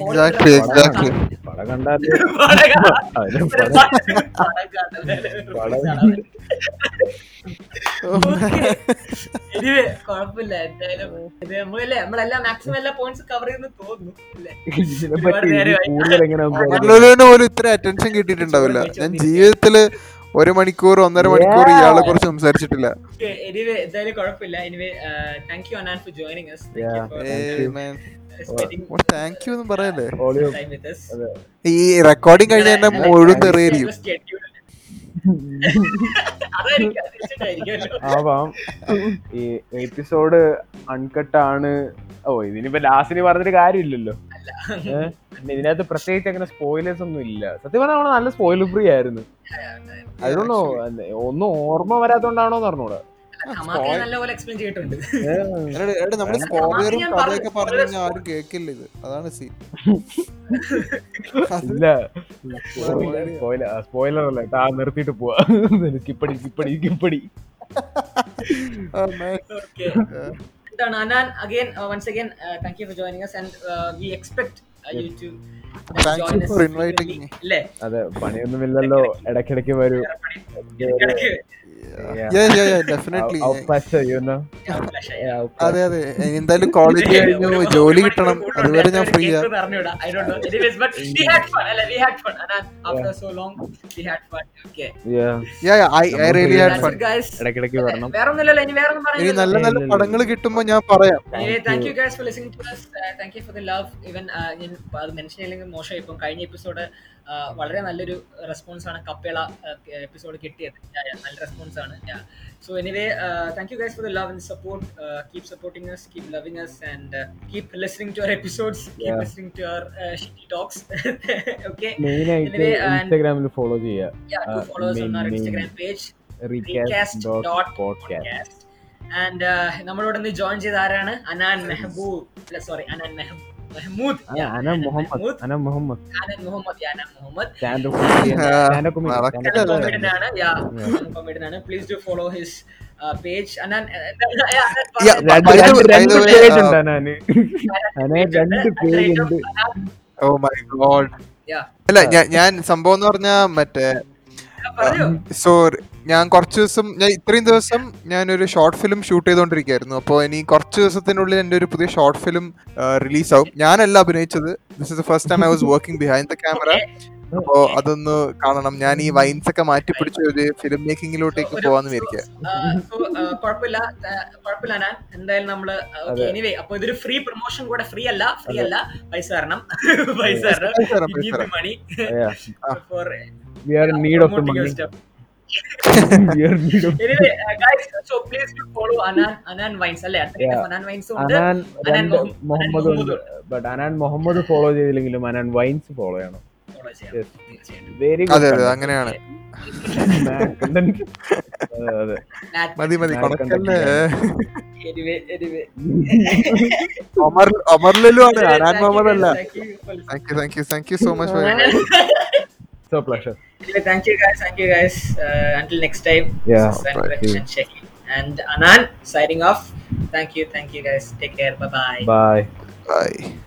കുഴപ്പമില്ല എന്തായാലും. ഇത് നമ്മളല്ലേ നമ്മളെല്ലാം മാക്സിമം എല്ലാ പോയിന്റ്സ് കവർ ചെയ്യുന്നു തോന്നുന്നു ഇത്ര അറ്റൻഷൻ കിട്ടിയിട്ടുണ്ടാവില്ല. ഞാൻ ജീവിതത്തിൽ ഒരു മണിക്കൂർ ഒന്നര മണിക്കൂർ ഇയാളെ കുറിച്ച് സംസാരിച്ചിട്ടില്ല. എനിവേ എന്തായാലും കുഴപ്പമില്ല. Anyway thank you Anan for joining us. Yeah, thank you thank you. for thank you എന്ന് പറയല്ലേ? Audio time with us. ഈ റെക്കോർഡിംഗ് കഴിഞ്ഞ മുഴുവൻ തെറിയായിരിക്കും Schedule. അതായിരിക്കും അത് വെച്ചിട്ടായിരിക്കുമല്ലോ. ആവാം. ഈ എപ്പിസോഡ് അൺകട്ട് ആണ്. ഓ ഇതിനിപ്പോ ലാസ്റ്റിന് പറഞ്ഞിട്ട് കാര്യമില്ലല്ലോ? ഇതിനകത്ത് പ്രത്യേകിച്ച് അങ്ങനെ സ്പോയിലേഴ്സ് ഒന്നും ഇല്ല. സത്യം പറഞ്ഞാൽ നമ്മൾ നല്ല സ്പോയിലർ ഫ്രീ ആയിരുന്നു. അതിനൊന്നും ഒന്നും ഓർമ്മ വരാത്തോണ്ടാണോന്ന് പറഞ്ഞൂടാ നമ്മൾ സ്പോയിലറും ഞാൻ കഥയൊക്കെ പറഞ്ഞു, കഴിഞ്ഞാൽ ആരും കേക്കില്ല ഇത്. അതാണ് സീൻ. സ്പോയിലർ അല്ല. ആ നിർത്തിയിട്ട് പോവാ. കിപ്പടി കിപ്പടി കിപ്പടി. എന്താണ് Anan. Again once again thank you for joining us and uh, we expect uh, you to uh, Thank you for inviting frequently. അതെ പണിയൊന്നുമില്ലല്ലോ. ഇടക്കിടക്ക് വരൂ. ഡെഫിനറ്റ്ലി അതെ അതെ എന്തായാലും കോളേജ് കഴിഞ്ഞു ജോലി കിട്ടണം അതുവരെ ഞാൻ ഫ്രീ ആ കേൾക്കുമെന്ന് അറിഞ്ഞൂടാ. I don't know. Anyways, but we had fun. we had fun. Anan, after so long, we had fun. Okay. I really had That's fun it, guys. ഇടയ്ക്കിടയ്ക്ക് വരണം വേറെ ഒന്നുമില്ലല്ലോ ഇനി. നല്ല നല്ല പടങ്ങൾ കിട്ടുമ്പോ ഞാൻ പറയാം Anyway, thank you guys for listening to us. Uh, thank you for the love. Even uh, ഞാൻ അത് മെൻഷൻ ചെയ്യില്ലെങ്കിൽ മോശമായി ഇപ്പം കഴിഞ്ഞ എപ്പിസോഡ് വളരെ നല്ലൊരു റെസ്പോൺസ് ആണ് കപ്പേള എപ്പിസോഡ് കിട്ടിയത്. നല്ല റെസ്പോൺസ് ആണ് so anyway thank you guys for the love and support keep supporting us keep loving us and keep listening to our episodes keep listening to our shitty talks okay ഇൻസ്റ്റാഗ്രാമിൽ follow ചെയ്യുക. Yeah followers on Instagram page recast podcast and നമ്മളോട് ഇന്ന് join ചെയ്ത ആരാണ്? Anan Mehboob. Sorry Anan Mehboob. Mehmood انا Ana Muhammad Mehmood. Ana Muhammad Anan Muhammad محمد Anan Muhammad stand. Comedian ആണ് yeah comedian ആണ്. Please do follow his page oh my god Yeah. അല്ല ഞാൻ- ഞാൻ സംഭവം എന്ന് പറഞ്ഞാ മറ്റേ പറയൂ സോ ഞാൻ കുറച്ച് ദിവസം ഞാൻ ഇത്രയും ദിവസം ഞാൻ ഒരു ഷോർട്ട് ഫിലിം ഷൂട്ട് ചെയ്തുകൊണ്ടിരിക്കുകയായിരുന്നു അപ്പോൾ ഇനി കുറച്ച് ദിവസത്തിനുള്ളിൽ എന്റെ ഒരു പുതിയ ഷോർട്ട് ഫിലിം റിലീസ് ആവും. ഞാനല്ല അഭിനയിച്ചത്. This is the first time I was working behind the camera അപ്പോ അതൊന്ന് കാണണം. ഞാൻ ഈ വൈൻസ് ഒക്കെ മാറ്റി പിടിച്ച ഒരു ഫിലിം മേക്കിങ്ങിലോട്ടേക്ക് പോവാന്ന് വിചാരിക്കുക കുഴപ്പമില്ല. കുഴപ്പമില്ല ഞാൻ എന്തായാലും നമ്മൾ എനിവേ അപ്പൊ ഇതൊരു ഫ്രീ പ്രൊമോഷൻ കൂടെ ഫ്രീ അല്ല ഫ്രീ അല്ല. പൈസ തരണം. പൈസ തരണം. തരാം, money for we are in of of anyway guys so please follow Anan Anan vines അല്ലേ? Yeah. അനാൻ വൈൻസ് ഉണ്ട്. അനാൻ അനാൻ മുഹമ്മദ് ഉണ്ട്. ബട്ട് അനാൻ മുഹമ്മദ് ഫോളോ ചെയ്തില്ലെങ്കിലും അനാൻ വൈൻസ് ഫോളോ ചെയ്യണം. വെരി അതെ അതെ അങ്ങനെയാണ്. മതി മതി. ഞാൻ എനിവേ എനിവേ ഒമർ ഒമർലു ആണ്. അനാൻ മുഹമ്മദ് അല്ല. Thank you thank you thank you so much So pleasure. Thank you guys. Thank you guys. Uh, until next time. Yeah. And, and Anand signing off. Thank you. Thank you guys. Take care. Bye-bye. Bye. Bye.